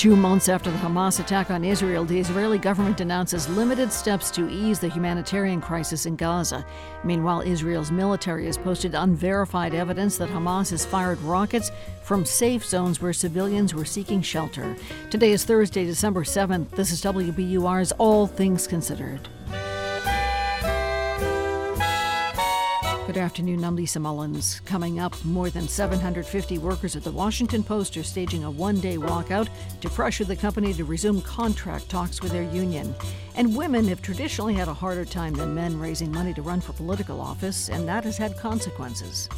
Two months after the Hamas attack on Israel, the Israeli government announces limited steps to ease the humanitarian crisis in Gaza. Meanwhile, Israel's military has posted unverified evidence that Hamas has fired rockets from safe zones where civilians were seeking shelter. Today is Thursday, December 7th. This is WBUR's All Things Considered. Good afternoon. I'm Lisa Mullins. Coming up, more than 750 workers at the Washington Post are staging a one day walkout to pressure the company to resume contract talks with their union. And women have traditionally had a harder time than men raising money to run for political office, and that has had consequences.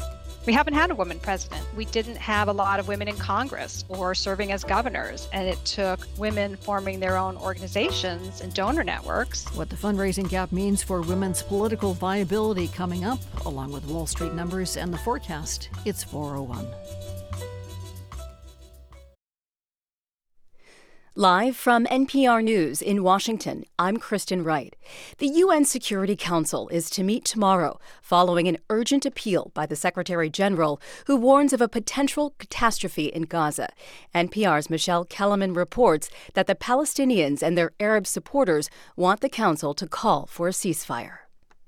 We haven't had a woman president. We didn't have a lot of women in Congress or serving as governors, and it took women forming their own organizations and donor networks. What the fundraising gap means for women's political viability coming up, along with Wall Street numbers and the forecast. It's 401. Live from NPR News in Washington, I'm Kristen Wright. The UN Security Council is to meet tomorrow following an urgent appeal by the Secretary General, who warns of a potential catastrophe in Gaza. NPR's Michelle Kelemen reports that the Palestinians and their Arab supporters want the council to call for a ceasefire.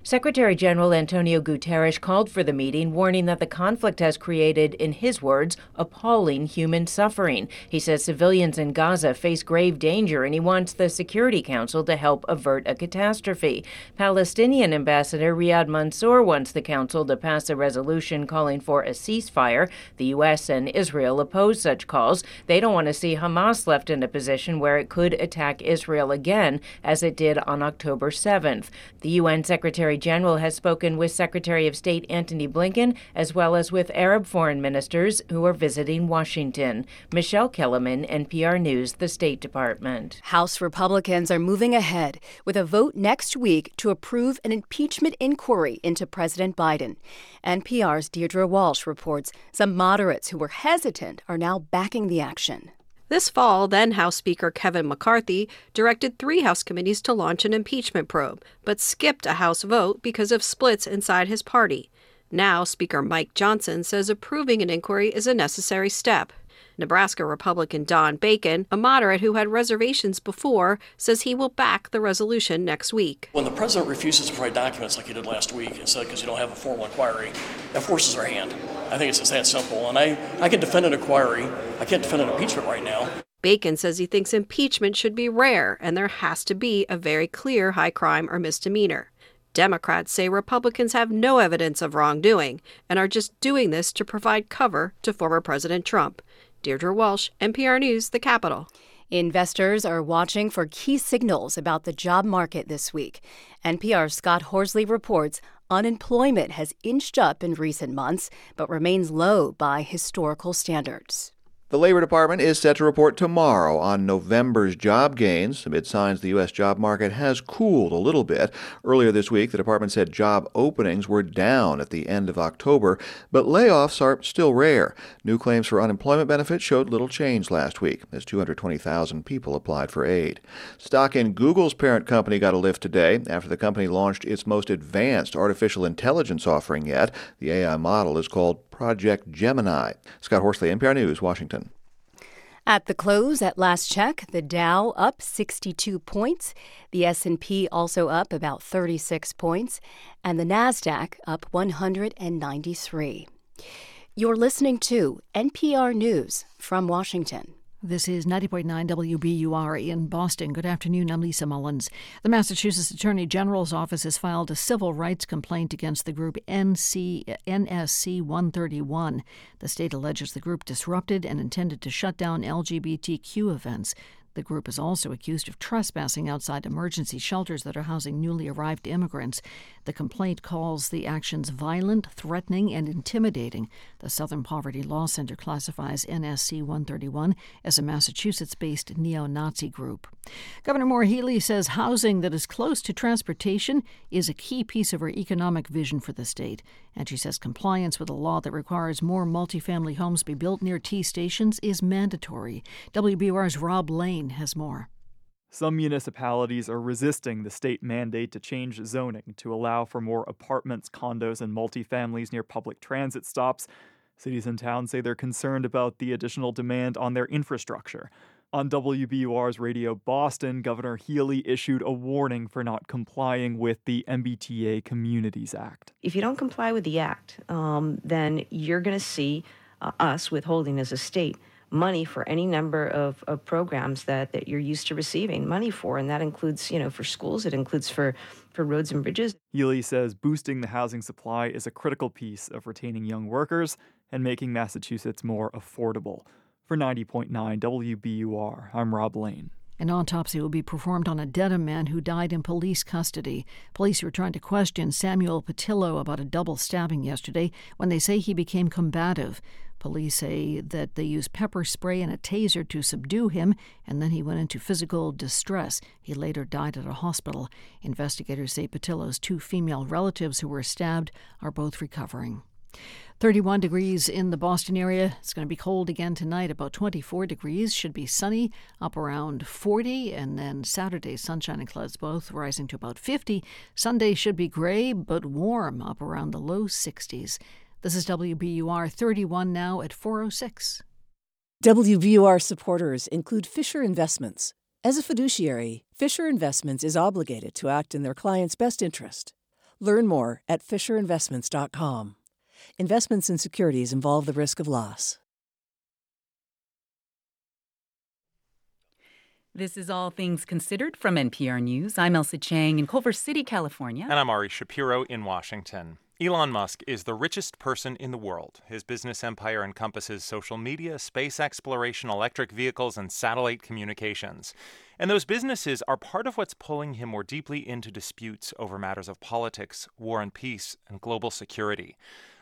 Secretary General Antonio Guterres called for the meeting, warning that the conflict has created, in his words, appalling human suffering. He says civilians in Gaza face grave danger and he wants the Security Council to help avert a catastrophe. Palestinian Ambassador Riyad Mansour wants the Council to pass a resolution calling for a ceasefire. The U.S. and Israel oppose such calls. They don't want to see Hamas left in a position where it could attack Israel again, as it did on October 7th. The UN Secretary Secretary General has spoken with Secretary of State Antony Blinken as well as with Arab foreign ministers who are visiting Washington. Michelle Kelemen, NPR News, the State Department. House Republicans are moving ahead with a vote next week to approve an impeachment inquiry into President Biden. NPR's Deirdre Walsh reports some moderates who were hesitant are now backing the action. This fall, then House Speaker Kevin McCarthy directed three House committees to launch an impeachment probe, but skipped a House vote because of splits inside his party. Now, Speaker Mike Johnson says approving an inquiry is a necessary step. Nebraska Republican Don Bacon, a moderate who had reservations before, says he will back the resolution next week. When the president refuses to provide documents like he did last week and said because you don't have a formal inquiry, that forces our hand. I think it's just that simple. And I, I can defend an inquiry. I can't defend an impeachment right now. Bacon says he thinks impeachment should be rare and there has to be a very clear high crime or misdemeanor. Democrats say Republicans have no evidence of wrongdoing and are just doing this to provide cover to former President Trump. Deirdre Walsh, NPR News, The Capitol. Investors are watching for key signals about the job market this week. NPR's Scott Horsley reports unemployment has inched up in recent months, but remains low by historical standards. The Labor Department is set to report tomorrow on November's job gains amid signs the U.S. job market has cooled a little bit. Earlier this week, the department said job openings were down at the end of October, but layoffs are still rare. New claims for unemployment benefits showed little change last week, as 220,000 people applied for aid. Stock in Google's parent company got a lift today after the company launched its most advanced artificial intelligence offering yet. The AI model is called Project Gemini. Scott Horsley, NPR News, Washington. At the close at last check, the Dow up 62 points, the S&P also up about 36 points, and the Nasdaq up 193. You're listening to NPR News from Washington. This is 90.9 WBUR in Boston. Good afternoon. I'm Lisa Mullins. The Massachusetts Attorney General's office has filed a civil rights complaint against the group NC, NSC 131. The state alleges the group disrupted and intended to shut down LGBTQ events. The group is also accused of trespassing outside emergency shelters that are housing newly arrived immigrants. The complaint calls the actions violent, threatening, and intimidating. The Southern Poverty Law Center classifies NSC 131 as a Massachusetts based neo Nazi group. Governor Maura Healey says housing that is close to transportation is a key piece of her economic vision for the state. And she says compliance with a law that requires more multifamily homes be built near T stations is mandatory. WBUR's Rob Lane has more. Some municipalities are resisting the state mandate to change zoning to allow for more apartments, condos, and multifamilies near public transit stops. Cities and towns say they're concerned about the additional demand on their infrastructure. On WBUR's Radio Boston, Governor Healey issued a warning for not complying with the MBTA Communities Act. If you don't comply with the act, um, then you're going to see uh, us withholding as a state money for any number of, of programs that, that you're used to receiving money for. And that includes, you know, for schools, it includes for, for roads and bridges. Healey says boosting the housing supply is a critical piece of retaining young workers and making Massachusetts more affordable. For 90.9 WBUR, I'm Rob Lane. An autopsy will be performed on a Dedham man who died in police custody. Police were trying to question Samuel Patillo about a double stabbing yesterday when they say he became combative. Police say that they used pepper spray and a taser to subdue him, and then he went into physical distress. He later died at a hospital. Investigators say Patillo's two female relatives who were stabbed are both recovering. 31 degrees in the Boston area. It's going to be cold again tonight, about 24 degrees. Should be sunny, up around 40. And then Saturday, sunshine and clouds both rising to about 50. Sunday should be gray, but warm, up around the low 60s. This is WBUR 31 now at 406. WBUR supporters include Fisher Investments. As a fiduciary, Fisher Investments is obligated to act in their client's best interest. Learn more at FisherInvestments.com. Investments in securities involve the risk of loss. This is All Things Considered from NPR News. I'm Ailsa Chang in Culver City, California. And I'm Ari Shapiro in Washington. Elon Musk is the richest person in the world. His business empire encompasses social media, space exploration, electric vehicles, and satellite communications. And those businesses are part of what's pulling him more deeply into disputes over matters of politics, war and peace, and global security.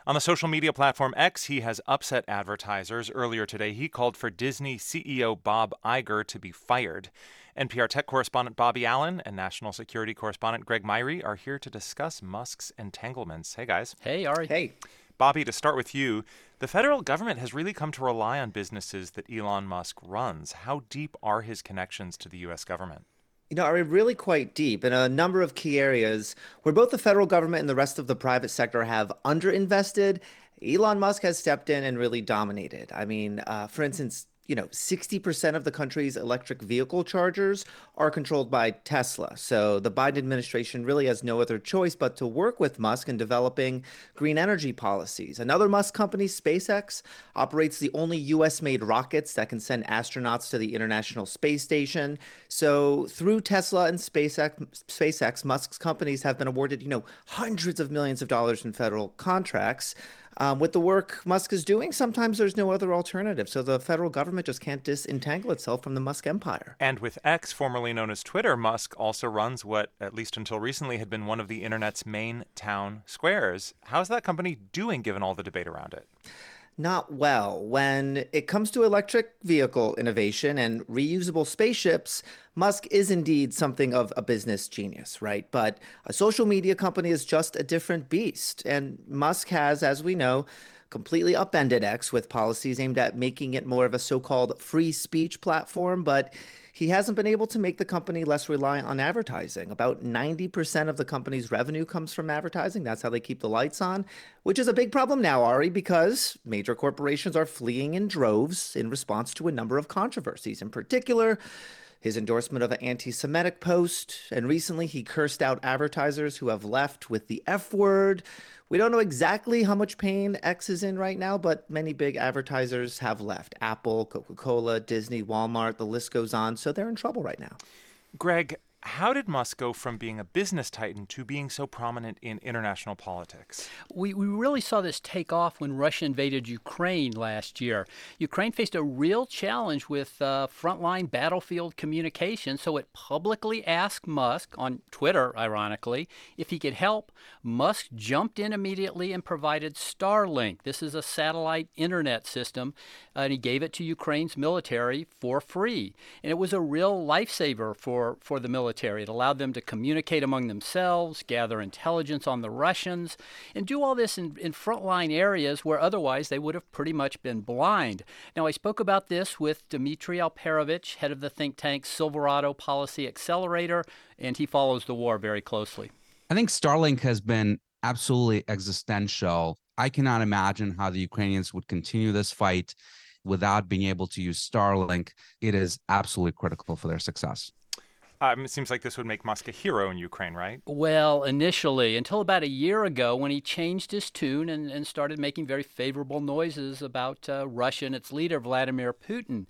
On the social media platform X, he has upset advertisers. Earlier today, he called for Disney CEO Bob Iger to be fired. NPR tech correspondent Bobby Allyn and national security correspondent Greg Myre are here to discuss Musk's entanglements. Hey, guys. Hey, Ari. Hey. Bobby, to start with you, the federal government has really come to rely on businesses that Elon Musk runs. How deep are his connections to the U.S. government? you know, are really quite deep in a number of key areas where both the federal government and the rest of the private sector have underinvested. Elon Musk has stepped in and really dominated. I mean, uh, for instance, you know, 60% of the country's electric vehicle chargers are controlled by Tesla. So the Biden administration really has no other choice but to work with Musk in developing green energy policies. Another Musk company, SpaceX, operates the only US made rockets that can send astronauts to the International Space Station. So through Tesla and SpaceX, SpaceX Musk's companies have been awarded, you know, hundreds of millions of dollars in federal contracts um, with the work Musk is doing, sometimes there's no other alternative. So the federal government just can't disentangle itself from the Musk empire. And with X, formerly known as Twitter, Musk also runs what, at least until recently, had been one of the internet's main town squares. How's that company doing given all the debate around it? Not well. When it comes to electric vehicle innovation and reusable spaceships, Musk is indeed something of a business genius, right? But a social media company is just a different beast. And Musk has, as we know, completely upended X with policies aimed at making it more of a so called free speech platform. But he hasn't been able to make the company less reliant on advertising. About 90% of the company's revenue comes from advertising. That's how they keep the lights on, which is a big problem now, Ari, because major corporations are fleeing in droves in response to a number of controversies. In particular, his endorsement of an anti Semitic post, and recently he cursed out advertisers who have left with the F word. We don't know exactly how much pain X is in right now, but many big advertisers have left Apple, Coca Cola, Disney, Walmart, the list goes on. So they're in trouble right now. Greg, how did Musk go from being a business titan to being so prominent in international politics? We, we really saw this take off when Russia invaded Ukraine last year. Ukraine faced a real challenge with uh, frontline battlefield communication, so it publicly asked Musk, on Twitter, ironically, if he could help. Musk jumped in immediately and provided Starlink. This is a satellite internet system, and he gave it to Ukraine's military for free. And it was a real lifesaver for, for the military military. It allowed them to communicate among themselves, gather intelligence on the Russians, and do all this in, in frontline areas where otherwise they would have pretty much been blind. Now, I spoke about this with Dmitri Alperovitch, head of the think tank Silverado Policy Accelerator, and he follows the war very closely. I think Starlink has been absolutely existential. I cannot imagine how the Ukrainians would continue this fight without being able to use Starlink, it is absolutely critical for their success. Um, it seems like this would make Musk a hero in Ukraine, right? Well, initially, until about a year ago when he changed his tune and, and started making very favorable noises about uh, Russia and its leader, Vladimir Putin.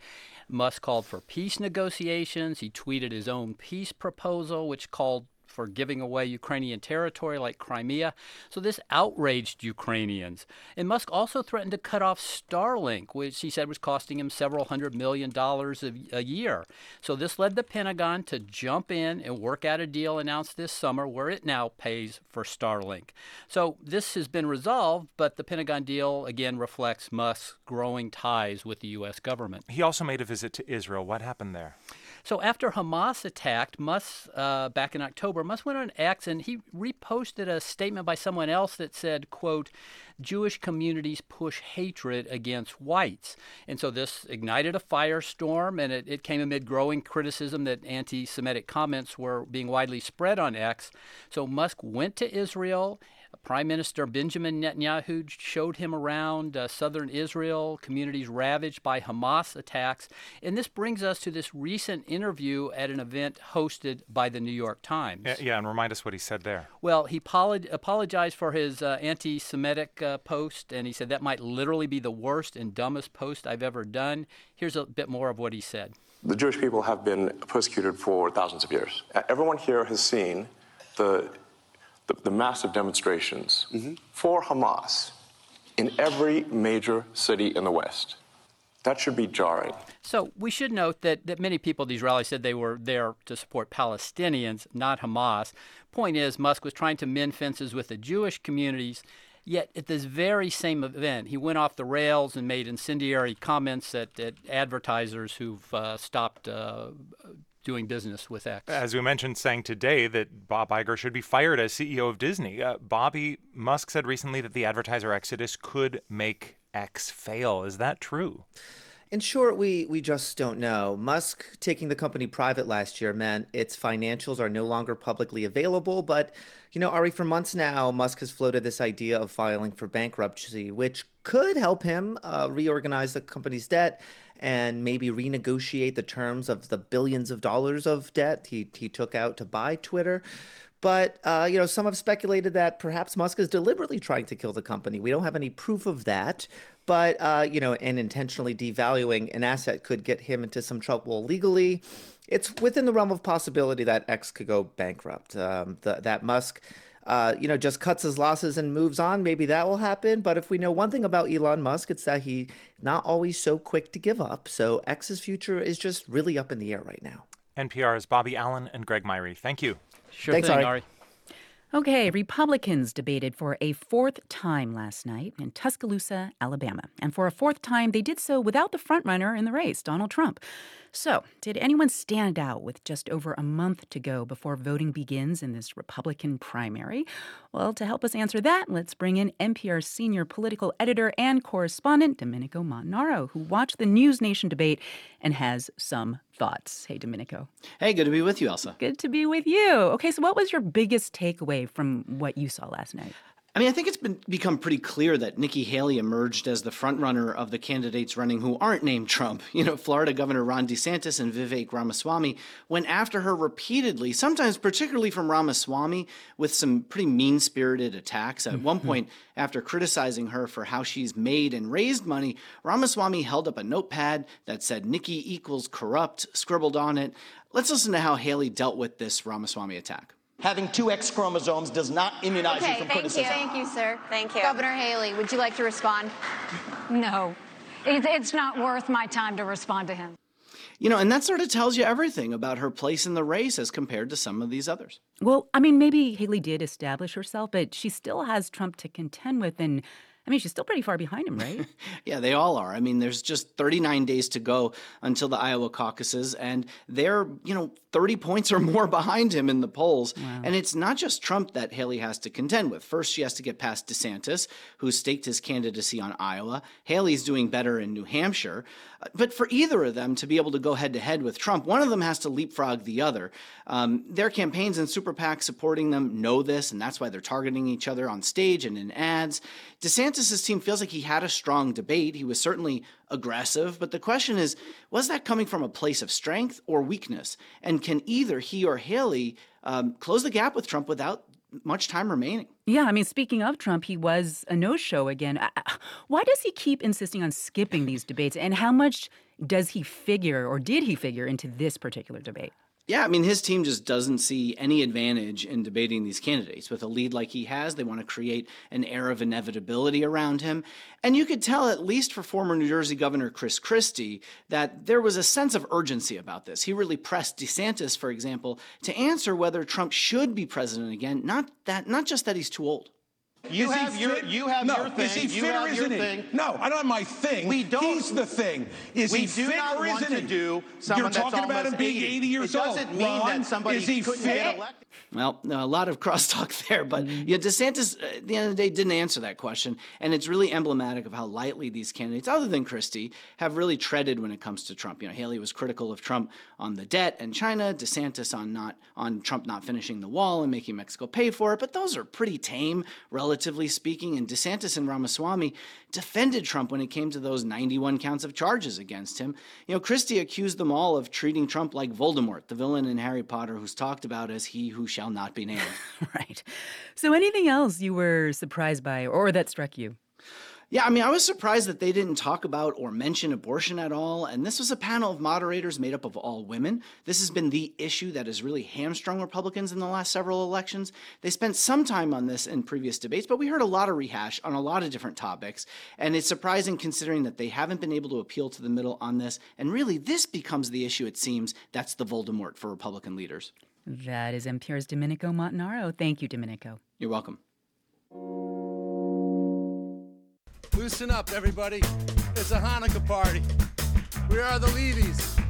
Musk called for peace negotiations. He tweeted his own peace proposal, which called for giving away Ukrainian territory like Crimea. So this outraged Ukrainians. And Musk also threatened to cut off Starlink, which he said was costing him several hundred million dollars a, year. So this led the Pentagon to jump in and work out a deal announced this summer where it now pays for Starlink. So this has been resolved, but the Pentagon deal again reflects Musk's growing ties with the U.S. government. He also made a visit to Israel. What happened there? So after Hamas attacked Musk uh, back in October, Musk went on X and he reposted a statement by someone else that said, "quote Jewish communities push hatred against whites," and so this ignited a firestorm, and it, it came amid growing criticism that anti-Semitic comments were being widely spread on X. So Musk went to Israel Prime Minister Benjamin Netanyahu showed him around uh, southern Israel, communities ravaged by Hamas attacks. And this brings us to this recent interview at an event hosted by the New York Times. Yeah, yeah and remind us what he said there. Well, he poli- apologized for his uh, anti Semitic uh, post, and he said that might literally be the worst and dumbest post I've ever done. Here's a bit more of what he said. The Jewish people have been persecuted for thousands of years. Everyone here has seen the the, the massive demonstrations mm-hmm. for Hamas in every major city in the West. That should be jarring. So we should note that, that many people at these rallies said they were there to support Palestinians, not Hamas. Point is, Musk was trying to mend fences with the Jewish communities. Yet at this very same event, he went off the rails and made incendiary comments at, at advertisers who've uh, stopped uh, doing business with X. As we mentioned, saying today that Bob Iger should be fired as CEO of Disney. Uh, Bobby Musk said recently that the advertiser exodus could make X fail. Is that true? In short, we, we just don't know. Musk taking the company private last year meant its financials are no longer publicly available. But, you know, Ari, for months now, Musk has floated this idea of filing for bankruptcy, which could help him uh, reorganize the company's debt and maybe renegotiate the terms of the billions of dollars of debt he, he took out to buy Twitter. But uh, you know, some have speculated that perhaps Musk is deliberately trying to kill the company. We don't have any proof of that, but uh, you know, and intentionally devaluing an asset could get him into some trouble legally. It's within the realm of possibility that X could go bankrupt. Um, the, that Musk uh, you know, just cuts his losses and moves on, maybe that will happen. But if we know one thing about Elon Musk, it's that he's not always so quick to give up. So X's future is just really up in the air right now. NPR's Bobby Allyn and Greg Myre. Thank you. Sure Thanks, thing, Ari. Ari. Okay, Republicans debated for a fourth time last night in Tuscaloosa, Alabama. And for a fourth time, they did so without the frontrunner in the race, Donald Trump. So, did anyone stand out with just over a month to go before voting begins in this Republican primary? Well, to help us answer that, let's bring in NPR's senior political editor and correspondent, Domenico Montanaro, who watched the News Nation debate and has some thoughts. Hey, Domenico. Hey, good to be with you, Ailsa. Good to be with you. Okay, so what was your biggest takeaway from what you saw last night? I mean, I think it's been become pretty clear that Nikki Haley emerged as the frontrunner of the candidates running who aren't named Trump. You know, Florida Governor Ron DeSantis and Vivek Ramaswamy went after her repeatedly, sometimes particularly from Ramaswamy, with some pretty mean spirited attacks. At one point, after criticizing her for how she's made and raised money, Ramaswamy held up a notepad that said Nikki equals corrupt, scribbled on it. Let's listen to how Haley dealt with this Ramaswamy attack. Having two X chromosomes does not immunize okay, you from thank criticism. You. Thank you, sir. Thank you. Governor Haley, would you like to respond? No. It's not worth my time to respond to him. You know, and that sort of tells you everything about her place in the race as compared to some of these others. Well, I mean, maybe Haley did establish herself, but she still has Trump to contend with. And I mean, she's still pretty far behind him, right? yeah, they all are. I mean, there's just 39 days to go until the Iowa caucuses, and they're, you know, 30 points or more behind him in the polls. Wow. And it's not just Trump that Haley has to contend with. First, she has to get past DeSantis, who staked his candidacy on Iowa. Haley's doing better in New Hampshire. But for either of them to be able to go head to head with Trump, one of them has to leapfrog the other. Um, their campaigns and super PACs supporting them know this, and that's why they're targeting each other on stage and in ads. DeSantis' team feels like he had a strong debate. He was certainly aggressive, but the question is was that coming from a place of strength or weakness? And can either he or Haley um, close the gap with Trump without much time remaining. Yeah, I mean, speaking of Trump, he was a no show again. Uh, uh, why does he keep insisting on skipping these debates? And how much does he figure, or did he figure, into this particular debate? Yeah, I mean, his team just doesn't see any advantage in debating these candidates. With a lead like he has, they want to create an air of inevitability around him. And you could tell, at least for former New Jersey Governor Chris Christie, that there was a sense of urgency about this. He really pressed DeSantis, for example, to answer whether Trump should be president again, not that not just that he's too old. You have your you have no. your thing. Is he you fit have or isn't he? thing. No, I don't have my thing. We don't. He's the thing. Is we he do fit not or want isn't to he? do someone You're talking that's about him being 80. 80 years it old. doesn't mean Ron, that somebody is he couldn't fit? get elected. Well, a lot of crosstalk there, but mm-hmm. yeah, DeSantis, uh, at the end of the day, didn't answer that question, and it's really emblematic of how lightly these candidates, other than Christie, have really treaded when it comes to Trump. You know, Haley was critical of Trump on the debt and China, DeSantis on not on Trump not finishing the wall and making Mexico pay for it, but those are pretty tame, relatively speaking. And DeSantis and Ramaswamy defended Trump when it came to those 91 counts of charges against him. You know, Christie accused them all of treating Trump like Voldemort, the villain in Harry Potter, who's talked about as he who shall not be named. right. So, anything else you were surprised by or that struck you? Yeah, I mean, I was surprised that they didn't talk about or mention abortion at all. And this was a panel of moderators made up of all women. This has been the issue that has really hamstrung Republicans in the last several elections. They spent some time on this in previous debates, but we heard a lot of rehash on a lot of different topics. And it's surprising considering that they haven't been able to appeal to the middle on this. And really, this becomes the issue, it seems, that's the Voldemort for Republican leaders. That is NPR's Domenico Montanaro. Thank you, Domenico. You're welcome. Loosen up, everybody. It's a Hanukkah party. We are the LeeVees.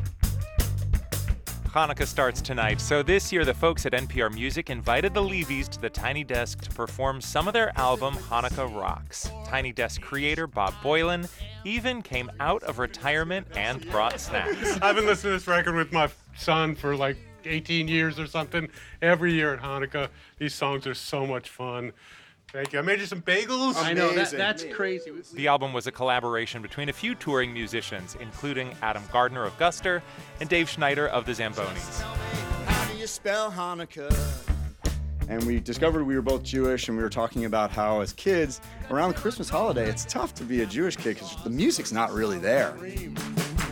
Hanukkah starts tonight, so this year the folks at NPR Music invited the LeeVees to the Tiny Desk to perform some of their album Hanukkah Rocks. Tiny Desk creator Bob Boilen even came out of retirement and brought snacks. I've been listening to this record with my son for like 18 years or something. Every year at Hanukkah, these songs are so much fun. Thank you. I made you some bagels. I know that, that's crazy. The album was a collaboration between a few touring musicians, including Adam Gardner of Guster and Dave Schneider of the Zambonis. How do you spell Hanukkah? And we discovered we were both Jewish, and we were talking about how, as kids, around the Christmas holiday, it's tough to be a Jewish kid because the music's not really there.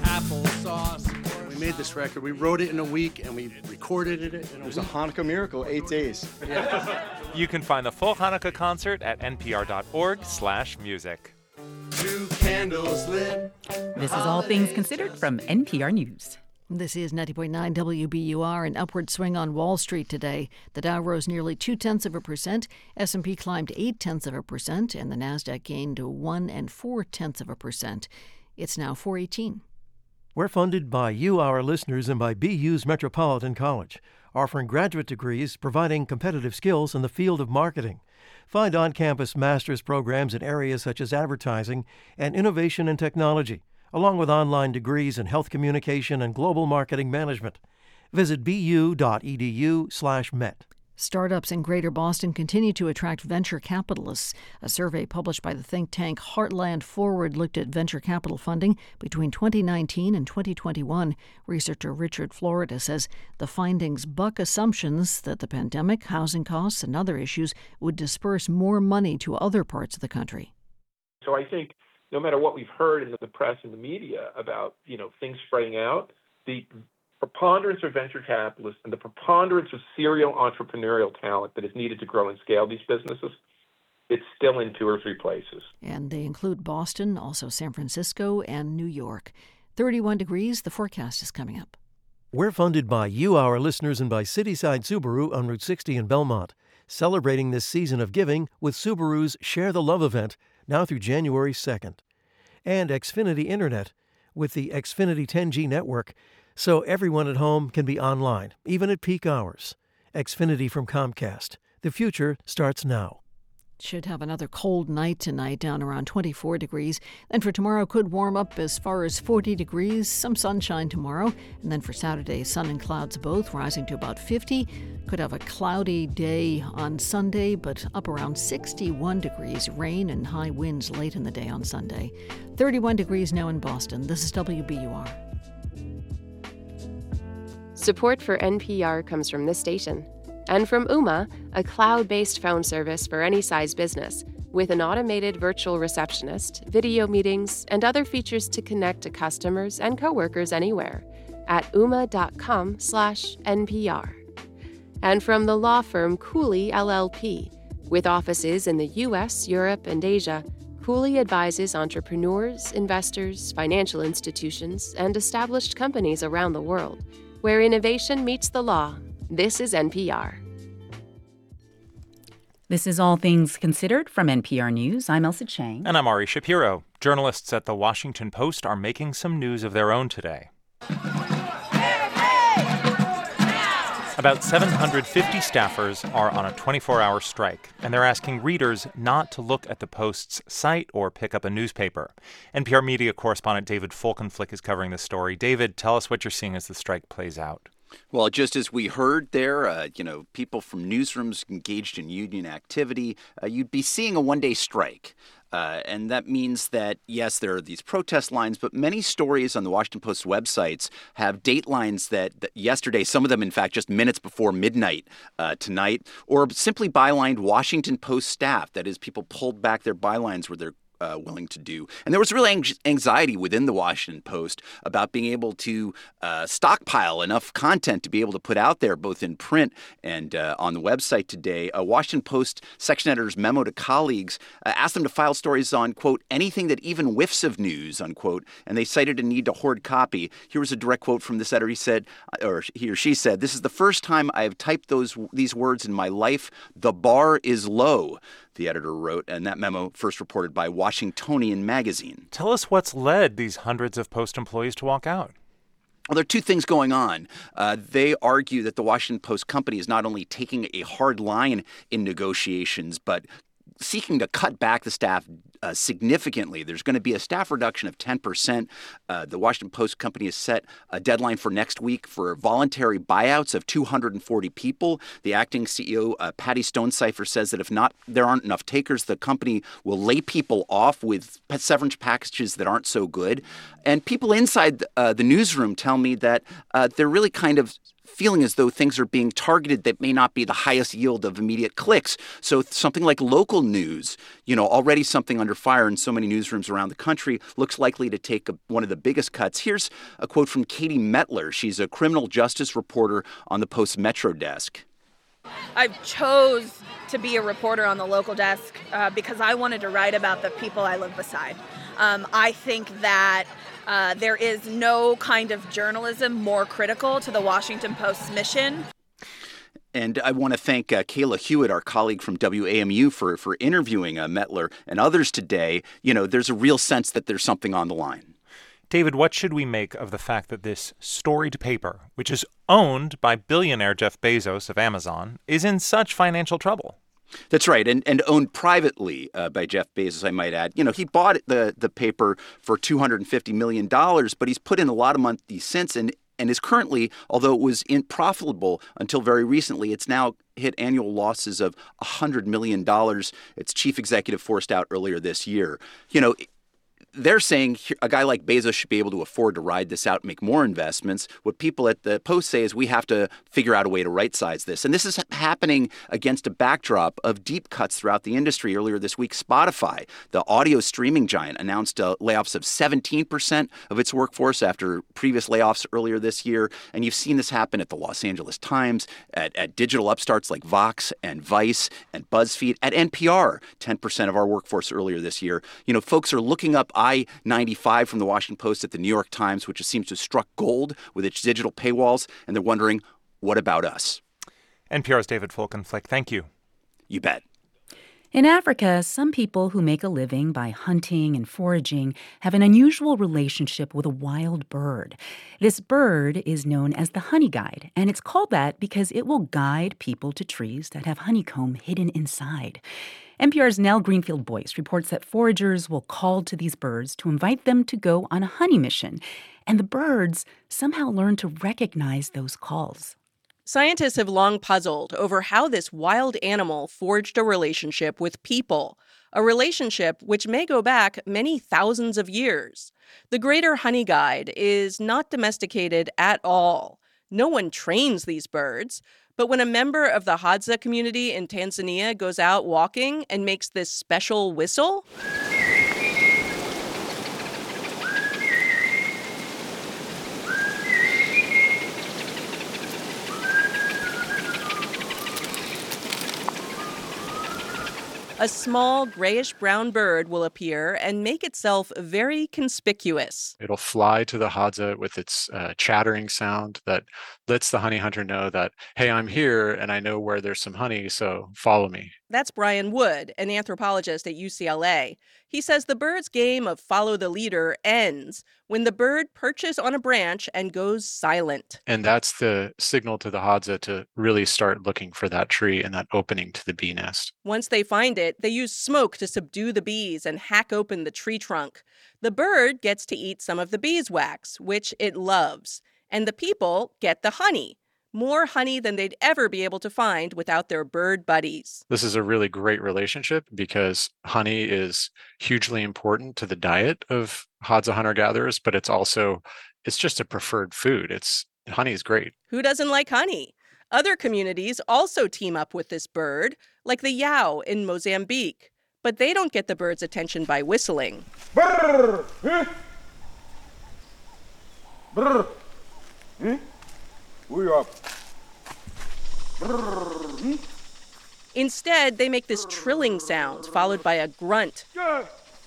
Applesauce. We made this record. We wrote it in a week, and we recorded it in a It was week. a Hanukkah miracle, eight days. You can find the full Hanukkah concert at npr.org slash music. Two candles lit. This is All Things Considered from NPR News. This is 90.9 WBUR. An upward swing on Wall Street today. The Dow rose nearly two tenths of a percent. S&P climbed eight tenths of a percent, and the Nasdaq gained one and four tenths of a percent. It's now 418. We're funded by you, our listeners, and by BU's Metropolitan College, offering graduate degrees providing competitive skills in the field of marketing. Find on campus master's programs in areas such as advertising and innovation and technology, along with online degrees in health communication and global marketing management. Visit bu.edu/met. Startups in Greater Boston continue to attract venture capitalists. A survey published by the think tank Heartland Forward looked at venture capital funding between 2019 and 2021. Researcher Richard Florida says the findings buck assumptions that the pandemic, housing costs, and other issues would disperse more money to other parts of the country. So I think no matter what we've heard in the press and the media about you know things spreading out, the preponderance of venture capitalists and the preponderance of serial entrepreneurial talent that is needed to grow and scale these businesses, it's still in two or three places. And they include Boston, also San Francisco, and New York. 31 degrees, the forecast is coming up. We're funded by you, our listeners, and by Cityside Subaru on Route 60 in Belmont, celebrating this season of giving with Subaru's Share the Love event now through January 2nd. And Xfinity Internet with the Xfinity 10G network, so everyone at home can be online, even at peak hours. Xfinity from Comcast. The future starts now. Should have another cold night tonight, down around 24 degrees. Then for tomorrow, could warm up as far as 40 degrees. Some sunshine tomorrow. And then for Saturday, sun and clouds both rising to about 50. Could have a cloudy day on Sunday, but up around 61 degrees. Rain and high winds late in the day on Sunday. 31 degrees now in Boston. This is WBUR. Support for NPR comes from this station and from Ooma, a cloud based phone service for any size business, with an automated virtual receptionist, video meetings, and other features to connect to customers and coworkers anywhere at ooma.com slash NPR. And from the law firm Cooley LLP, with offices in the US, Europe, and Asia, Cooley advises entrepreneurs, investors, financial institutions, and established companies around the world where innovation meets the law this is NPR. This is All Things Considered from NPR News. I'm Ailsa Chang. And I'm Ari Shapiro. Journalists at the Washington Post are making some news of their own today. About 750 staffers are on a 24 hour strike, and they're asking readers not to look at the Post's site or pick up a newspaper. NPR media correspondent David Folkenflik is covering this story. David, tell us what you're seeing as the strike plays out. Well, just as we heard there, uh, you know, people from newsrooms engaged in union activity, uh, you'd be seeing a one day strike. Uh, and that means that, yes, there are these protest lines, but many stories on the Washington Post websites have date lines that, that yesterday, some of them, in fact, just minutes before midnight uh, tonight, or simply bylined Washington Post staff. That is, people pulled back their bylines where they're uh, willing to do. And there was real anxiety within the Washington Post about being able to uh, stockpile enough content to be able to put out there, both in print and uh, on the website today. A Washington Post section editor's memo to colleagues uh, asked them to file stories on, quote, anything that even whiffs of news, unquote. And they cited a need to hoard copy. Here was a direct quote from this editor. He said, uh, or he or she said, This is the first time I have typed those these words in my life. The bar is low the editor wrote, and that memo first reported by Washingtonian Magazine. Tell us what's led these hundreds of Post employees to walk out. Well, there are two things going on. Uh, they argue that the Washington Post company is not only taking a hard line in negotiations, but seeking to cut back the staff uh, significantly. There's going to be a staff reduction of 10%. Uh, the Washington Post company has set a deadline for next week for voluntary buyouts of 240 people. The acting CEO, uh, Patty Stonesifer, says that if not, there aren't enough takers, the company will lay people off with severance packages that aren't so good. And people inside uh, the newsroom tell me that uh, they're really kind of feeling as though things are being targeted that may not be the highest yield of immediate clicks. So something like local news, you know, already something under fire in so many newsrooms around the country, looks likely to take a, one of the biggest cuts. Here's a quote from Katie Mettler. She's a criminal justice reporter on the Post Metro desk. I chose to be a reporter on the local desk uh, because I wanted to write about the people I live beside. Um, I think that uh, there is no kind of journalism more critical to the Washington Post's mission. And I want to thank uh, Kayla Hewitt, our colleague from WAMU, for, for interviewing uh, Mettler and others today. You know, there's a real sense that there's something on the line. David, what should we make of the fact that this storied paper, which is owned by billionaire Jeff Bezos of Amazon, is in such financial trouble? That's right, and and owned privately uh, by Jeff Bezos, I might add. You know, he bought the the paper for two hundred and fifty million dollars, but he's put in a lot of money since, and and is currently, although it was profitable until very recently, it's now hit annual losses of $100 million. Its chief executive forced out earlier this year. You know, they're saying a guy like Bezos should be able to afford to ride this out and make more investments. What people at the Post say is we have to figure out a way to right size this. And this is happening against a backdrop of deep cuts throughout the industry. Earlier this week, Spotify, the audio streaming giant, announced uh, layoffs of 17% of its workforce after previous layoffs earlier this year. And you've seen this happen at the Los Angeles Times, at, at digital upstarts like Vox and Vice and BuzzFeed, at NPR, 10% of our workforce earlier this year. You know, folks are looking up I 95 from the Washington Post at the New York Times, which seems to have struck gold with its digital paywalls, and they're wondering, what about us? NPR's David Folkenflik, thank you. You bet. In Africa, some people who make a living by hunting and foraging have an unusual relationship with a wild bird. This bird is known as the honey guide, and it's called that because it will guide people to trees that have honeycomb hidden inside. NPR's Nell Greenfield Boyce reports that foragers will call to these birds to invite them to go on a honey mission, and the birds somehow learn to recognize those calls. Scientists have long puzzled over how this wild animal forged a relationship with people, a relationship which may go back many thousands of years. The greater honey guide is not domesticated at all. No one trains these birds. But when a member of the Hadza community in Tanzania goes out walking and makes this special whistle, a small grayish brown bird will appear and make itself very conspicuous. It'll fly to the Hadza with its uh, chattering sound that lets the honey hunter know that, hey, I'm here and I know where there's some honey, so follow me. That's Brian Wood, an anthropologist at UCLA. He says the bird's game of follow the leader ends when the bird perches on a branch and goes silent. And that's the signal to the Hadza to really start looking for that tree and that opening to the bee nest. Once they find it, they use smoke to subdue the bees and hack open the tree trunk. The bird gets to eat some of the beeswax, which it loves, and the people get the honey more honey than they'd ever be able to find without their bird buddies. This is a really great relationship because honey is hugely important to the diet of Hadza hunter gatherers, but it's also it's just a preferred food. It's honey is great. Who doesn't like honey? Other communities also team up with this bird, like the Yao in Mozambique, but they don't get the bird's attention by whistling. Brrr, eh? Brrr. Eh? We are. Instead, they make this trilling sound followed by a grunt.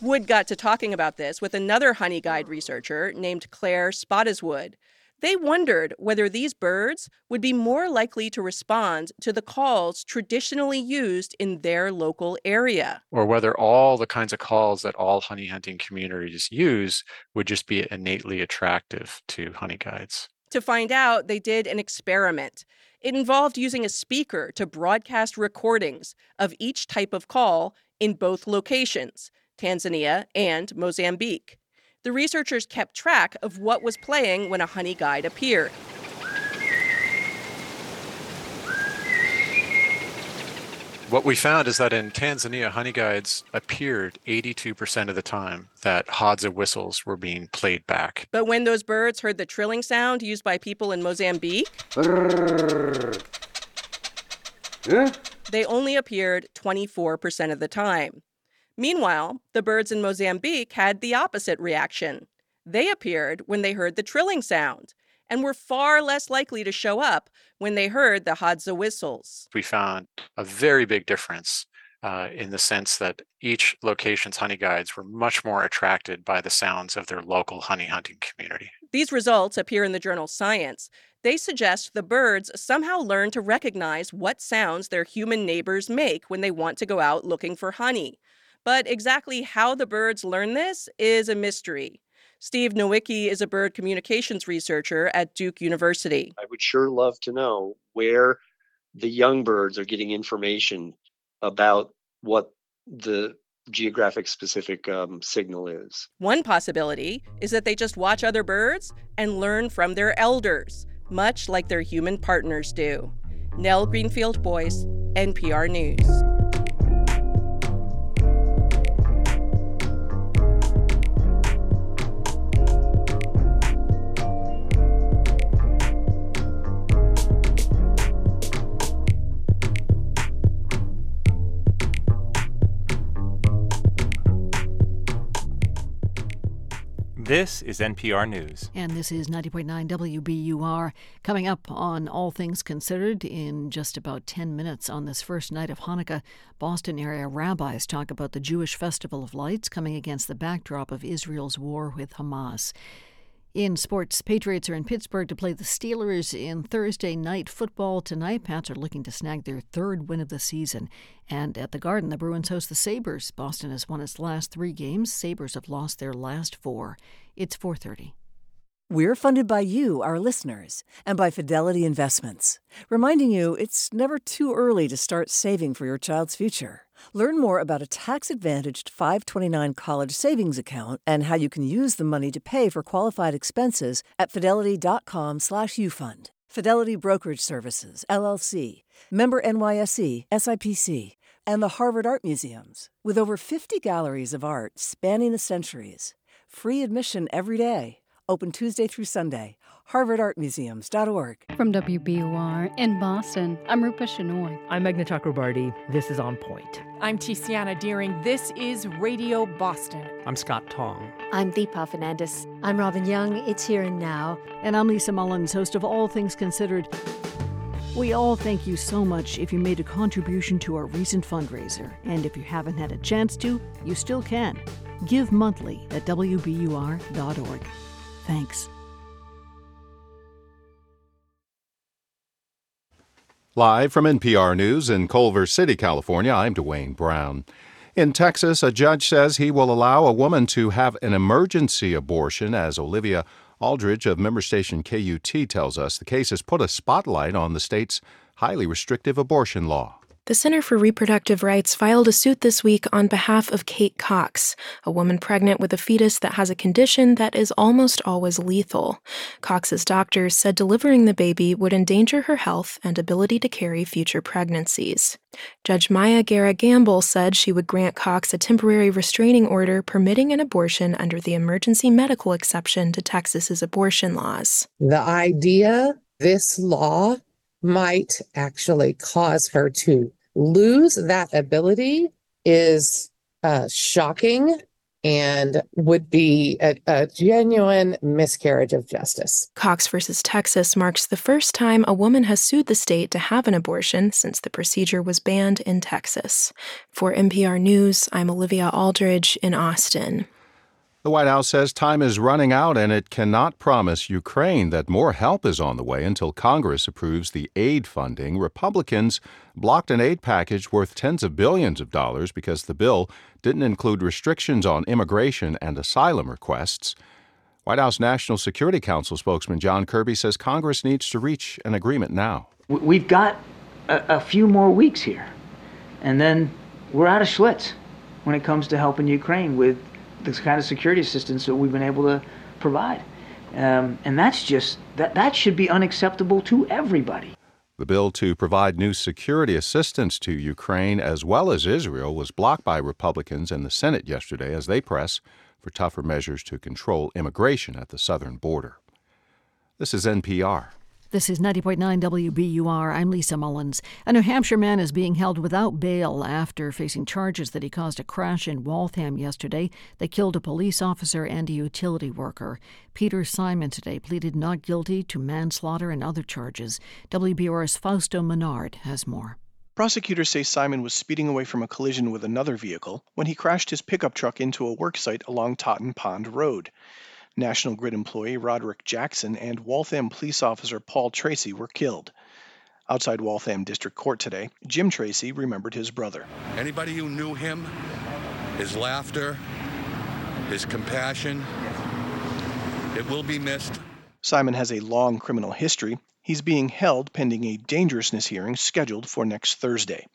Wood got to talking about this with another honey guide researcher named Claire Spottiswoode. They wondered whether these birds would be more likely to respond to the calls traditionally used in their local area. Or whether all the kinds of calls that all honey hunting communities use would just be innately attractive to honey guides. To find out, they did an experiment. It involved using a speaker to broadcast recordings of each type of call in both locations, Tanzania and Mozambique. The researchers kept track of what was playing when a honey guide appeared. What we found is that in Tanzania, honey guides appeared 82% of the time that Hadza whistles were being played back. But when those birds heard the trilling sound used by people in Mozambique, they only appeared 24% of the time. Meanwhile, the birds in Mozambique had the opposite reaction. They appeared when they heard the trilling sound and were far less likely to show up when they heard the Hadza whistles. We found a very big difference uh, in the sense that each location's honey guides were much more attracted by the sounds of their local honey hunting community. These results appear in the journal Science. They suggest the birds somehow learn to recognize what sounds their human neighbors make when they want to go out looking for honey. But exactly how the birds learn this is a mystery. Steve Nowicki is a bird communications researcher at Duke University. I would sure love to know where the young birds are getting information about what the geographic specific um, signal is. One possibility is that they just watch other birds and learn from their elders, much like their human partners do. Nell Greenfield Boyce, NPR News. This is NPR News. And this is 90.9 WBUR. Coming up on All Things Considered in just about 10 minutes on this first night of Hanukkah, Boston area rabbis talk about the Jewish Festival of Lights coming against the backdrop of Israel's war with Hamas. In sports, Patriots are in Pittsburgh to play the Steelers in Thursday night football tonight. Pats are looking to snag their third win of the season. And at the Garden, the Bruins host the Sabres. Boston has won its last three games. Sabres have lost their last four. It's 430. We're funded by you, our listeners, and by Fidelity Investments, reminding you it's never too early to start saving for your child's future. Learn more about a tax-advantaged 529 college savings account and how you can use the money to pay for qualified expenses at fidelity.com/ufund. Fidelity Brokerage Services, LLC, member NYSE, SIPC, and the Harvard Art Museums, with over 50 galleries of art spanning the centuries. Free admission every day. Open Tuesday through Sunday. HarvardArtMuseums.org. From WBUR in Boston, I'm Rupa Shenoy. I'm Meghna Chakrabarti. This is On Point. I'm Tiziana Dearing. This is Radio Boston. I'm Scott Tong. I'm Deepa Fernandes. I'm Robin Young. It's Here and Now. And I'm Lisa Mullins, host of All Things Considered. We all thank you so much if you made a contribution to our recent fundraiser. And if you haven't had a chance to, you still can. Give monthly at WBUR.org. Thanks. Live from NPR News in Culver City, California, I'm Dwayne Brown. In Texas, a judge says he will allow a woman to have an emergency abortion, as Olivia Aldridge of member station KUT tells us. The case has put a spotlight on the state's highly restrictive abortion law. The Center for Reproductive Rights filed a suit this week on behalf of Kate Cox, a woman pregnant with a fetus that has a condition that is almost always lethal. Cox's doctors said delivering the baby would endanger her health and ability to carry future pregnancies. Judge Maya Guerra Gamble said she would grant Cox a temporary restraining order permitting an abortion under the emergency medical exception to Texas's abortion laws. The idea this law might actually cause her to lose that ability is uh, shocking and would be a, a, genuine miscarriage of justice. Cox versus Texas marks the first time a woman has sued the state to have an abortion since the procedure was banned in Texas. For NPR News, I'm Olivia Aldridge in Austin. The White House says time is running out and it cannot promise Ukraine that more help is on the way until Congress approves the aid funding. Republicans blocked an aid package worth tens of billions of dollars because the bill didn't include restrictions on immigration and asylum requests. White House National Security Council spokesman John Kirby says Congress needs to reach an agreement now. We've got a, a few more weeks here, and then we're out of Schlitz when it comes to helping Ukraine with the kind of security assistance that we've been able to provide. Um, and that's just, that, that should be unacceptable to everybody. The bill to provide new security assistance to Ukraine as well as Israel was blocked by Republicans in the Senate yesterday as they press for tougher measures to control immigration at the southern border. This is NPR. This is 90.9 WBUR. I'm Lisa Mullins. A New Hampshire man is being held without bail after facing charges that he caused a crash in Waltham yesterday that killed a police officer and a utility worker. Peter Simon today pleaded not guilty to manslaughter and other charges. WBUR's Fausto Menard has more. Prosecutors say Simon was speeding away from a collision with another vehicle when he crashed his pickup truck into a worksite along Totten Pond Road. National Grid employee Roderick Jackson and Waltham police officer Paul Tracy were killed. Outside Waltham District Court today, Jim Tracy remembered his brother. Anybody who knew him, his laughter, his compassion, it will be missed. Simon has a long criminal history. He's being held pending a dangerousness hearing scheduled for next Thursday.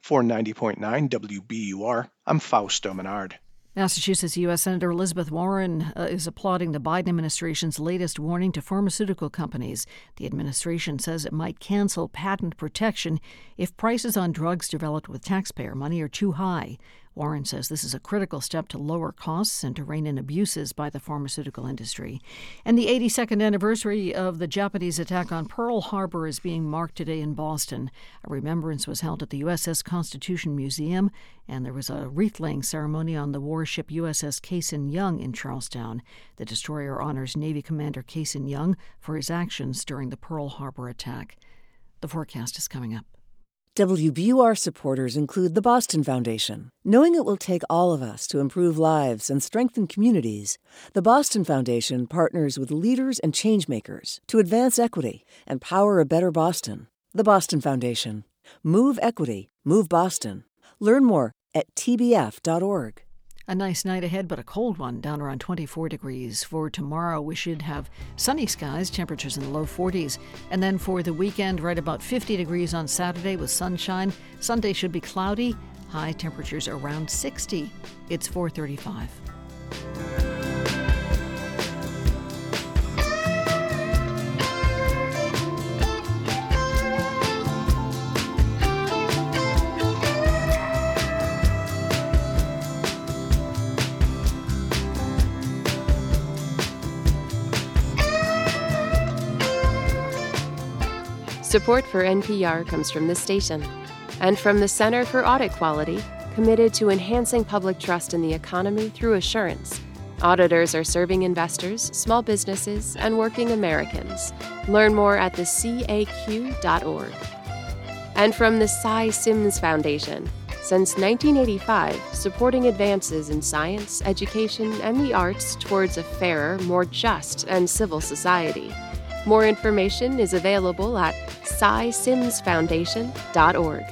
For 90.9 WBUR, I'm Fausto Menard. Massachusetts U.S. Senator Elizabeth Warren uh, is applauding the Biden administration's latest warning to pharmaceutical companies. The administration says it might cancel patent protection if prices on drugs developed with taxpayer money are too high. Warren says this is a critical step to lower costs and to rein in abuses by the pharmaceutical industry. And the 82nd anniversary of the Japanese attack on Pearl Harbor is being marked today in Boston. A remembrance was held at the USS Constitution Museum, and there was a wreath laying ceremony on the warship USS Cassin Young in Charlestown. The destroyer honors Navy Commander Cassin Young for his actions during the Pearl Harbor attack. The forecast is coming up. WBUR supporters include the Boston Foundation. Knowing it will take all of us to improve lives and strengthen communities, the Boston Foundation partners with leaders and changemakers to advance equity and power a better Boston. The Boston Foundation. Move equity, move Boston. Learn more at tbf.org. A nice night ahead, but a cold one, down around 24 degrees. For tomorrow, we should have sunny skies, temperatures in the low 40s. And then for the weekend, right about 50 degrees on Saturday with sunshine. Sunday should be cloudy, high temperatures around 60. It's 435. Support for NPR comes from this station and from the Center for Audit Quality, committed to enhancing public trust in the economy through assurance. Auditors are serving investors, small businesses, and working Americans. Learn more at thecaq.org. And from the Sy Syms Foundation, since 1985, supporting advances in science, education, and the arts towards a fairer, more just, and civil society. More information is available at sysymsfoundation.org.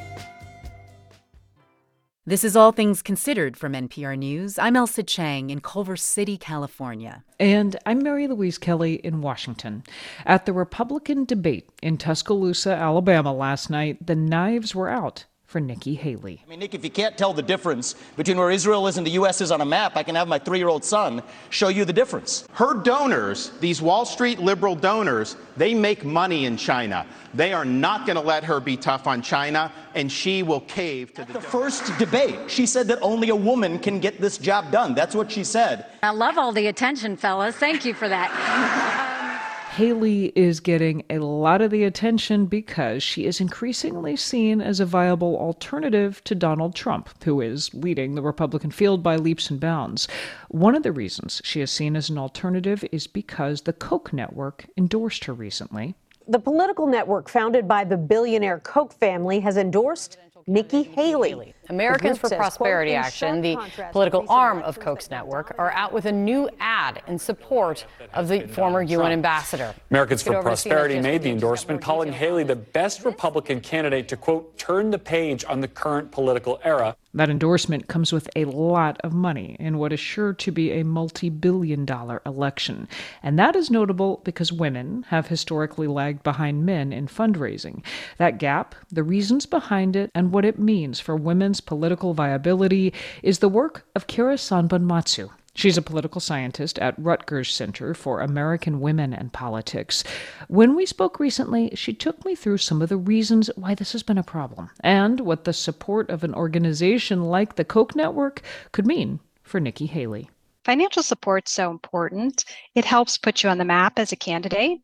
This is All Things Considered from NPR News. I'm Ailsa Chang in Culver City, California. And I'm Mary Louise Kelly in Washington. At the Republican debate in Tuscaloosa, Alabama last night, the knives were out for Nikki Haley. I mean, Nick, if you can't tell the difference between where Israel is and the U.S. is on a map, I can have my three year old son show you the difference. Her donors, these Wall Street liberal donors, they make money in China. They are not going to let her be tough on China, and she will cave to the. the first debate, she said that only a woman can get this job done. That's what she said. I love all the attention, fellas. Thank you for that. Haley is getting a lot of the attention because she is increasingly seen as a viable alternative to Donald Trump, who is leading the Republican field by leaps and bounds. One of the reasons she is seen as an alternative is because the Koch network endorsed her recently. The political network founded by the billionaire Koch family has endorsed Nikki Haley. Americans for Prosperity Action, the political arm of Koch's network, are out with a new ad in support of the former UN ambassador. Americans for Prosperity made the endorsement, calling Haley the best Republican candidate to, quote, turn the page on the current political era. That endorsement comes with a lot of money in what is sure to be a multi billion dollar election. And that is notable because women have historically lagged behind men in fundraising. That gap, the reasons behind it, and what it means for women's political viability is the work of Kira Sanbonmatsu. She's a political scientist at Rutgers Center for American Women and Politics. When we spoke recently, she took me through some of the reasons why this has been a problem and what the support of an organization like the Koch Network could mean for Nikki Haley. Financial support's so important. It helps put you on the map as a candidate.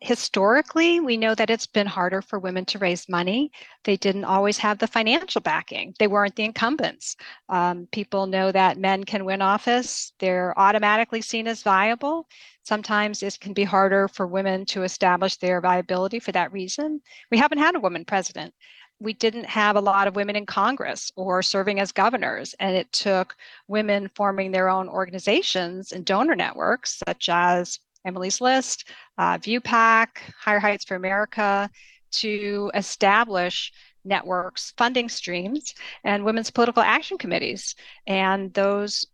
Historically, we know that it's been harder for women to raise money. They didn't always have the financial backing, they weren't the incumbents. Um, people know that men can win office, they're automatically seen as viable. Sometimes it can be harder for women to establish their viability for that reason. We haven't had a woman president. We didn't have a lot of women in Congress or serving as governors, and it took women forming their own organizations and donor networks, such as Emily's List, uh, ViewPAC, Higher Heights for America, to establish networks, funding streams, and women's political action committees. And those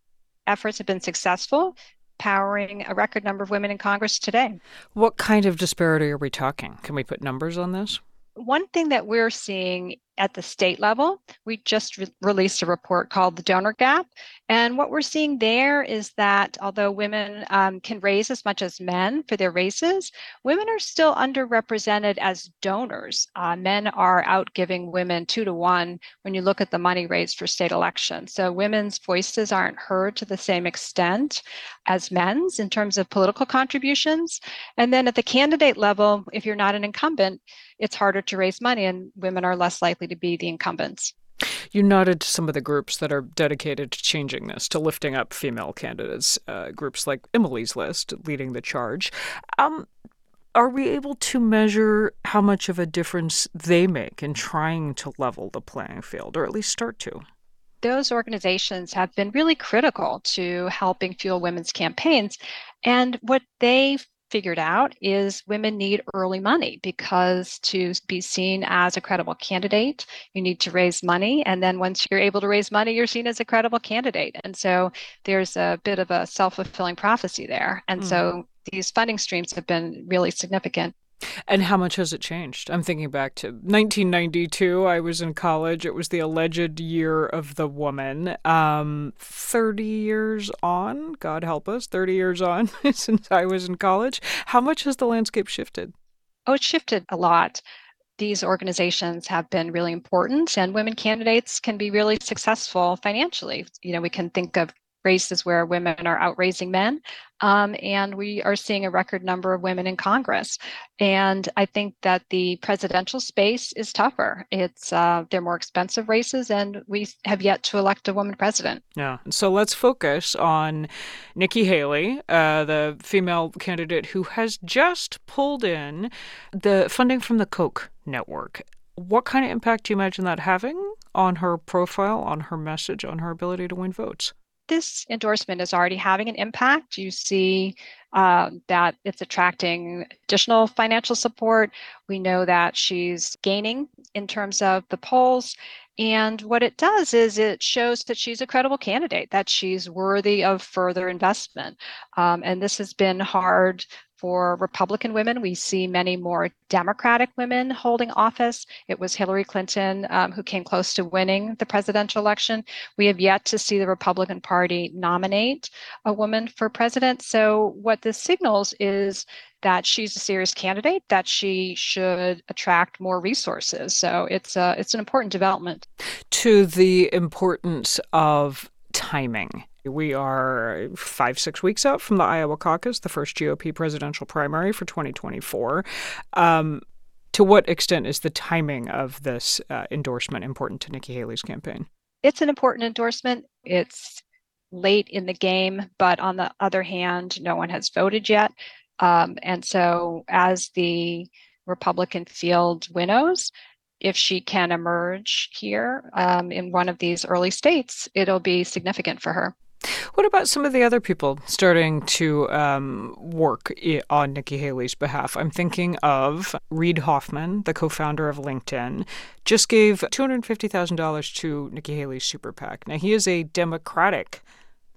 efforts have been successful, powering a record number of women in Congress today. What kind of disparity are we talking? Can we put numbers on this? One thing that we're seeing at the state level, we just re- released a report called The Donor Gap. And what we're seeing there is that although women um, can raise as much as men for their races, women are still underrepresented as donors. Uh, men are out giving women two to one when you look at the money raised for state elections. So women's voices aren't heard to the same extent as men's in terms of political contributions. And then at the candidate level, if you're not an incumbent, it's harder to raise money and women are less likely to be the incumbents. You nodded to some of the groups that are dedicated to changing this, to lifting up female candidates, uh, groups like Emily's List leading the charge. Um, are we able to measure how much of a difference they make in trying to level the playing field, or at least start to? Those organizations have been really critical to helping fuel women's campaigns. And what they figured out is women need early money because to be seen as a credible candidate, you need to raise money. And then once you're able to raise money, you're seen as a credible candidate. And so there's a bit of a self fulfilling prophecy there. And mm. so these funding streams have been really significant. And how much has it changed? I'm thinking back to 1992. I was in college. It was the alleged year of the woman. Um, 30 years on, God help us, 30 years on since I was in college. How much has the landscape shifted? Oh, it shifted a lot. These organizations have been really important, and women candidates can be really successful financially. You know, we can think of races where women are outraising men. Um, and we are seeing a record number of women in Congress. And I think that the presidential space is tougher. It's uh, they're more expensive races, and we have yet to elect a woman president. Yeah. So let's focus on Nikki Haley, uh, the female candidate who has just pulled in the funding from the Koch network. What kind of impact do you imagine that having on her profile, on her message, on her ability to win votes? This endorsement is already having an impact. You see uh, that it's attracting additional financial support. We know that she's gaining in terms of the polls. And what it does is it shows that she's a credible candidate, that she's worthy of further investment. Um, and this has been hard for Republican women. We see many more Democratic women holding office. It was Hillary Clinton um, who came close to winning the presidential election. We have yet to see the Republican Party nominate a woman for president. So, what this signals is that she's a serious candidate, that she should attract more resources. So, it's, a, it's an important development. To the importance of timing we are five, six weeks out from the Iowa caucus, the first GOP presidential primary for 2024. Um, to what extent is the timing of this uh, endorsement important to Nikki Haley's campaign? It's an important endorsement. It's late in the game, but on the other hand, no one has voted yet. Um, and so, as the Republican field winnows, if she can emerge here um, in one of these early states, it'll be significant for her. What about some of the other people starting to um, work on Nikki Haley's behalf? I'm thinking of Reid Hoffman, the co founder of LinkedIn, just gave $250,000 to Nikki Haley's super PAC. Now, he is a Democratic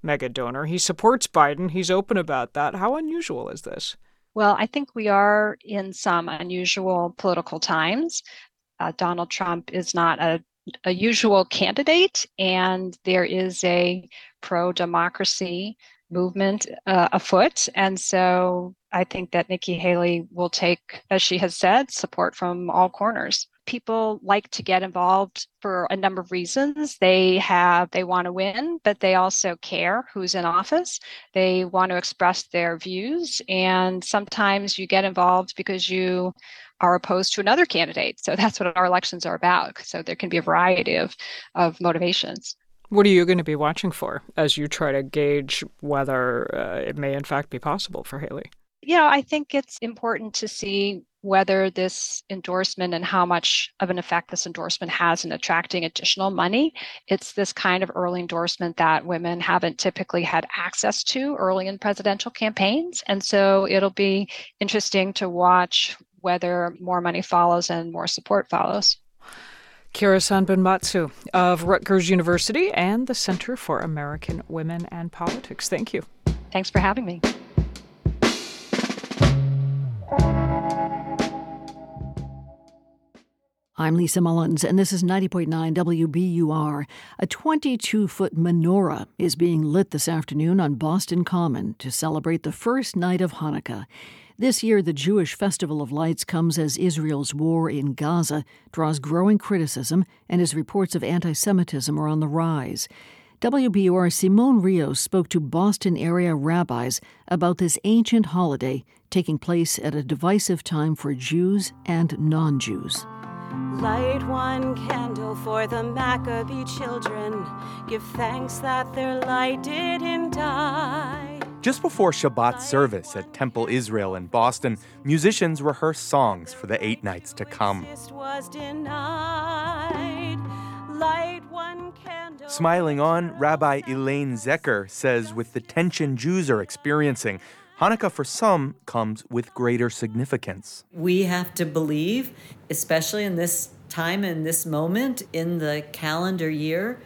mega donor. He supports Biden. He's open about that. How unusual is this? Well, I think we are in some unusual political times. Uh, Donald Trump is not a a usual candidate, and there is a pro democracy movement uh, afoot. And so I think that Nikki Haley will take, as she has said, support from all corners. People like to get involved for a number of reasons. They have, they want to win, but they also care who's in office. They want to express their views. And sometimes you get involved because you are opposed to another candidate. So that's what our elections are about. So there can be a variety of, of motivations. What are you going to be watching for as you try to gauge whether uh, it may, in fact, be possible for Haley? You know, I think it's important to see whether this endorsement and how much of an effect this endorsement has in attracting additional money. It's this kind of early endorsement that women haven't typically had access to early in presidential campaigns. And so it'll be interesting to watch whether more money follows and more support follows. Kira Sanbonmatsu of Rutgers University and the Center for American Women and Politics. Thank you. Thanks for having me. I'm Lisa Mullins, and this is 90.9 WBUR. A 22 foot menorah is being lit this afternoon on Boston Common to celebrate the first night of Hanukkah. This year, the Jewish Festival of Lights comes as Israel's war in Gaza draws growing criticism and as reports of anti Semitism are on the rise. WBUR Simon Rios spoke to Boston area rabbis about this ancient holiday taking place at a divisive time for Jews and non Jews. Light one candle for the Maccabee children. Give thanks that their light didn't die. Just before Shabbat service at Temple Israel in Boston, musicians rehearse songs for the eight nights to come. Smiling on, Rabbi Elaine Zecher says with the tension Jews are experiencing, Hanukkah for some comes with greater significance. We have to believe, especially in this time and this moment in the calendar year,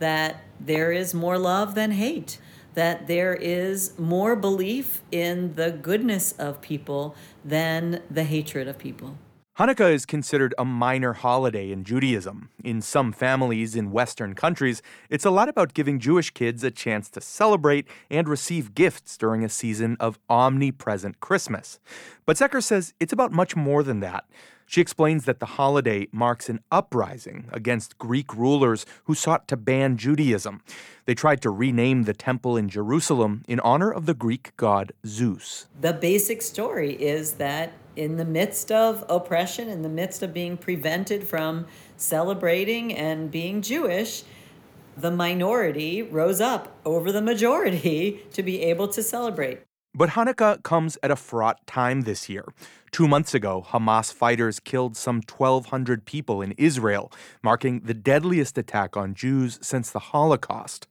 that there is more love than hate, that there is more belief in the goodness of people than the hatred of people. Hanukkah is considered a minor holiday in Judaism. In some families in Western countries, it's a lot about giving Jewish kids a chance to celebrate and receive gifts during a season of omnipresent Christmas. But Zecher says it's about much more than that. She explains that the holiday marks an uprising against Greek rulers who sought to ban Judaism. They tried to rename the temple in Jerusalem in honor of the Greek god Zeus. The basic story is that in the midst of oppression, in the midst of being prevented from celebrating and being Jewish, the minority rose up over the majority to be able to celebrate. But Hanukkah comes at a fraught time this year. Two months ago, Hamas fighters killed some 1,200 people in Israel, marking the deadliest attack on Jews since the Holocaust.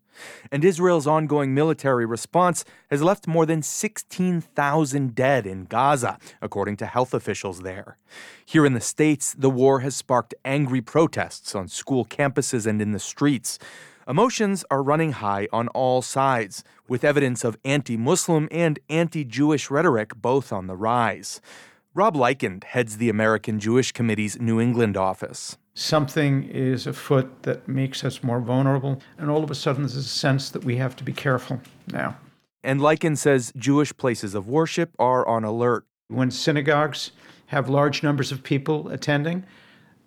And Israel's ongoing military response has left more than 16,000 dead in Gaza, according to health officials there. Here in the States, the war has sparked angry protests on school campuses and in the streets. Emotions are running high on all sides, with evidence of anti Muslim and anti Jewish rhetoric both on the rise. Rob Leikind heads the American Jewish Committee's New England office. Something is afoot that makes us more vulnerable, and all of a sudden there's a sense that we have to be careful now. And Leikind says Jewish places of worship are on alert. When synagogues have large numbers of people attending,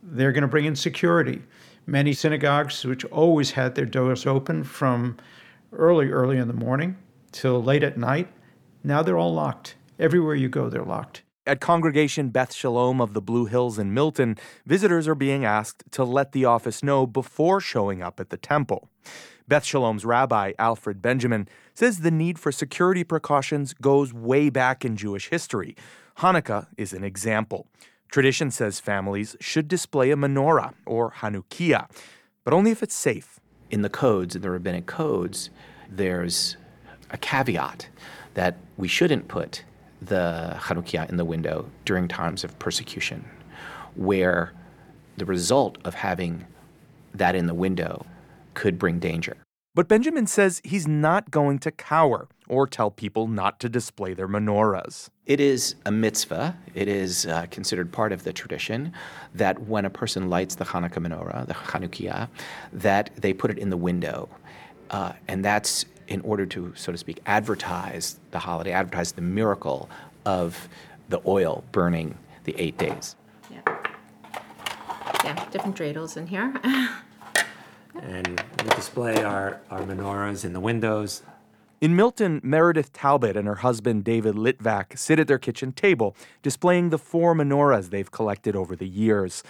they're going to bring in security. Many synagogues, which always had their doors open from early, early in the morning till late at night, now they're all locked. Everywhere you go, they're locked. At Congregation Beth Shalom of the Blue Hills in Milton, visitors are being asked to let the office know before showing up at the temple. Beth Shalom's rabbi, Alfred Benjamin, says the need for security precautions goes way back in Jewish history. Hanukkah is an example. Tradition says families should display a menorah or Chanukiah, but only if it's safe. In the codes, in the rabbinic codes, there's a caveat that we shouldn't put the Chanukiah in the window during times of persecution, where the result of having that in the window could bring danger. But Benjamin says he's not going to cower or tell people not to display their menorahs. It is a mitzvah. It is uh, considered part of the tradition that when a person lights the Hanukkah menorah, the Chanukiah, that they put it in the window. Uh, and that's in order to, so to speak, advertise the holiday, advertise the miracle of the oil burning the eight days. Yeah, yeah different dreidels in here. and we display our, our menorahs in the windows. In Milton, Meredith Talbot and her husband David Litvak sit at their kitchen table, displaying the four menorahs they've collected over the years.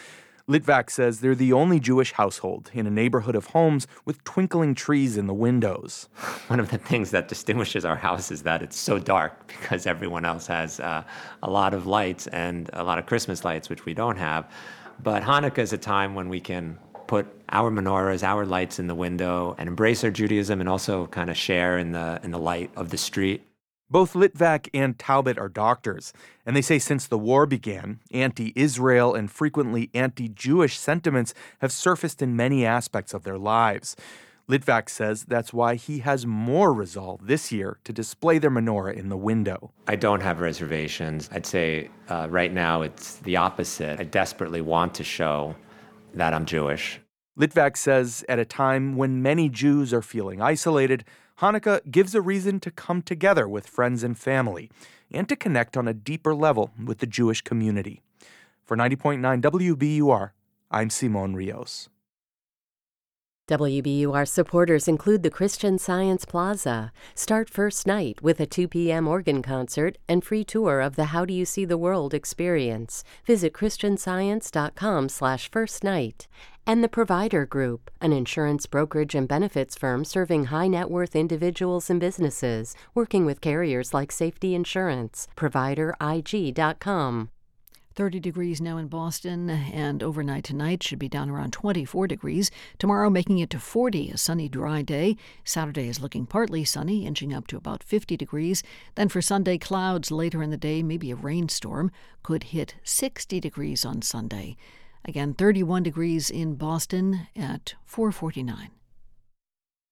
Litvak says they're the only Jewish household in a neighborhood of homes with twinkling trees in the windows. One of the things that distinguishes our house is that it's so dark because everyone else has uh, a lot of lights and a lot of Christmas lights, which we don't have. But Hanukkah is a time when we can put our menorahs, our lights in the window, and embrace our Judaism, and also kind of share in the in the light of the street. Both Litvak and Talbot are doctors, and they say since the war began, anti Israel and frequently anti Jewish sentiments have surfaced in many aspects of their lives. Litvak says that's why he has more resolve this year to display their menorah in the window. I don't have reservations. I'd say uh, right now it's the opposite. I desperately want to show that I'm Jewish. Litvak says at a time when many Jews are feeling isolated, Hanukkah gives a reason to come together with friends and family and to connect on a deeper level with the Jewish community. For 90.9 WBUR, I'm Simon Rios. WBUR supporters include the Christian Science Plaza. Start first night with a 2 p.m. organ concert and free tour of the How Do You See the World experience. Visit christianscience.com slash first night. And the Provider Group, an insurance brokerage and benefits firm serving high net worth individuals and businesses, working with carriers like Safety Insurance. ProviderIG.com. 30 degrees now in Boston, and overnight tonight should be down around 24 degrees. Tomorrow, making it to 40, a sunny, dry day. Saturday is looking partly sunny, inching up to about 50 degrees. Then for Sunday, clouds later in the day, maybe a rainstorm. Could hit 60 degrees on Sunday. Again, 31 degrees in Boston at 449.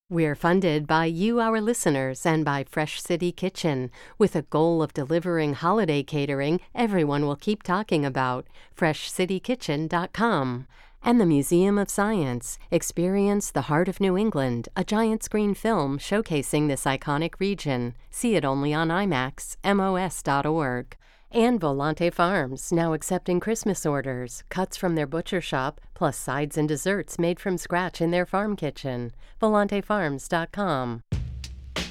We're funded by you, our listeners, and by Fresh City Kitchen, with a goal of delivering holiday catering everyone will keep talking about. FreshCityKitchen.com. And the Museum of Science. Experience the Heart of New England, a giant screen film showcasing this iconic region. See it only on IMAX, MOS.org. And Volante Farms, now accepting Christmas orders, cuts from their butcher shop, plus sides and desserts made from scratch in their farm kitchen. VolanteFarms.com.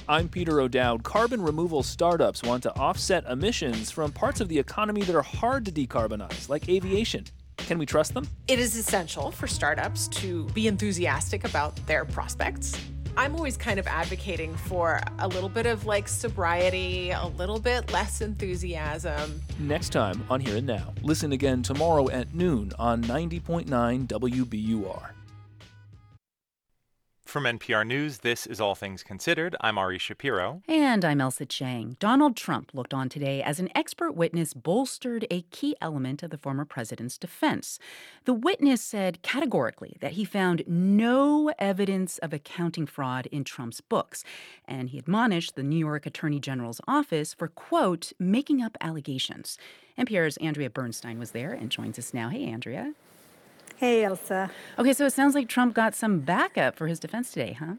I'm Peter O'Dowd. Carbon removal startups want to offset emissions from parts of the economy that are hard to decarbonize, like aviation. Can we trust them? It is essential for startups to be enthusiastic about their prospects. I'm always kind of advocating for a little bit of like sobriety, a little bit less enthusiasm. Next time on Here and Now. Listen again tomorrow at noon on 90.9 WBUR. From NPR News, this is All Things Considered. I'm Ari Shapiro. And I'm Ailsa Chang. Donald Trump looked on today as an expert witness bolstered a key element of the former president's defense. The witness said categorically that he found no evidence of accounting fraud in Trump's books. And he admonished the New York Attorney General's office for, quote, making up allegations. NPR's Andrea Bernstein was there and joins us now. Hey, Andrea. Hey, Ailsa. Okay, so it sounds like Trump got some backup for his defense today, huh?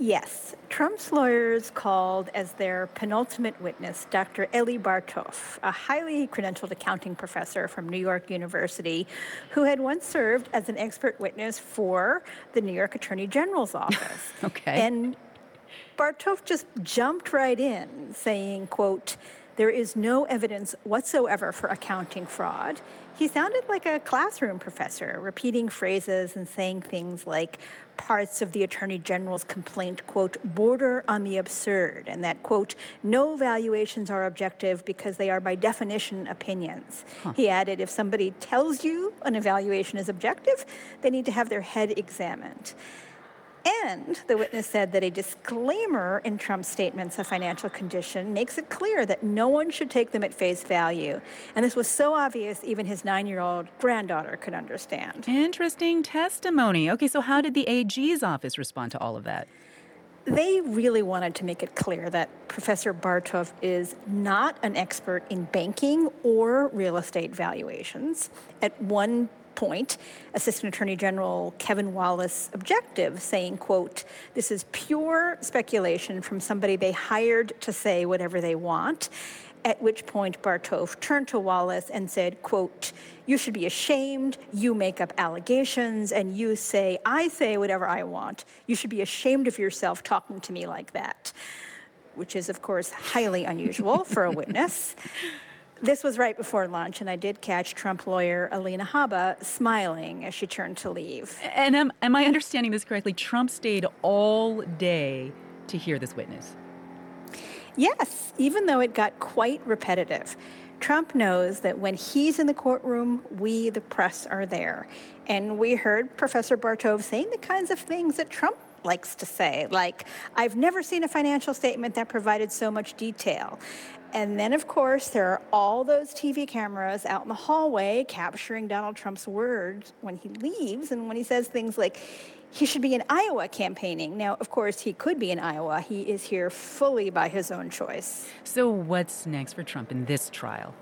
Yes. Trump's lawyers called as their penultimate witness Dr. Eli Bartov, a highly credentialed accounting professor from New York University who had once served as an expert witness for the New York Attorney General's office. okay. And Bartof just jumped right in, saying, quote, there is no evidence whatsoever for accounting fraud. He sounded like a classroom professor, repeating phrases and saying things like parts of the Attorney General's complaint, quote, border on the absurd, and that, quote, no valuations are objective because they are by definition opinions. Huh. He added, if somebody tells you an evaluation is objective, they need to have their head examined. And the witness said that a disclaimer in Trump's statements of financial condition makes it clear that no one should take them at face value. And this was so obvious, even his nine year old granddaughter could understand. Interesting testimony. Okay, so how did the AG's office respond to all of that? They really wanted to make it clear that Professor Bartov is not an expert in banking or real estate valuations. At one point, Assistant Attorney General Kevin Wallace objective, saying, quote, this is pure speculation from somebody they hired to say whatever they want. At which point Bartov turned to Wallace and said, quote, you should be ashamed. You make up allegations and you say, I say whatever I want. You should be ashamed of yourself talking to me like that, which is, of course, highly unusual for a witness. This was right before lunch, and I did catch Trump lawyer Alina Habba smiling as she turned to leave. And am, am I understanding this correctly? Trump stayed all day to hear this witness. Yes, even though it got quite repetitive. Trump knows that when he's in the courtroom, we, the press, are there. And we heard Professor Bartov saying the kinds of things that Trump likes to say, like, I've never seen a financial statement that provided so much detail. And then, of course, there are all those TV cameras out in the hallway capturing Donald Trump's words when he leaves and when he says things like, he should be in Iowa campaigning. Now, of course, he could be in Iowa. He is here fully by his own choice. So, what's next for Trump in this trial?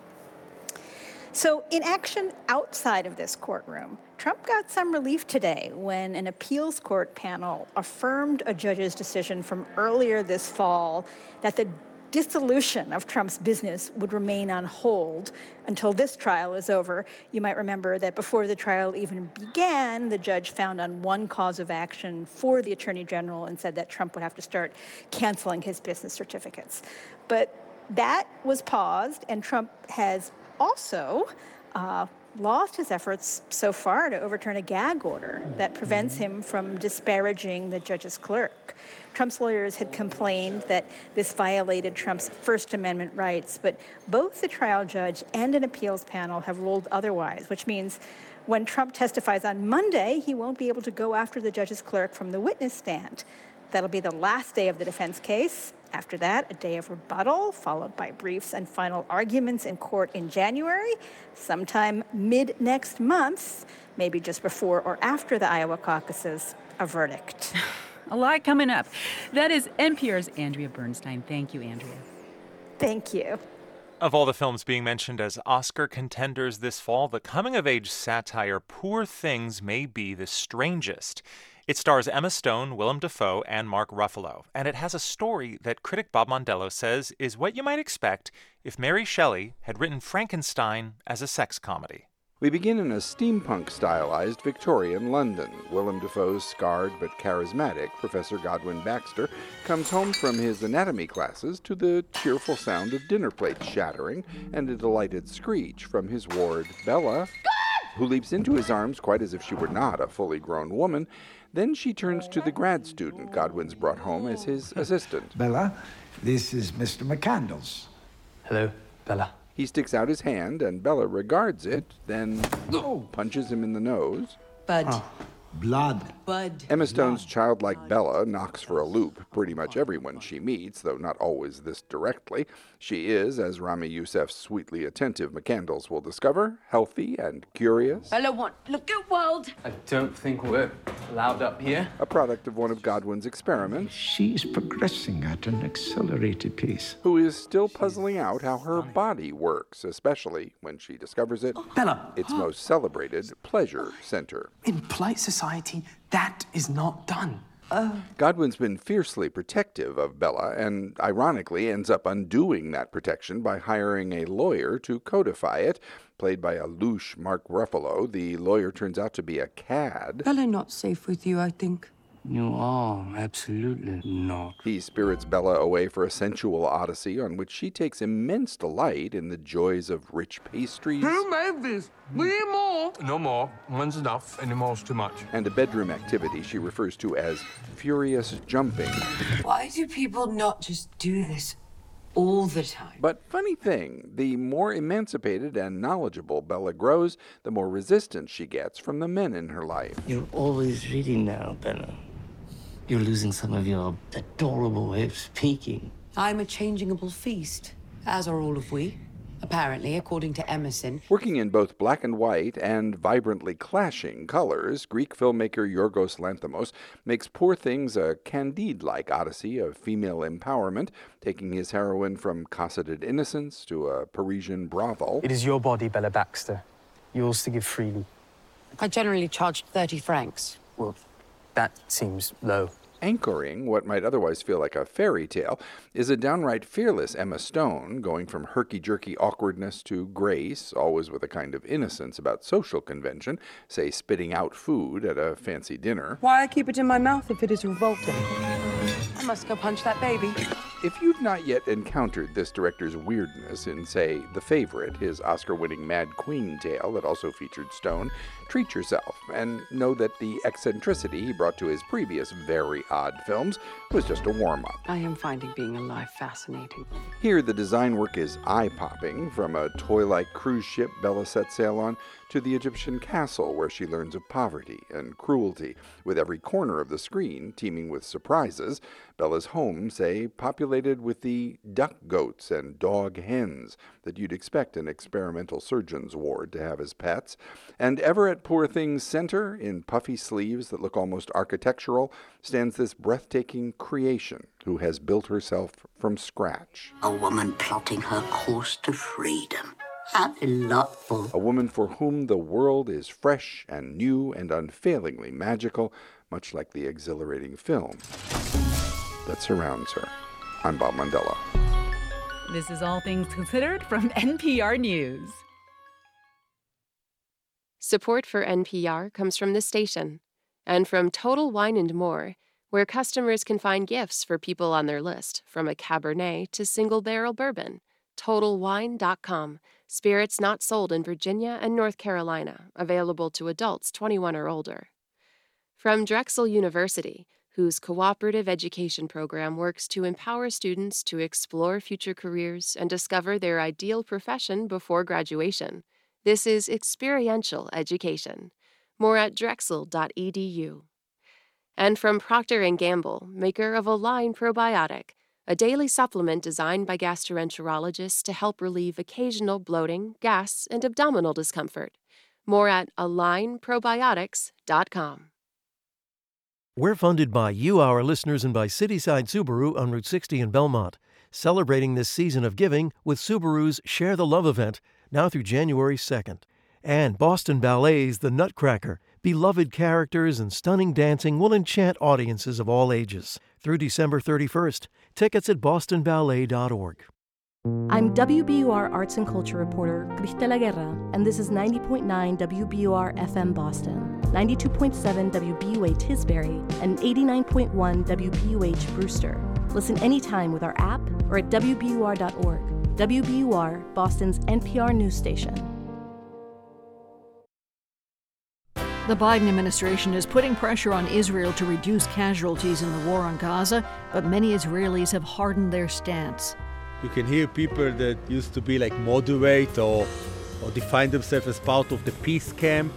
So, in action outside of this courtroom, Trump got some relief today when an appeals court panel affirmed a judge's decision from earlier this fall that the dissolution of Trump's business would remain on hold until this trial is over. You might remember that before the trial even began, the judge found on one cause of action for the attorney general and said that Trump would have to start canceling his business certificates. But that was paused, and Trump has also uh, lost his efforts so far to overturn a gag order that prevents him from disparaging the judge's clerk. Trump's lawyers had complained that this violated Trump's First Amendment rights, but both the trial judge and an appeals panel have ruled otherwise, which means when Trump testifies on Monday, he won't be able to go after the judge's clerk from the witness stand. That'll be the last day of the defense case. After that, a day of rebuttal, followed by briefs and final arguments in court in January, sometime mid next month, maybe just before or after the Iowa caucuses, a verdict. A lot coming up. That is NPR's Andrea Bernstein. Thank you, Andrea. Thank you. Of all the films being mentioned as Oscar contenders this fall, the coming of age satire Poor Things may be the strangest. It stars Emma Stone, Willem Dafoe, and Mark Ruffalo, and it has a story that critic Bob Mondello says is what you might expect if Mary Shelley had written Frankenstein as a sex comedy. We begin in a steampunk stylized Victorian London. Willem Dafoe's scarred but charismatic Professor Godwin Baxter comes home from his anatomy classes to the cheerful sound of dinner plates shattering and a delighted screech from his ward, Bella, who leaps into his arms quite as if she were not a fully grown woman. Then she turns to the grad student Godwin's brought home as his assistant. Bella, this is Mr. McCandles. Hello, Bella. He sticks out his hand, and Bella regards it, then oh. punches him in the nose. Bud. Oh. Blood. Bud. Emma Stone's childlike Bella knocks for a loop pretty much everyone she meets, though not always this directly. She is, as Ramy Youssef's sweetly attentive McCandles will discover, healthy and curious. Hello, one. Look at world. I don't think we're allowed up here. A product of one of Godwin's experiments. She's progressing at an accelerated pace. Who is still puzzling out how her body works, especially when she discovers it. Oh, Bella. Its most celebrated pleasure center. In polite society, that is not done. Godwin's been fiercely protective of Bella and ironically ends up undoing that protection by hiring a lawyer to codify it. Played by a louche Mark Ruffalo, the lawyer turns out to be a cad. Bella not safe with you, I think. You are absolutely not. He spirits Bella away for a sensual odyssey on which she takes immense delight in the joys of rich pastries Who made this? We need more. No more. One's enough. Any more's too much. and a bedroom activity she refers to as furious jumping. Why do people not just do this all the time? But funny thing, the more emancipated and knowledgeable Bella grows, the more resistance she gets from the men in her life. You're always reading now, Bella. You're losing some of your adorable way of speaking. I'm a changeable feast, as are all of we. Apparently, according to Emerson. Working in both black and white and vibrantly clashing colors, Greek filmmaker Yorgos Lanthimos makes Poor Things a Candide-like odyssey of female empowerment, taking his heroine from cosseted innocence to a Parisian brothel. It is your body, Bella Baxter. Yours to give freely. I generally charged 30 francs. Well, that seems low. Anchoring what might otherwise feel like a fairy tale is a downright fearless Emma Stone, going from herky jerky awkwardness to grace, always with a kind of innocence about social convention, say spitting out food at a fancy dinner. Why I keep it in my mouth if it is revolting? I must go punch that baby. If you've not yet encountered this director's weirdness in, say, The Favorite, his Oscar winning Mad Queen tale that also featured Stone, treat yourself and know that the eccentricity he brought to his previous very odd films was just a warm up. I am finding being alive fascinating. Here, the design work is eye popping from a toy like cruise ship Bella set sail on to the Egyptian castle where she learns of poverty and cruelty, with every corner of the screen teeming with surprises. Bella's home, say, populated with the duck goats and dog hens that you'd expect an experimental surgeon's ward to have as pets. And ever at Poor Things Center, in puffy sleeves that look almost architectural, stands this breathtaking creation who has built herself from scratch. A woman plotting her course to freedom. How delightful. A woman for whom the world is fresh and new and unfailingly magical, much like the exhilarating film that surrounds her. I'm Bob Mondello. This is All Things Considered from NPR News. Support for NPR comes from the station and from Total Wine and More, where customers can find gifts for people on their list, from a Cabernet to single barrel bourbon. TotalWine.com. Spirits not sold in Virginia and North Carolina, available to adults 21 or older. From Drexel University, whose cooperative education program works to empower students to explore future careers and discover their ideal profession before graduation. This is experiential education. More at drexel.edu. And from Procter & Gamble, maker of Align Probiotic, a daily supplement designed by gastroenterologists to help relieve occasional bloating, gas, and abdominal discomfort. More at alignprobiotics.com. We're funded by you, our listeners, and by Cityside Subaru on Route 60 in Belmont, celebrating this season of giving with Subaru's Share the Love event now through January 2nd. And Boston Ballet's The Nutcracker. Beloved characters and stunning dancing will enchant audiences of all ages through December 31st. Tickets at bostonballet.org. I'm WBUR Arts and Culture reporter Cristela Guerra, and this is 90.9 WBUR FM Boston, 92.7 WBUA Tisbury, and 89.1 WBUH Brewster. Listen anytime with our app or at WBUR.org. WBUR, Boston's NPR news station. The Biden administration is putting pressure on Israel to reduce casualties in the war on Gaza, but many Israelis have hardened their stance. You can hear people that used to be like moderate or, or define themselves as part of the peace camp.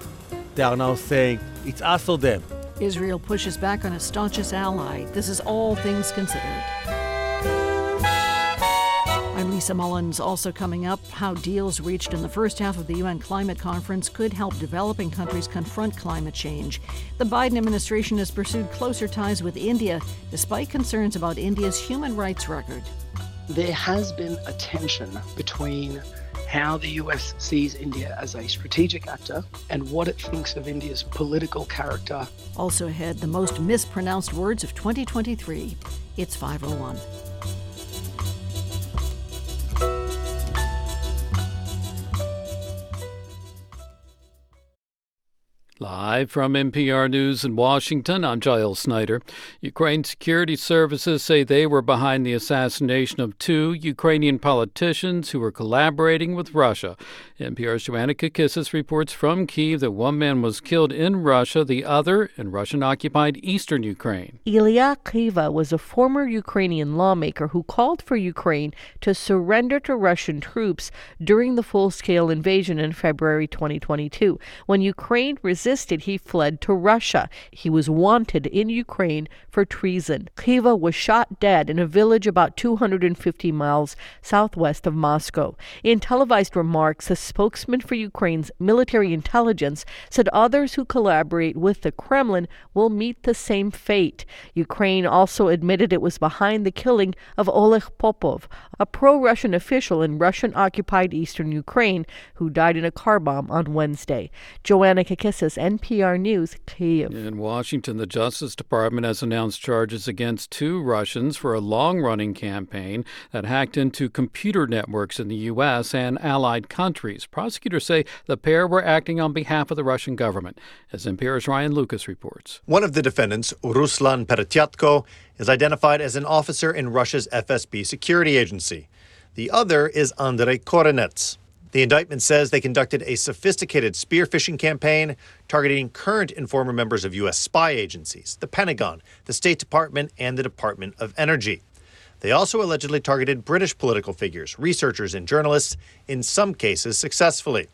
They are now saying it's us or them. Israel pushes back on its staunchest ally. This is all things considered. Lisa Mullins. Also coming up, how deals reached in the first half of the UN climate conference could help developing countries confront climate change. The Biden administration has pursued closer ties with India, despite concerns about India's human rights record. There has been a tension between how the US sees India as a strategic actor and what it thinks of India's political character. Also ahead, the most mispronounced words of 2023. It's 501. Live from NPR News in Washington, I'm Giles Snyder. Ukraine security services say they were behind the assassination of two Ukrainian politicians who were collaborating with Russia. NPR's Joanna Kakissis reports from Kiev that one man was killed in Russia, the other in Russian occupied eastern Ukraine. Ilya Khiva was a former Ukrainian lawmaker who called for Ukraine to surrender to Russian troops during the full scale invasion in February 2022. When Ukraine resisted, resisted, he fled to Russia. He was wanted in Ukraine for treason. Khiva was shot dead in a village about 250 miles southwest of Moscow. In televised remarks, a spokesman for Ukraine's military intelligence said others who collaborate with the Kremlin will meet the same fate. Ukraine also admitted it was behind the killing of Oleg Popov, a pro Russian official in Russian occupied eastern Ukraine who died in a car bomb on Wednesday. Joanna Kakissis NPR News, Kyiv. In Washington, the Justice Department has announced charges against two Russians for a long running campaign that hacked into computer networks in the U.S. and allied countries. Prosecutors say the pair were acting on behalf of the Russian government, as NPR's Ryan Lucas reports. One of the defendants, Ruslan Peretyatko, is identified as an officer in Russia's FSB security agency. The other is Andrei Korenets. The indictment says they conducted a sophisticated spear phishing campaign targeting current and former members of U.S. spy agencies, the Pentagon, the State Department, and the Department of Energy. They also allegedly targeted British political figures, researchers, and journalists, in some cases successfully.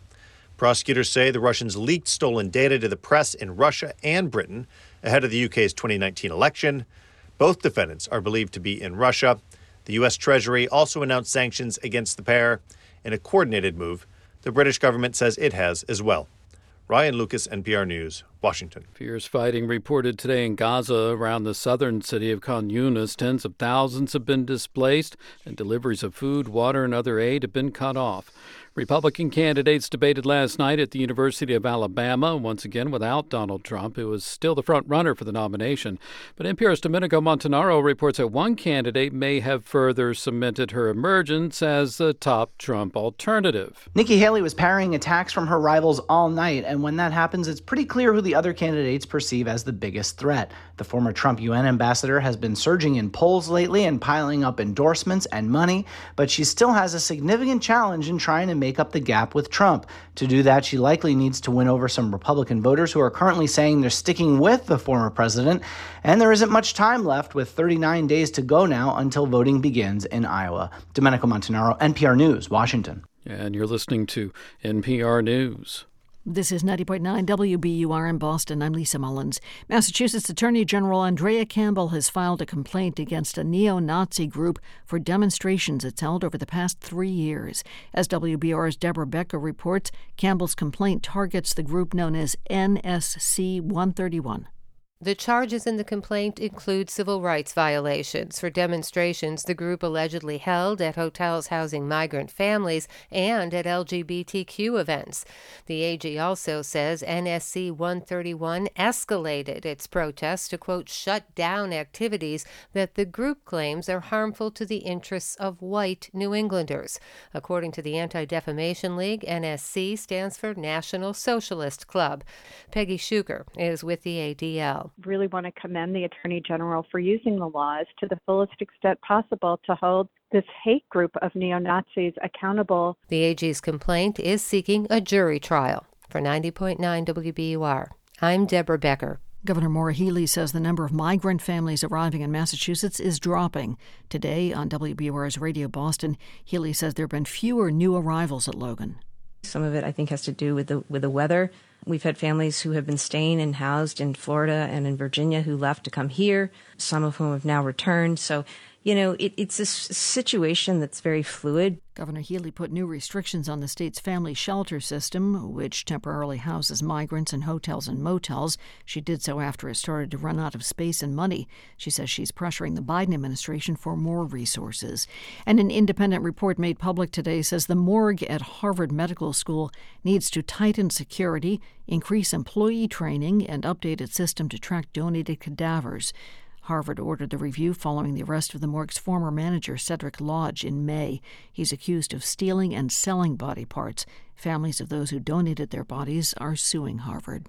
Prosecutors say the Russians leaked stolen data to the press in Russia and Britain ahead of the UK's 2019 election. Both defendants are believed to be in Russia. The U.S. Treasury also announced sanctions against the pair in a coordinated move the British government says it has as well. Ryan Lucas, NPR News, Washington. Fierce fighting reported today in Gaza around the southern city of Khan Yunis. Tens of thousands have been displaced, and deliveries of food, water, and other aid have been cut off. Republican candidates debated last night at the University of Alabama, once again without Donald Trump, who was still the front runner for the nomination. But NPR's Domenico Montanaro reports that one candidate may have further cemented her emergence as the top Trump alternative. Nikki Haley was parrying attacks from her rivals all night, and when that happens, it's pretty clear who the other candidates perceive as the biggest threat. The former Trump UN ambassador has been surging in polls lately and piling up endorsements and money, but she still has a significant challenge in trying to make up the gap with Trump. To do that, she likely needs to win over some Republican voters who are currently saying they're sticking with the former president, and there isn't much time left with 39 days to go now until voting begins in Iowa. Domenico Montanaro, NPR News, Washington. And you're listening to NPR News. This is 90.9 WBUR in Boston. I'm Lisa Mullins. Massachusetts Attorney General Andrea Campbell has filed a complaint against a neo Nazi group for demonstrations it's held over the past three years. As WBUR's Deborah Becker reports, Campbell's complaint targets the group known as NSC 131. The charges in the complaint include civil rights violations for demonstrations the group allegedly held at hotels housing migrant families and at LGBTQ events. The AG also says NSC 131 escalated its protests to, quote, shut down activities that the group claims are harmful to the interests of white New Englanders. According to the Anti Defamation League, NSC stands for National Socialist Club. Peggy Shukur is with the ADL really want to commend the Attorney General for using the laws to the fullest extent possible to hold this hate group of neo Nazis accountable. The AG's complaint is seeking a jury trial. For 90.9 WBUR, I'm Deborah Becker. Governor Maura Healey says the number of migrant families arriving in Massachusetts is dropping. Today on WBUR's Radio Boston, Healey says there have been fewer new arrivals at Logan. Some of it, I think, has to do with the with the weather. We've had families who have been staying and housed in Florida and in Virginia who left to come here, some of whom have now returned. So you know, it, it's a situation that's very fluid. Governor Healey put new restrictions on the state's family shelter system, which temporarily houses migrants in hotels and motels. She did so after it started to run out of space and money. She says she's pressuring the Biden administration for more resources. And an independent report made public today says the morgue at Harvard Medical School needs to tighten security, increase employee training, and update its system to track donated cadavers. Harvard ordered the review following the arrest of the morgue's former manager, Cedric Lodge, in May. He's accused of stealing and selling body parts. Families of those who donated their bodies are suing Harvard.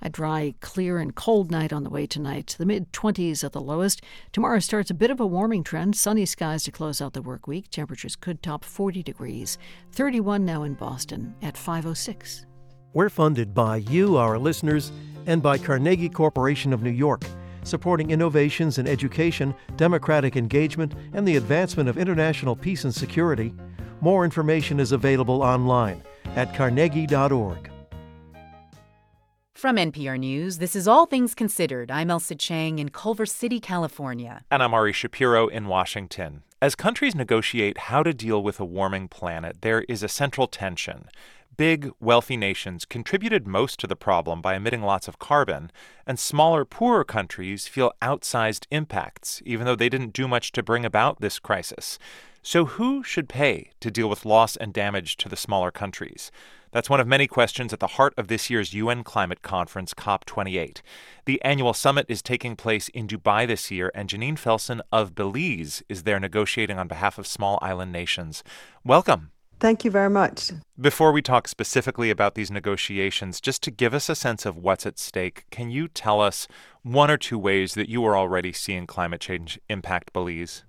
A dry, clear, and cold night on the way tonight. The mid 20s at the lowest. Tomorrow starts a bit of a warming trend. Sunny skies to close out the work week. Temperatures could top 40 degrees. 31 now in Boston at 506. We're funded by you, our listeners, and by Carnegie Corporation of New York supporting innovations in education, democratic engagement, and the advancement of international peace and security. More information is available online at carnegie.org. From NPR News, this is All Things Considered. I'm Ailsa Chang in Culver City, California. And I'm Ari Shapiro in Washington. As countries negotiate how to deal with a warming planet, there is a central tension big, wealthy nations contributed most to the problem by emitting lots of carbon, and smaller, poorer countries feel outsized impacts, even though they didn't do much to bring about this crisis. So, who should pay to deal with loss and damage to the smaller countries? That's one of many questions at the heart of this year's UN climate conference, COP28. The annual summit is taking place in Dubai this year, and Janine Felson of Belize is there negotiating on behalf of small island nations. Welcome. Thank you very much. Before we talk specifically about these negotiations, just to give us a sense of what's at stake, can you tell us one or two ways that you are already seeing climate change impact Belize?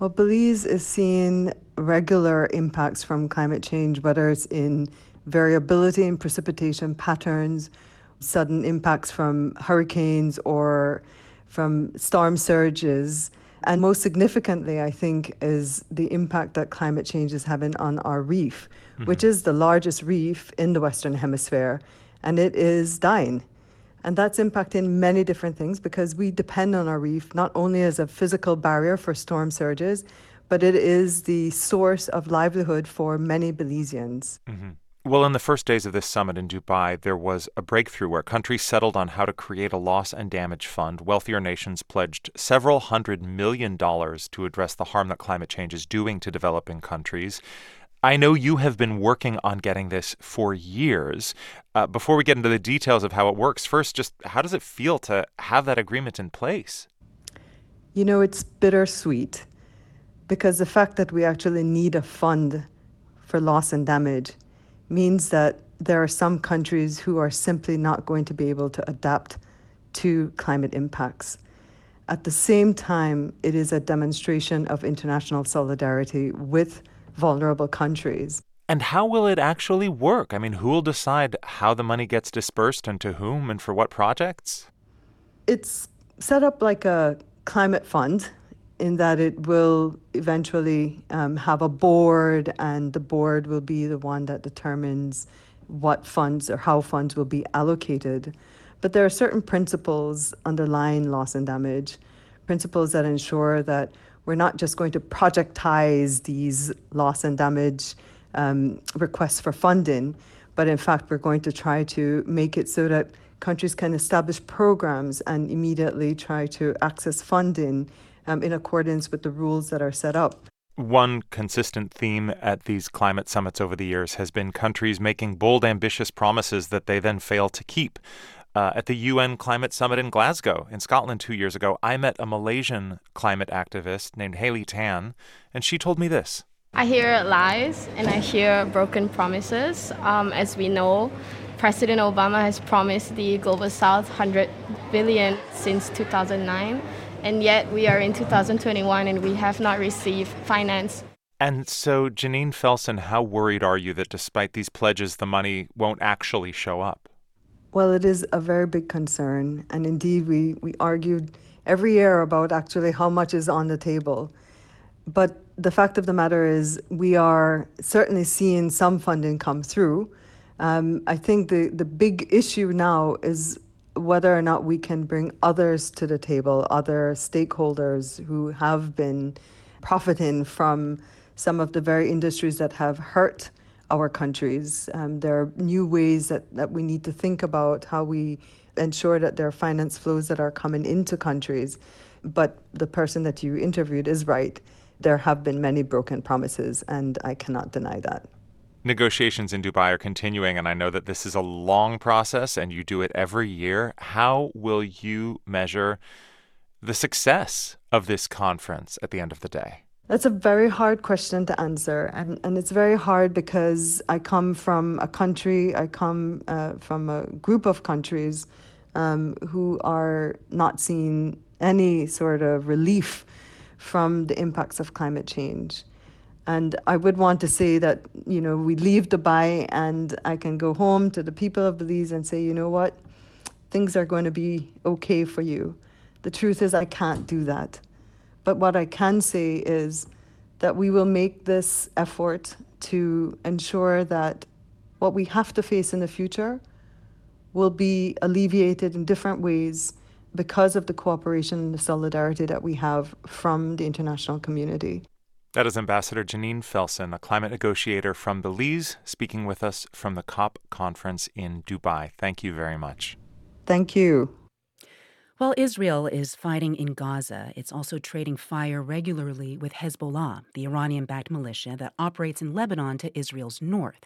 Well, Belize is seeing regular impacts from climate change, whether it's in variability in precipitation patterns, sudden impacts from hurricanes, or from storm surges. And most significantly, I think, is the impact that climate change is having on our reef, mm-hmm. which is the largest reef in the Western Hemisphere, and it is dying. And that's impacting many different things because we depend on our reef not only as a physical barrier for storm surges, but it is the source of livelihood for many Belizeans. Mm-hmm. Well, in the first days of this summit in Dubai, there was a breakthrough where countries settled on how to create a loss and damage fund. Wealthier nations pledged several hundred million dollars to address the harm that climate change is doing to developing countries. I know you have been working on getting this for years. Uh, before we get into the details of how it works, first, just how does it feel to have that agreement in place? You know, it's bittersweet because the fact that we actually need a fund for loss and damage means that there are some countries who are simply not going to be able to adapt to climate impacts. At the same time, it is a demonstration of international solidarity with vulnerable countries. And how will it actually work? I mean, who will decide how the money gets dispersed and to whom and for what projects? It's set up like a climate fund in that it will eventually um, have a board, and the board will be the one that determines what funds or how funds will be allocated. But there are certain principles underlying loss and damage, principles that ensure that we're not just going to projectize these loss and damage um, requests for funding, but in fact, we're going to try to make it so that countries can establish programs and immediately try to access funding um, in accordance with the rules that are set up. One consistent theme at these climate summits over the years has been countries making bold, ambitious promises that they then fail to keep. Uh, at the UN Climate Summit in Glasgow, in Scotland, two years ago, I met a Malaysian climate activist named Haley Tan, and she told me this. I hear lies and I hear broken promises. Um, as we know, President Obama has promised the Global South 100 billion since 2009, and yet we are in 2021 and we have not received finance. And so, Janine Felson, how worried are you that despite these pledges, the money won't actually show up? Well, it is a very big concern. And indeed, we, we argued every year about actually how much is on the table. But the fact of the matter is, we are certainly seeing some funding come through. Um, I think the, the big issue now is whether or not we can bring others to the table, other stakeholders who have been profiting from some of the very industries that have hurt our countries. Um, there are new ways that, that we need to think about how we ensure that there are finance flows that are coming into countries. But the person that you interviewed is right. There have been many broken promises, and I cannot deny that. Negotiations in Dubai are continuing, and I know that this is a long process and you do it every year. How will you measure the success of this conference at the end of the day? That's a very hard question to answer. And, and it's very hard because I come from a country, I come uh, from a group of countries um, who are not seeing any sort of relief from the impacts of climate change. And I would want to say that, you know, we leave Dubai and I can go home to the people of Belize and say, you know what, things are going to be okay for you. The truth is, I can't do that. But what I can say is that we will make this effort to ensure that what we have to face in the future will be alleviated in different ways because of the cooperation and the solidarity that we have from the international community. That is Ambassador Janine Felson, a climate negotiator from Belize, speaking with us from the COP conference in Dubai. Thank you very much. Thank you. While Israel is fighting in Gaza, it's also trading fire regularly with Hezbollah, the Iranian backed militia that operates in Lebanon to Israel's north.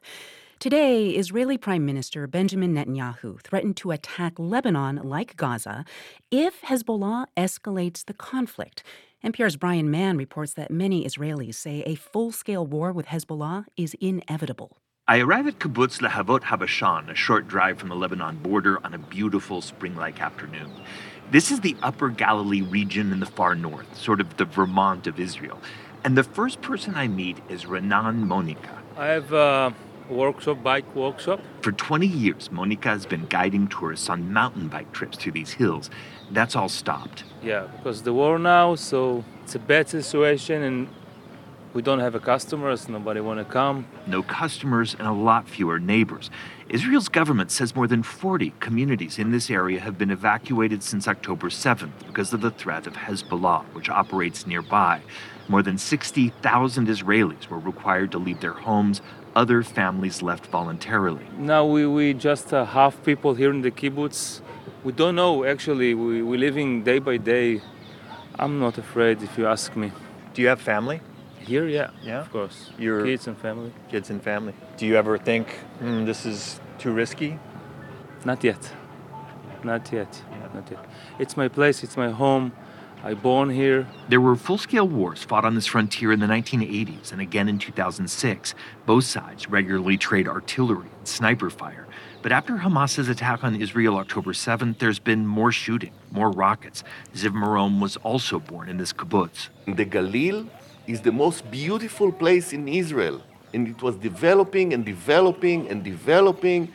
Today, Israeli Prime Minister Benjamin Netanyahu threatened to attack Lebanon like Gaza if Hezbollah escalates the conflict. NPR's Brian Mann reports that many Israelis say a full scale war with Hezbollah is inevitable. I arrive at Kibbutz Lehavot Habashan, a short drive from the Lebanon border, on a beautiful spring like afternoon. This is the Upper Galilee region in the far north, sort of the Vermont of Israel. And the first person I meet is Renan Monica. I have a workshop, bike workshop. For 20 years, Monica has been guiding tourists on mountain bike trips through these hills. That's all stopped. Yeah, because the war now, so it's a bad situation and we don't have a customers, nobody want to come. No customers and a lot fewer neighbors. Israel's government says more than 40 communities in this area have been evacuated since October 7th because of the threat of Hezbollah, which operates nearby. More than 60,000 Israelis were required to leave their homes. Other families left voluntarily. Now we, we just uh, half people here in the kibbutz. We don't know actually. We, we're living day by day. I'm not afraid if you ask me. Do you have family? Here, yeah, yeah, of course. Your kids and family. Kids and family. Do you ever think mm, this is too risky? Not yet. Not yet. Not yet. It's my place. It's my home. I born here. There were full-scale wars fought on this frontier in the 1980s and again in 2006. Both sides regularly trade artillery and sniper fire. But after Hamas's attack on Israel October 7th, there's been more shooting, more rockets. Ziv Marom was also born in this kibbutz. The Galil is the most beautiful place in Israel, and it was developing and developing and developing.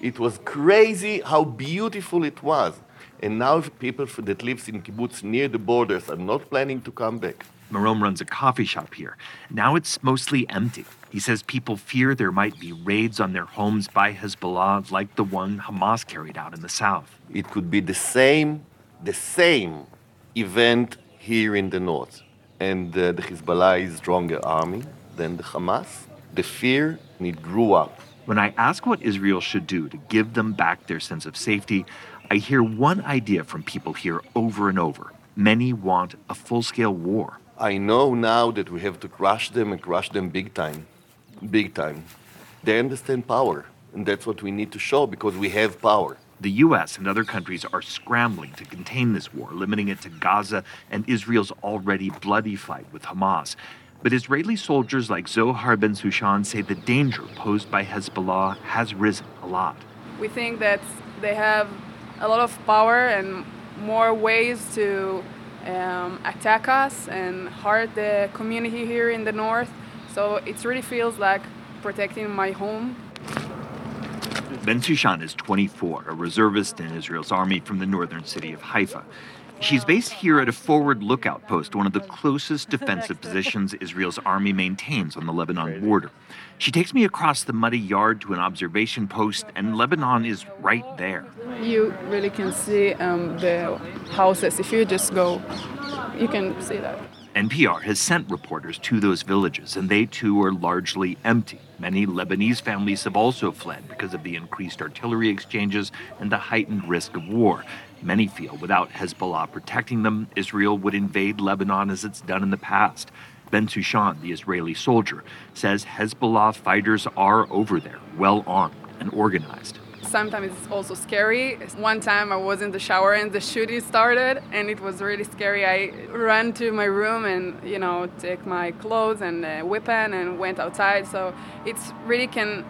It was crazy how beautiful it was. And now people that lives in kibbutz near the borders are not planning to come back. Marom runs a coffee shop here. Now it's mostly empty. He says people fear there might be raids on their homes by Hezbollah like the one Hamas carried out in the south. It could be the same, the same event here in the north. And uh, the Hezbollah is stronger army than the Hamas. The fear, and it grew up. When I ask what Israel should do to give them back their sense of safety, I hear one idea from people here over and over. Many want a full scale war. I know now that we have to crush them and crush them big time. Big time. They understand power, and that's what we need to show because we have power. The U.S. and other countries are scrambling to contain this war, limiting it to Gaza and Israel's already bloody fight with Hamas. But Israeli soldiers like Zohar Ben Sushan say the danger posed by Hezbollah has risen a lot. We think that they have a lot of power and more ways to um, attack us and hurt the community here in the north. So it really feels like protecting my home. Ben Sushan is 24, a reservist in Israel's army from the northern city of Haifa. She's based here at a forward lookout post, one of the closest defensive positions Israel's army maintains on the Lebanon border. She takes me across the muddy yard to an observation post, and Lebanon is right there. You really can see um, the houses. If you just go, you can see that. NPR has sent reporters to those villages, and they too are largely empty. Many Lebanese families have also fled because of the increased artillery exchanges and the heightened risk of war. Many feel without Hezbollah protecting them, Israel would invade Lebanon as it's done in the past. Ben Sushan, the Israeli soldier, says Hezbollah fighters are over there, well armed and organized sometimes it's also scary. One time I was in the shower and the shooting started, and it was really scary. I ran to my room and you know take my clothes and uh, weapon and went outside. So it's really can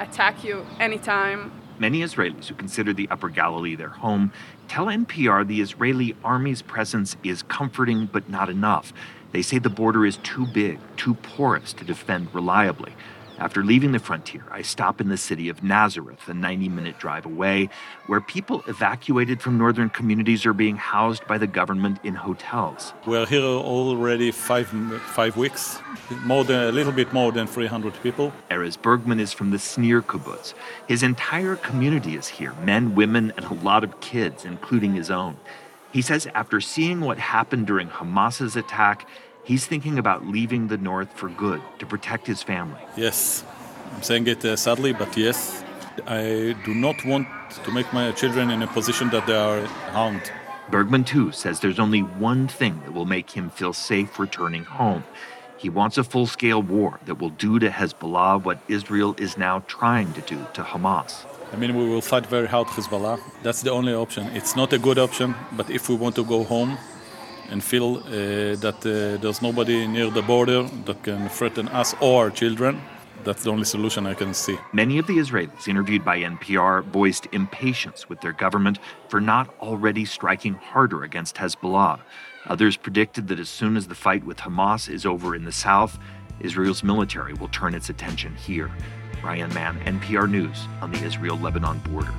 attack you anytime. Many Israelis who consider the Upper Galilee their home tell NPR the Israeli army's presence is comforting but not enough. They say the border is too big, too porous to defend reliably. After leaving the frontier, I stop in the city of Nazareth, a 90 minute drive away, where people evacuated from northern communities are being housed by the government in hotels. We're here already five, five weeks, more than, a little bit more than 300 people. Erez Bergman is from the Snir kibbutz. His entire community is here men, women, and a lot of kids, including his own. He says after seeing what happened during Hamas's attack, He's thinking about leaving the North for good to protect his family. Yes, I'm saying it uh, sadly, but yes. I do not want to make my children in a position that they are harmed. Bergman, too, says there's only one thing that will make him feel safe returning home. He wants a full scale war that will do to Hezbollah what Israel is now trying to do to Hamas. I mean, we will fight very hard, Hezbollah. That's the only option. It's not a good option, but if we want to go home, and feel uh, that uh, there's nobody near the border that can threaten us or our children. That's the only solution I can see. Many of the Israelis interviewed by NPR voiced impatience with their government for not already striking harder against Hezbollah. Others predicted that as soon as the fight with Hamas is over in the south, Israel's military will turn its attention here. Brian Mann, NPR News on the Israel Lebanon border.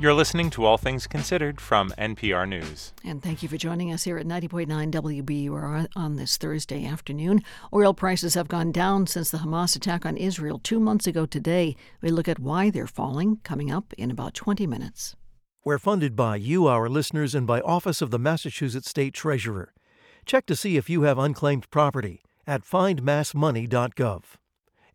You're listening to All Things Considered from NPR News. And thank you for joining us here at 90.9 WBUR on this Thursday afternoon. Oil prices have gone down since the Hamas attack on Israel two months ago today. We look at why they're falling coming up in about 20 minutes. We're funded by you, our listeners, and by Office of the Massachusetts State Treasurer. Check to see if you have unclaimed property at findmassmoney.gov.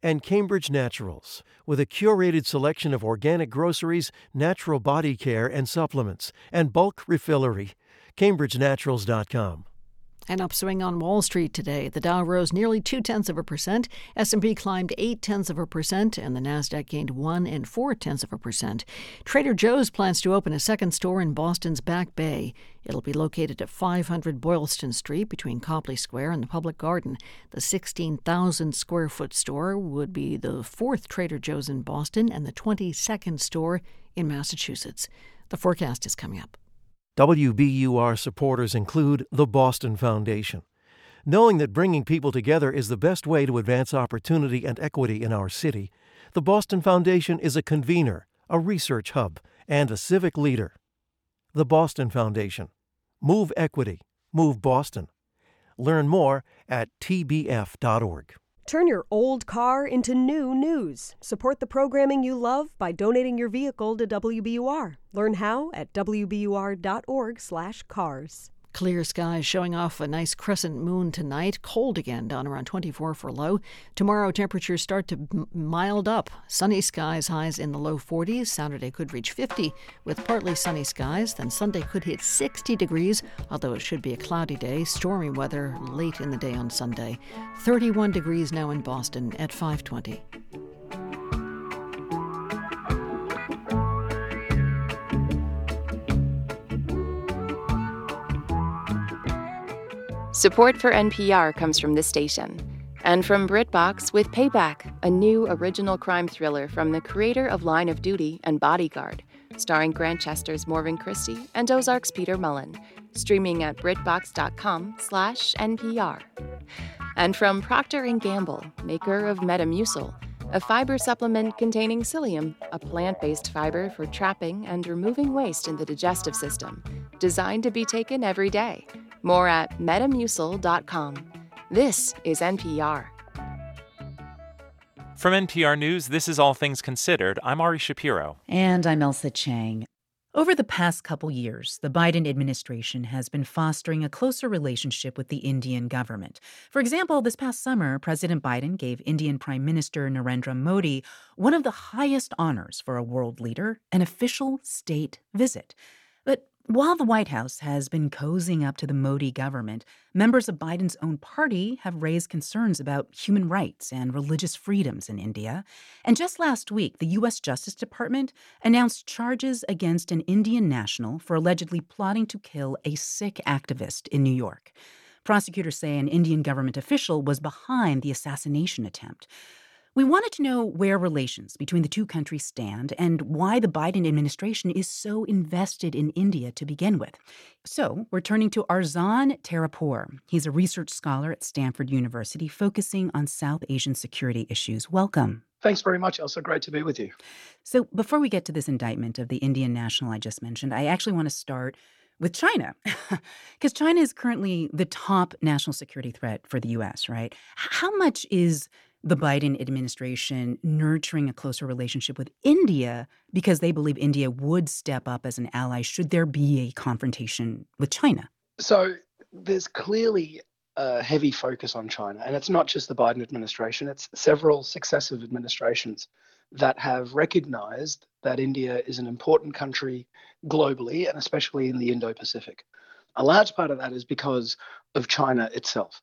And Cambridge Naturals, with a curated selection of organic groceries, natural body care and supplements, and bulk refillery. CambridgeNaturals.com. An upswing on Wall Street today. The Dow rose nearly two tenths of a percent. S&P climbed eight tenths of a percent, and the Nasdaq gained one and four tenths of a percent. Trader Joe's plans to open a second store in Boston's Back Bay. It'll be located at 500 Boylston Street between Copley Square and the Public Garden. The 16,000 square foot store would be the fourth Trader Joe's in Boston and the 22nd store in Massachusetts. The forecast is coming up. WBUR supporters include the Boston Foundation. Knowing that bringing people together is the best way to advance opportunity and equity in our city, the Boston Foundation is a convener, a research hub, and a civic leader. The Boston Foundation. Move equity. Move Boston. Learn more at tbf.org. Turn your old car into new news. Support the programming you love by donating your vehicle to WBUR. Learn how at wbur.org/cars. Clear skies showing off a nice crescent moon tonight. Cold again, down around 24 for low. Tomorrow, temperatures start to m- mild up. Sunny skies, highs in the low 40s. Saturday could reach 50 with partly sunny skies. Then Sunday could hit 60 degrees, although it should be a cloudy day. Stormy weather late in the day on Sunday. 31 degrees now in Boston at 520. Support for NPR comes from this station and from BritBox with Payback, a new original crime thriller from the creator of Line of Duty and Bodyguard, starring Grantchester's Morven Christie and Ozark's Peter Mullan, streaming at britbox.com/npr. And from Procter & Gamble, maker of Metamucil, a fiber supplement containing psyllium, a plant-based fiber for trapping and removing waste in the digestive system, designed to be taken every day. More at metamucil.com. This is NPR. From NPR News, this is All Things Considered. I'm Ari Shapiro. And I'm Ailsa Chang. Over the past couple years, the Biden administration has been fostering a closer relationship with the Indian government. For example, this past summer, President Biden gave Indian Prime Minister Narendra Modi one of the highest honors for a world leader an official state visit. While the White House has been cozying up to the Modi government, members of Biden's own party have raised concerns about human rights and religious freedoms in India. And just last week, the U.S. Justice Department announced charges against an Indian national for allegedly plotting to kill a Sikh activist in New York. Prosecutors say an Indian government official was behind the assassination attempt. We wanted to know where relations between the two countries stand and why the Biden administration is so invested in India to begin with. So, we're turning to Arzan Tarapour. He's a research scholar at Stanford University focusing on South Asian security issues. Welcome. Thanks very much, Ailsa. Great to be with you. So, before we get to this indictment of the Indian national I just mentioned, I actually want to start with China, because China is currently the top national security threat for the U.S., right? How much is the Biden administration nurturing a closer relationship with India because they believe India would step up as an ally should there be a confrontation with China. So there's clearly a heavy focus on China, and it's not just the Biden administration, it's several successive administrations that have recognized that India is an important country globally and especially in the Indo Pacific. A large part of that is because of China itself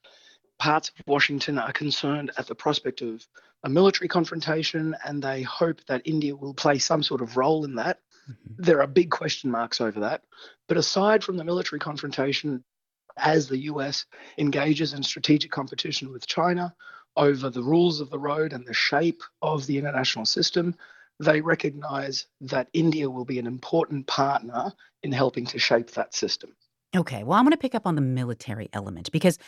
parts of Washington are concerned at the prospect of a military confrontation and they hope that India will play some sort of role in that. Mm-hmm. There are big question marks over that. But aside from the military confrontation, as the US engages in strategic competition with China over the rules of the road and the shape of the international system, they recognize that India will be an important partner in helping to shape that system. Okay, well, I'm going to pick up on the military element because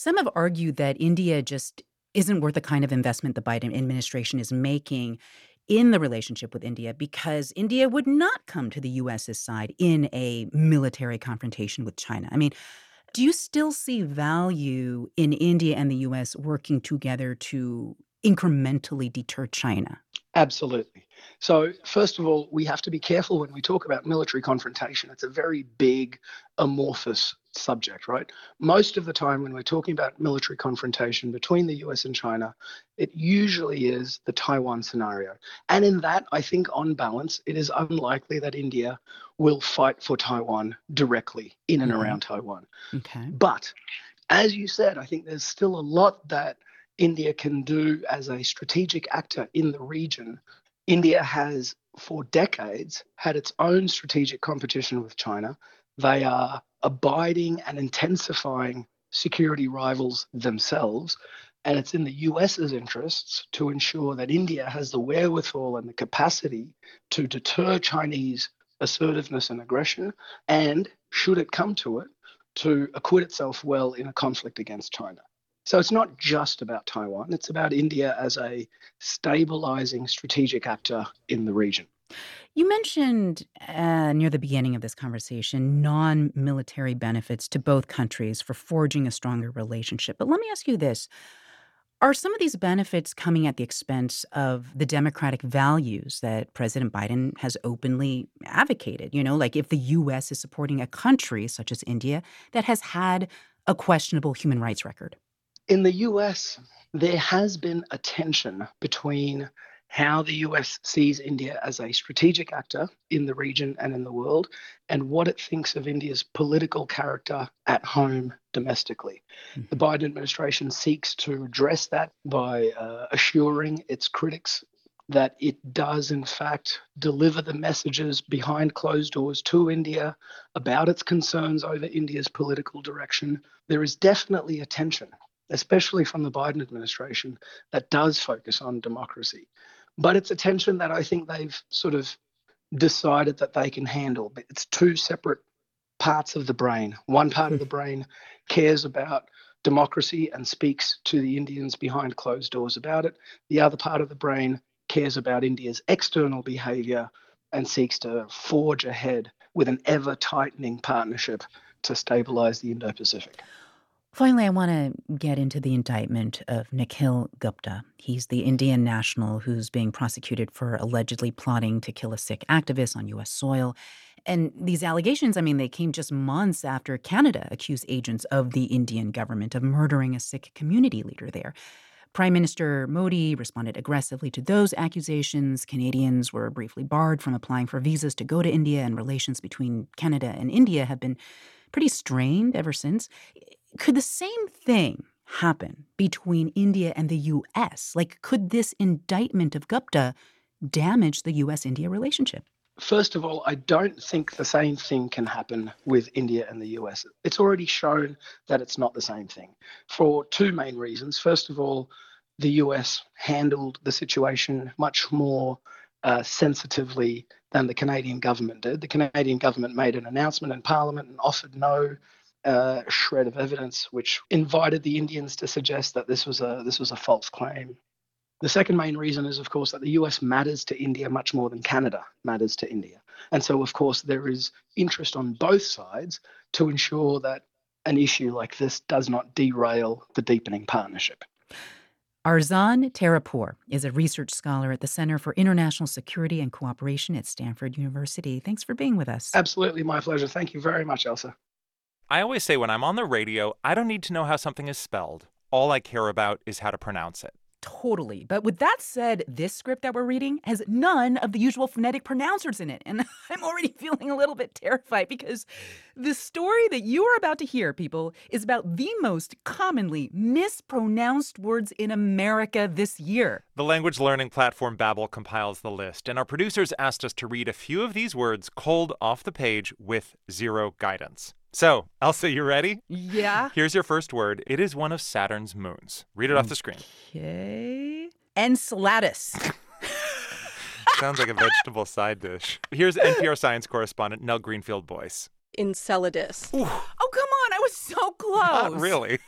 some have argued that India just isn't worth the kind of investment the Biden administration is making in the relationship with India because India would not come to the US's side in a military confrontation with China. I mean, do you still see value in India and the US working together to incrementally deter China? Absolutely. So, first of all, we have to be careful when we talk about military confrontation. It's a very big, amorphous subject, right? Most of the time, when we're talking about military confrontation between the US and China, it usually is the Taiwan scenario. And in that, I think on balance, it is unlikely that India will fight for Taiwan directly in and mm-hmm. around Taiwan. Okay. But as you said, I think there's still a lot that India can do as a strategic actor in the region. India has, for decades, had its own strategic competition with China. They are abiding and intensifying security rivals themselves. And it's in the US's interests to ensure that India has the wherewithal and the capacity to deter Chinese assertiveness and aggression, and should it come to it, to acquit itself well in a conflict against China. So it's not just about Taiwan, it's about India as a stabilizing strategic actor in the region. You mentioned uh, near the beginning of this conversation non military benefits to both countries for forging a stronger relationship. But let me ask you this Are some of these benefits coming at the expense of the democratic values that President Biden has openly advocated? You know, like if the U.S. is supporting a country such as India that has had a questionable human rights record? In the US, there has been a tension between how the US sees India as a strategic actor in the region and in the world, and what it thinks of India's political character at home domestically. Mm-hmm. The Biden administration seeks to address that by uh, assuring its critics that it does, in fact, deliver the messages behind closed doors to India about its concerns over India's political direction. There is definitely a tension, especially from the Biden administration, that does focus on democracy. But it's a tension that I think they've sort of decided that they can handle. But it's two separate parts of the brain. One part of the hmm. brain cares about democracy and speaks to the Indians behind closed doors about it. The other part of the brain cares about India's external behavior and seeks to forge ahead with an ever tightening partnership to stabilize the Indo Pacific. Finally, I want to get into the indictment of Nikhil Gupta. He's the Indian national who's being prosecuted for allegedly plotting to kill a Sikh activist on U.S. soil. And these allegations, I mean, they came just months after Canada accused agents of the Indian government of murdering a Sikh community leader there. Prime Minister Modi responded aggressively to those accusations. Canadians were briefly barred from applying for visas to go to India, and relations between Canada and India have been pretty strained ever since. Could the same thing happen between India and the US? Like, could this indictment of Gupta damage the US India relationship? First of all, I don't think the same thing can happen with India and the US. It's already shown that it's not the same thing for two main reasons. First of all, the US handled the situation much more uh, sensitively than the Canadian government did. The Canadian government made an announcement in Parliament and offered no uh, shred of evidence which invited the Indians to suggest that this was a this was a false claim. The second main reason is, of course, that the US matters to India much more than Canada matters to India. And so, of course, there is interest on both sides to ensure that an issue like this does not derail the deepening partnership. Arzan Tarapour is a research scholar at the Center for International Security and Cooperation at Stanford University. Thanks for being with us. Absolutely, my pleasure. Thank you very much, Ailsa. I always say when I'm on the radio, I don't need to know how something is spelled. All I care about is how to pronounce it. Totally. But with that said, this script that we're reading has none of the usual phonetic pronouncers in it. And I'm already feeling a little bit terrified because the story that you are about to hear, people, is about the most commonly mispronounced words in America this year. The language learning platform Babbel compiles the list, and our producers asked us to read a few of these words cold off the page with zero guidance. So, Ailsa, you ready? Yeah. Here's your first word. It is one of Saturn's moons. Read it off the screen. Okay. Enceladus. Sounds like a vegetable side dish. Here's NPR science correspondent Nell Greenfieldboyce. Enceladus. Ooh. Oh, come on. I was so close. Not really.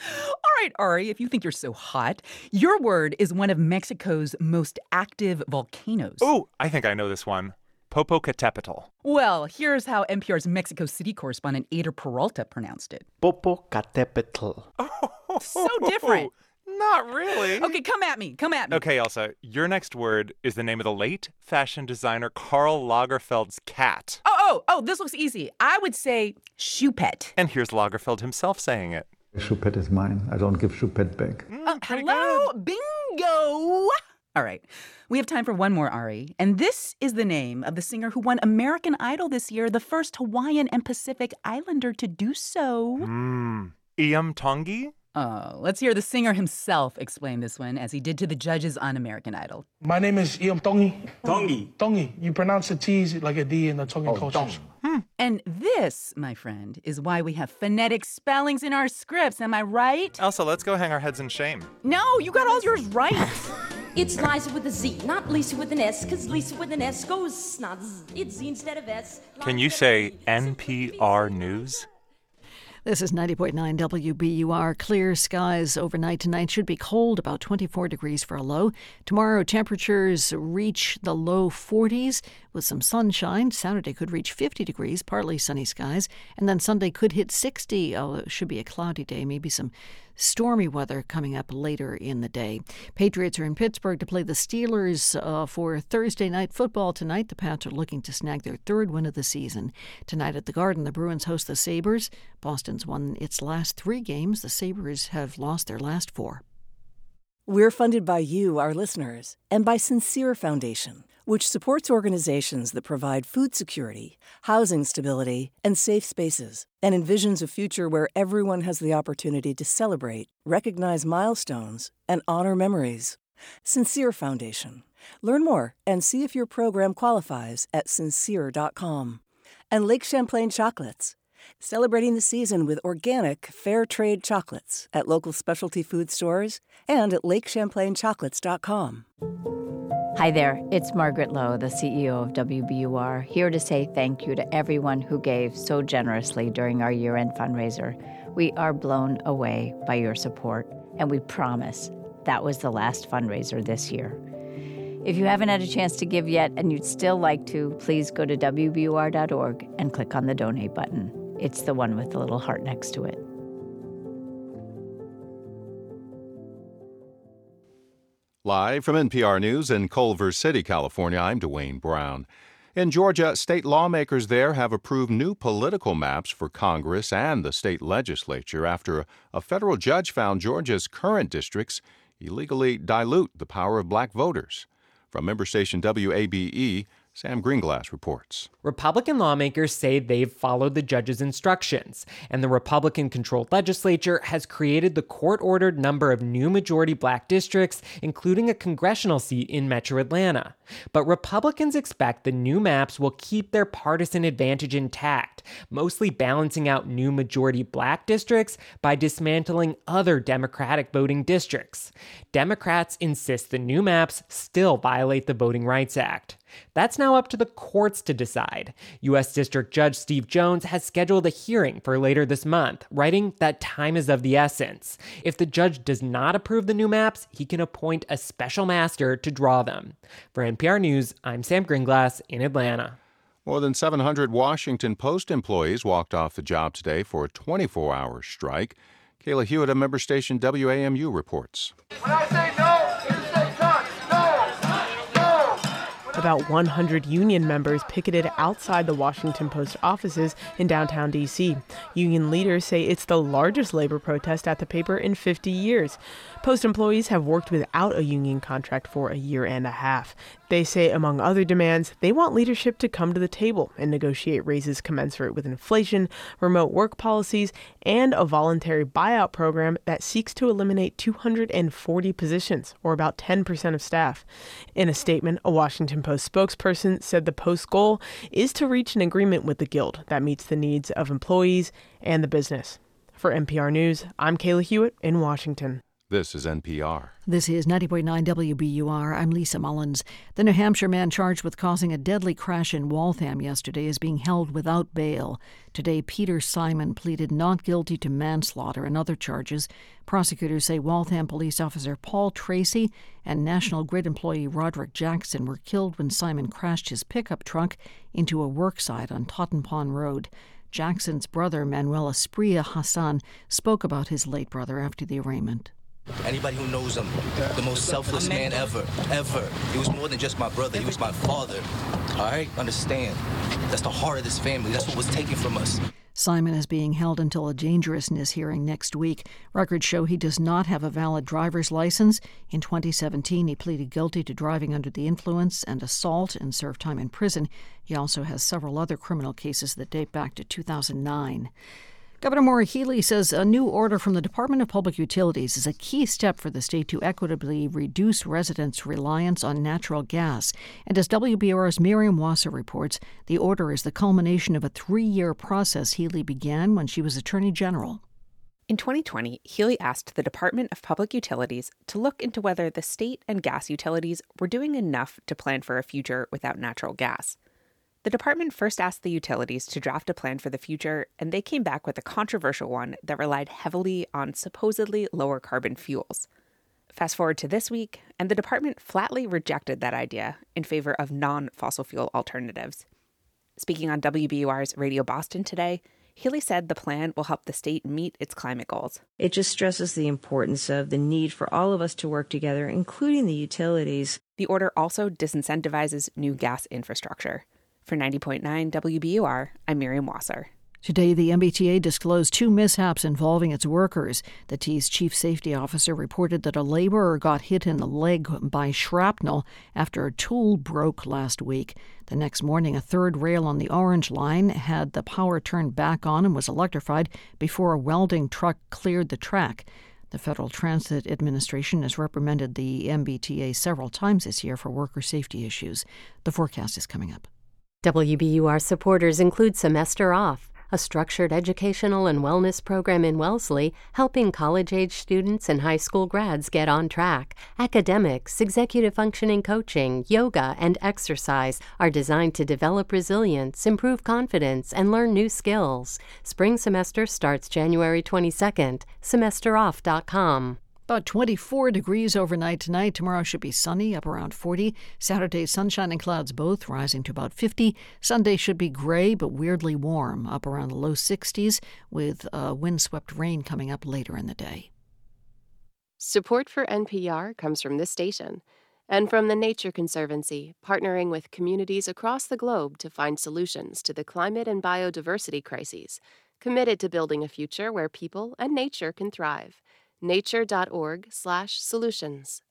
All right, Ari, if you think you're so hot, your word is one of Mexico's most active volcanoes. Oh, I think I know this one. Popocatépetl. Well, here's how NPR's Mexico City correspondent Eyder Peralta pronounced it. Popocatépetl. Oh, so different. Not really. Okay, come at me. Come at me. Okay, Ailsa, your next word is the name of the late fashion designer Karl Lagerfeld's cat. Oh, Oh, oh, this looks easy. I would say Choupette. And here's Lagerfeld himself saying it. Choupette is mine. I don't give Choupette back. Uh, hello, bingo. All right. We have time for one more, Ari. And this is the name of the singer who won American Idol this year, the first Hawaiian and Pacific Islander to do so. Mmm. Iam Tongi? Uh, let's hear the singer himself explain this one as he did to the judges on American Idol. My name is Iam Tongi. Tongi. Tongi. You pronounce the T's like a D in the Tongan oh, culture. Hmm. And this, my friend, is why we have phonetic spellings in our scripts. Am I right? Ailsa, let's go hang our heads in shame. No, you got all yours right. It's Liza with a Z, not Lisa with an S, because Lisa with an S goes not It's Z instead of S. Can you say NPR News? This is 90.9 WBUR. Clear skies overnight tonight. Should be cold, about 24 degrees for a low. Tomorrow, temperatures reach the low 40s with some sunshine. Saturday could reach 50 degrees, partly sunny skies. And then Sunday could hit 60. Oh, it should be a cloudy day, maybe some stormy weather coming up later in the day. Patriots are in Pittsburgh to play the Steelers uh, for Thursday night football tonight. The Pats are looking to snag their third win of the season. Tonight at the Garden, the Bruins host the Sabres. Boston's won its last three games. The Sabres have lost their last four. We're funded by you, our listeners, and by Sincere Foundation which supports organizations that provide food security, housing stability, and safe spaces, and envisions a future where everyone has the opportunity to celebrate, recognize milestones, and honor memories. Sincere Foundation. Learn more and see if your program qualifies at sincere.com. And Lake Champlain Chocolates, celebrating the season with organic, fair trade chocolates at local specialty food stores and at lakechamplainchocolates.com. Hi there, it's Margaret Low, the CEO of WBUR, here to say thank you to everyone who gave so generously during our year end fundraiser. We are blown away by your support, and we promise that was the last fundraiser this year. If you haven't had a chance to give yet and you'd still like to, please go to WBUR.org and click on the donate button. It's the one with the little heart next to it. Live from NPR News in Culver City, California, I'm Dwane Brown. In Georgia, state lawmakers there have approved new political maps for Congress and the state legislature after a federal judge found Georgia's current districts illegally dilute the power of black voters. From member station WABE, Sam Greenglass reports. Republican lawmakers say they've followed the judge's instructions, and the Republican controlled legislature has created the court ordered number of new majority black districts, including a congressional seat in metro Atlanta. But Republicans expect the new maps will keep their partisan advantage intact, mostly balancing out new majority black districts by dismantling other Democratic voting districts. Democrats insist the new maps still violate the Voting Rights Act. That's now up to the courts to decide. U.S. District Judge Steve Jones has scheduled a hearing for later this month, writing that time is of the essence. If the judge does not approve the new maps, he can appoint a special master to draw them. For NPR News, I'm Sam Greenglass in Atlanta. More than 700 Washington Post employees walked off the job today for a 24 hour strike. Kayla Hewitt of member station WAMU reports. When I say no, About 100 union members picketed outside the Washington Post offices in downtown D.C. Union leaders say it's the largest labor protest at the paper in 50 years. Post employees have worked without a union contract for a year and a half. They say, among other demands, they want leadership to come to the table and negotiate raises commensurate with inflation, remote work policies, and a voluntary buyout program that seeks to eliminate 240 positions, or about 10% of staff. In a statement, a Washington Post spokesperson said the Post goal is to reach an agreement with the Guild that meets the needs of employees and the business. For NPR News, I'm Kayla Hewitt in Washington. This is NPR. This is 90.9 WBUR. I'm Lisa Mullins. The New Hampshire man charged with causing a deadly crash in Waltham yesterday is being held without bail. Today, Peter Simon pleaded not guilty to manslaughter and other charges. Prosecutors say Waltham police officer Paul Tracy and National Grid employee Roderick Jackson were killed when Simon crashed his pickup truck into a worksite on Totten Pond Road. Jackson's brother, Manuel Esprilla Hassan, spoke about his late brother after the arraignment. Anybody who knows him, the most selfless man ever, ever. He was more than just my brother, he was my father. All right? Understand. That's the heart of this family. That's what was taken from us. Simon is being held until a dangerousness hearing next week. Records show he does not have a valid driver's license. In 2017, he pleaded guilty to driving under the influence and assault and served time in prison. He also has several other criminal cases that date back to 2009. Governor Maura Healey says a new order from the Department of Public Utilities is a key step for the state to equitably reduce residents' reliance on natural gas. And as WBUR's Miriam Wasser reports, the order is the culmination of a three year process Healey began when she was Attorney General. In 2020, Healey asked the Department of Public Utilities to look into whether the state and gas utilities were doing enough to plan for a future without natural gas. The department first asked the utilities to draft a plan for the future, and they came back with a controversial one that relied heavily on supposedly lower carbon fuels. Fast forward to this week, and the department flatly rejected that idea in favor of non fossil fuel alternatives. Speaking on WBUR's Radio Boston today, Healey said the plan will help the state meet its climate goals. It just stresses the importance of the need for all of us to work together, including the utilities. The order also disincentivizes new gas infrastructure. For 90.9 WBUR, I'm Miriam Wasser. Today, the MBTA disclosed two mishaps involving its workers. The T's chief safety officer reported that a laborer got hit in the leg by shrapnel after a tool broke last week. The next morning, a third rail on the Orange Line had the power turned back on and was electrified before a welding truck cleared the track. The Federal Transit Administration has reprimanded the MBTA several times this year for worker safety issues. The forecast is coming up. WBUR supporters include Semester Off, a structured educational and wellness program in Wellesley helping college age students and high school grads get on track. Academics, executive functioning coaching, yoga, and exercise are designed to develop resilience, improve confidence, and learn new skills. Spring semester starts January 22nd. SemesterOff.com. About 24 degrees overnight tonight. Tomorrow should be sunny, up around 40. Saturday, sunshine and clouds both rising to about 50. Sunday should be gray but weirdly warm, up around the low 60s, with uh, windswept rain coming up later in the day. Support for NPR comes from this station and from the Nature Conservancy, partnering with communities across the globe to find solutions to the climate and biodiversity crises, committed to building a future where people and nature can thrive nature.org/solutions.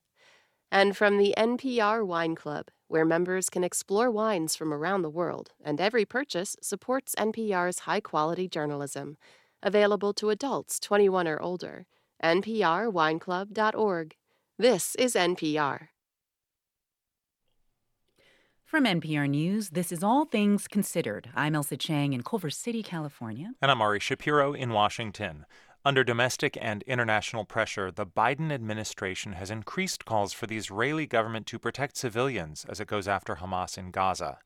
And from the NPR Wine Club, where members can explore wines from around the world, and every purchase supports NPR's high-quality journalism, available to adults 21 or older. nprwineclub.org. This is NPR. From NPR News, this is All Things Considered. I'm Ailsa Chang in Culver City, California. And I'm Ari Shapiro in Washington. Under domestic and international pressure, the Biden administration has increased calls for the Israeli government to protect civilians as it goes after Hamas in Gaza.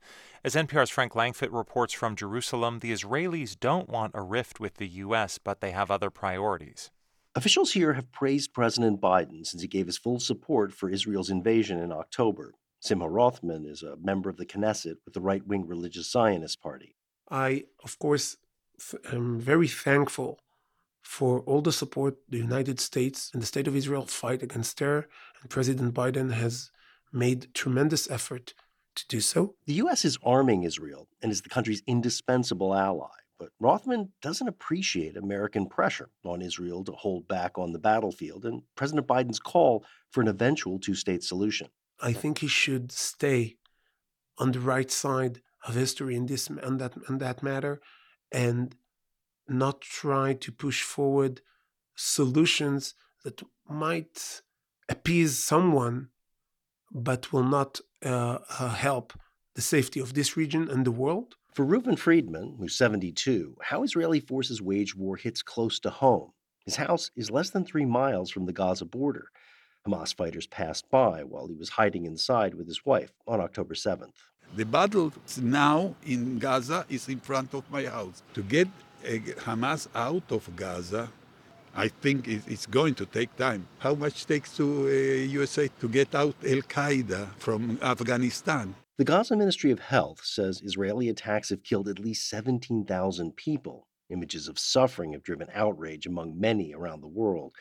As NPR's Frank Langfitt reports from Jerusalem, the Israelis don't want a rift with the U.S., but they have other priorities. Officials here have praised President Biden since he gave his full support for Israel's invasion in October. Simha Rothman is a member of the Knesset with the right wing religious Zionist party. I, of course, am very thankful for all the support the United States and the state of Israel fight against terror, and President Biden has made tremendous effort to do so. The U.S. is arming Israel and is the country's indispensable ally. But Rothman doesn't appreciate American pressure on Israel to hold back on the battlefield and President Biden's call for an eventual two state solution. I think he should stay on the right side of history in this and that and that matter and not try to push forward solutions that might appease someone but will not uh, uh, help the safety of this region and the world. For Reuven Friedman, who's 72, how Israeli forces wage war hits close to home. His house is less than three miles from the Gaza border. Hamas fighters passed by while he was hiding inside with his wife on October 7th. The battle now in Gaza is in front of my house. To get Hamas out of Gaza, I think it's going to take time. How much takes to uh, USA to get out Al Qaeda from Afghanistan? The Gaza Ministry of Health says Israeli attacks have killed at least 17,000 people. Images of suffering have driven outrage among many around the world.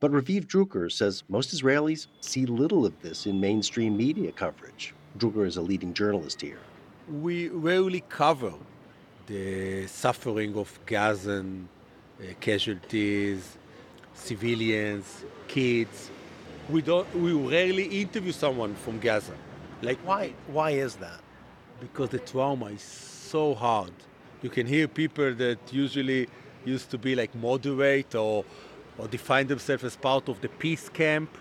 But Raviv Druker says most Israelis see little of this in mainstream media coverage. Druker is a leading journalist here. We rarely cover the suffering of Gazan uh, casualties, civilians, kids. We don't. We rarely interview someone from Gaza. Like why? Why is that? Because the trauma is so hard. You can hear people that usually used to be like moderate or or define themselves as part of the peace camp.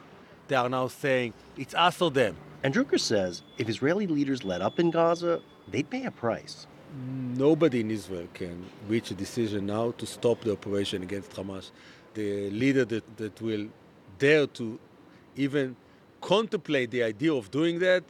They are now saying it's us or them. And Druker says if Israeli leaders let up in Gaza, they'd pay a price. Nobody in Israel can reach a decision now to stop the operation against Hamas. The leader that, that will dare to even contemplate the idea of doing that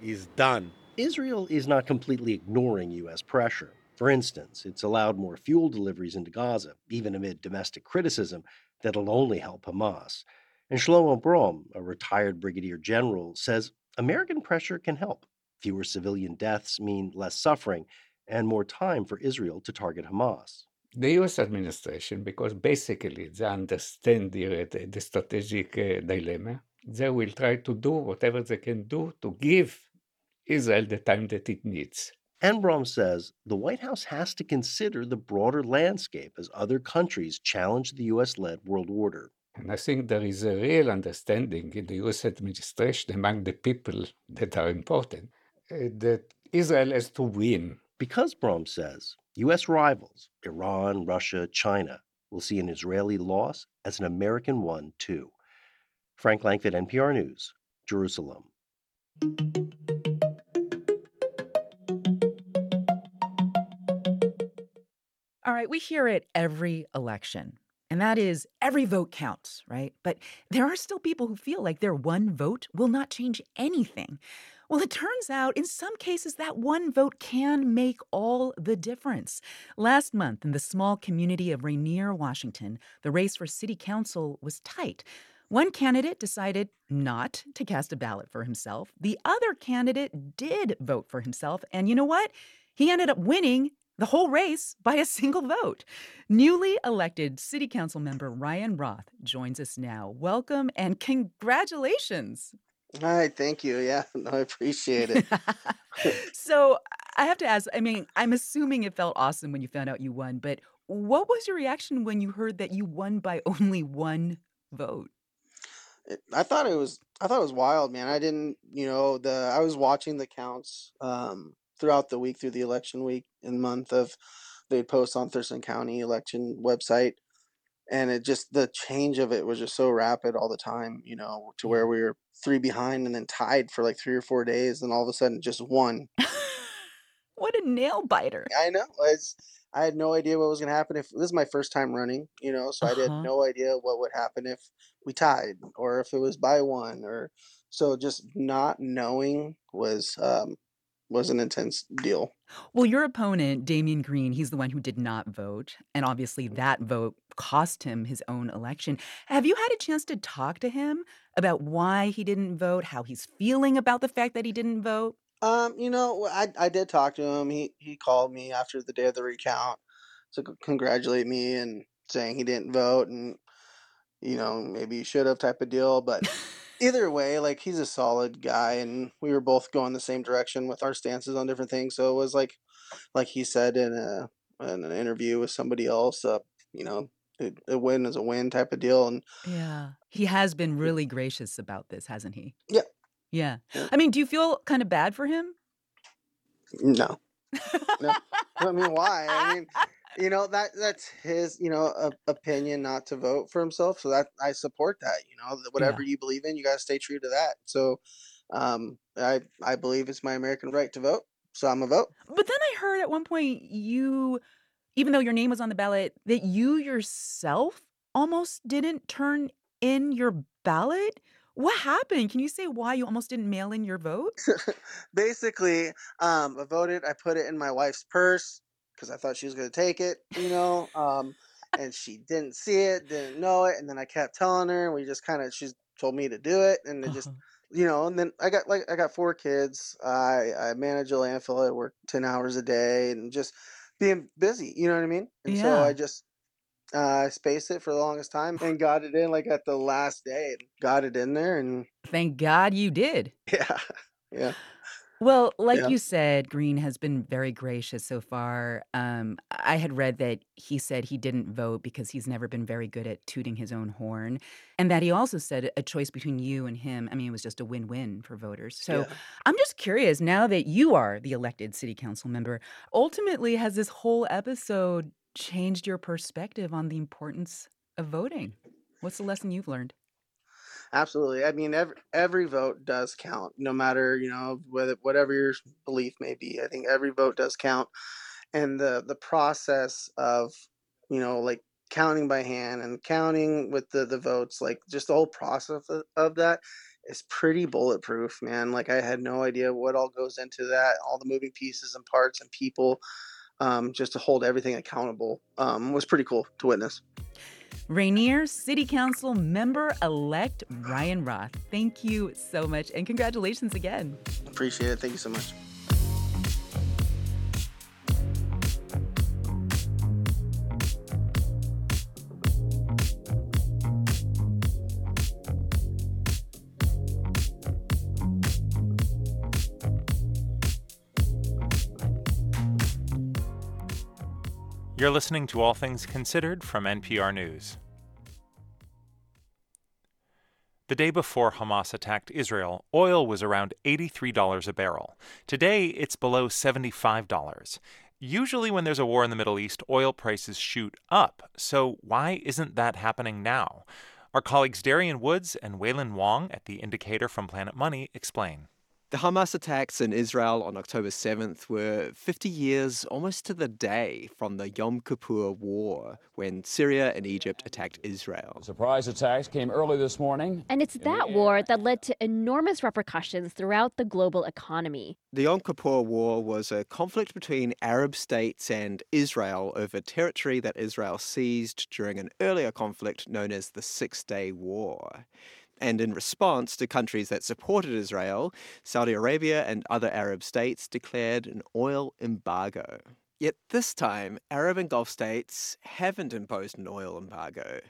is done. Israel is not completely ignoring U.S. pressure. For instance, it's allowed more fuel deliveries into Gaza, even amid domestic criticism that'll only help Hamas. And Shlomo Brom, a retired brigadier general, says American pressure can help. Fewer civilian deaths mean less suffering and more time for Israel to target Hamas. The US administration, because basically they understand the, the, the strategic uh, dilemma, they will try to do whatever they can do to give Israel the time that it needs. Enbrom says the White House has to consider the broader landscape as other countries challenge the US led world order. And I think there is a real understanding in the US administration among the people that are important uh, that Israel has to win. Because, Brom says, U.S. rivals, Iran, Russia, China, will see an Israeli loss as an American one, too. Frank Langfitt, NPR News, Jerusalem. All right, we hear it every election. And that is every vote counts, right? But there are still people who feel like their one vote will not change anything. Well, it turns out in some cases that one vote can make all the difference. Last month, in the small community of Rainier, Washington, the race for city council was tight. One candidate decided not to cast a ballot for himself. The other candidate did vote for himself. And you know what? He ended up winning the whole race by a single vote. Newly elected City Council member Ryan Roth joins us now. Welcome and congratulations. Hi, thank you. Yeah, no, I appreciate it. so I have to ask I mean, I'm assuming it felt awesome when you found out you won, but what was your reaction when you heard that you won by only one vote? It- I thought it was I thought it was wild, man. I didn't, you know, the I was watching the counts um throughout the week through the election week and month of they'd post on Thurston County election website and it just the change of it was just so rapid all the time, you know, to where we were three behind and then tied for like three or four days, and all of a sudden just one. What a nail biter. I know. It's, I had no idea what was going to happen if this is my first time running, you know, so I had Uh-huh. no idea what would happen if we tied or if it was by one or so just not knowing was um was an intense deal. Well, your opponent, Damian Green, he's the one who did not vote. And obviously, that vote cost him his own election. Have you had a chance to talk to him about why he didn't vote, how he's feeling about the fact that he didn't vote? Um, you know, I I did talk to him. He he called me after the day of the recount to congratulate me and saying he didn't vote and you know maybe he should have type of deal. But either way, like he's a solid guy, and we were both going the same direction with our stances on different things. So it was like like he said in a in an interview with somebody else, uh, you know, a, a win is a win type of deal. And Yeah. He has been really gracious about this, hasn't he? yeah, Yeah. I mean, do you feel kind of bad for him? no, no. I mean, why? I mean, you know that that's his you know uh, opinion not to vote for himself. So that I support that. You know, whatever you believe in, you got to stay true to that. So, um, I I believe it's my American right to vote. So I'm a vote. But then I heard at one point you, even though your name was on the ballot, that you yourself almost didn't turn in your ballot. What happened? Can you say why you almost didn't mail in your vote? Basically, um, I voted. I put it in my wife's purse because I thought she was going to take it. You know, um, and she didn't see it, didn't know it, and then I kept telling her. And we just kind of she told me to do it, and it just you know. And then I got like I got four kids. I I manage a landfill. I work ten hours a day, and just being busy. You know what I mean? And so I just Uh, I spaced it for the longest time and got it in like at the last day. Got it in there and Thank God you did. yeah, yeah. Well, like Yeah. you said, Green has been very gracious so far. Um, I had read that he said he didn't vote because he's never been very good at tooting his own horn, and that he also said a choice between you and him. I mean, it was just a win-win for voters. So Yeah. I'm just curious now that you are the elected city council member. Ultimately, has this whole episode changed your perspective on the importance of voting? What's the lesson you've learned? Absolutely. I mean, every every vote does count, no matter you know whether whatever your belief may be. I think every vote does count, and the the process of you know like counting by hand and counting with the the votes, like just the whole process of, of that is pretty bulletproof, man. Like I had no idea what all goes into that, all the moving pieces and parts and people, um, just to hold everything accountable um, was pretty cool to witness. Rainier City Council member elect Ryan Roth. Thank you so much and congratulations again. Appreciate it. Thank you so much. You're listening to All Things Considered from NPR News. The day before Hamas attacked Israel, oil was around $83 a barrel. Today, it's below $75. Usually, when there's a war in the Middle East, oil prices shoot up. So, why isn't that happening now? Our colleagues Darian Woods and Wailin Wong at The Indicator from Planet Money explain. The Hamas attacks in Israel on October 7th were 50 years almost to the day from the Yom Kippur War when Syria and Egypt attacked Israel. Surprise attacks came early this morning. And it's that war that led to enormous repercussions throughout the global economy. The Yom Kippur War was a conflict between Arab states and Israel over territory that Israel seized during an earlier conflict known as the Six Day War. And in response to countries that supported Israel, Saudi Arabia and other Arab states declared an oil embargo. Yet this time, Arab and Gulf states haven't imposed an oil embargo.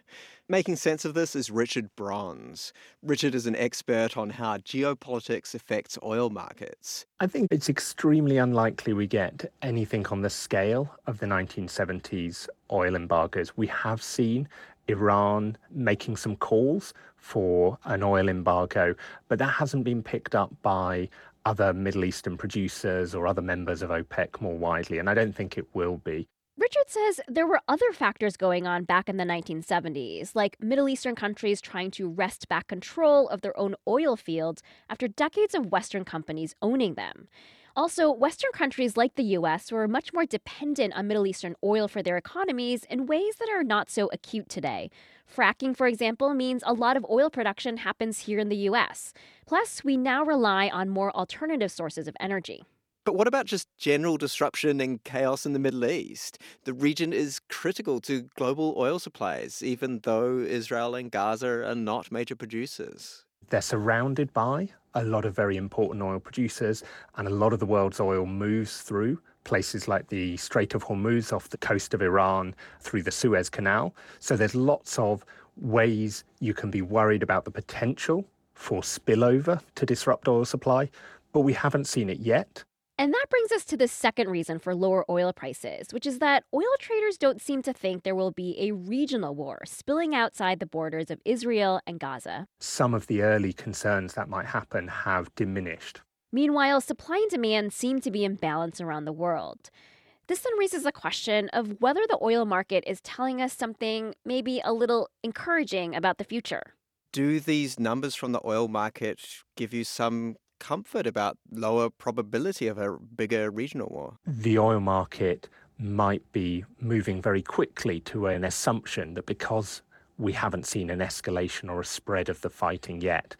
Making sense of this is Richard Bronze. Richard is an expert on how geopolitics affects oil markets. I think it's extremely unlikely we get anything on the scale of the 1970s oil embargoes. We have seen Iran making some calls for an oil embargo, but that hasn't been picked up by other Middle Eastern producers or other members of OPEC more widely, and I don't think it will be. Richard says there were other factors going on back in the 1970s, like Middle Eastern countries trying to wrest back control of their own oil fields after decades of Western companies owning them. Also, Western countries like the US were much more dependent on Middle Eastern oil for their economies in ways that are not so acute today. Fracking, for example, means a lot of oil production happens here in the US. Plus, we now rely on more alternative sources of energy. But what about just general disruption and chaos in the Middle East? The region is critical to global oil supplies, even though Israel and Gaza are not major producers. They're surrounded by a lot of very important oil producers, and a lot of the world's oil moves through places like the Strait of Hormuz off the coast of Iran through the Suez Canal. So there's lots of ways you can be worried about the potential for spillover to disrupt oil supply, but we haven't seen it yet. And that brings us to the second reason for lower oil prices, which is that oil traders don't seem to think there will be a regional war spilling outside the borders of Israel and Gaza. Some of the early concerns that might happen have diminished. Meanwhile, supply and demand seem to be in balance around the world. This then raises the question of whether the oil market is telling us something maybe a little encouraging about the future. Do these numbers from the oil market give you some comfort about lower probability of a bigger regional war? The oil market might be moving very quickly to an assumption that because we haven't seen an escalation or a spread of the fighting yet,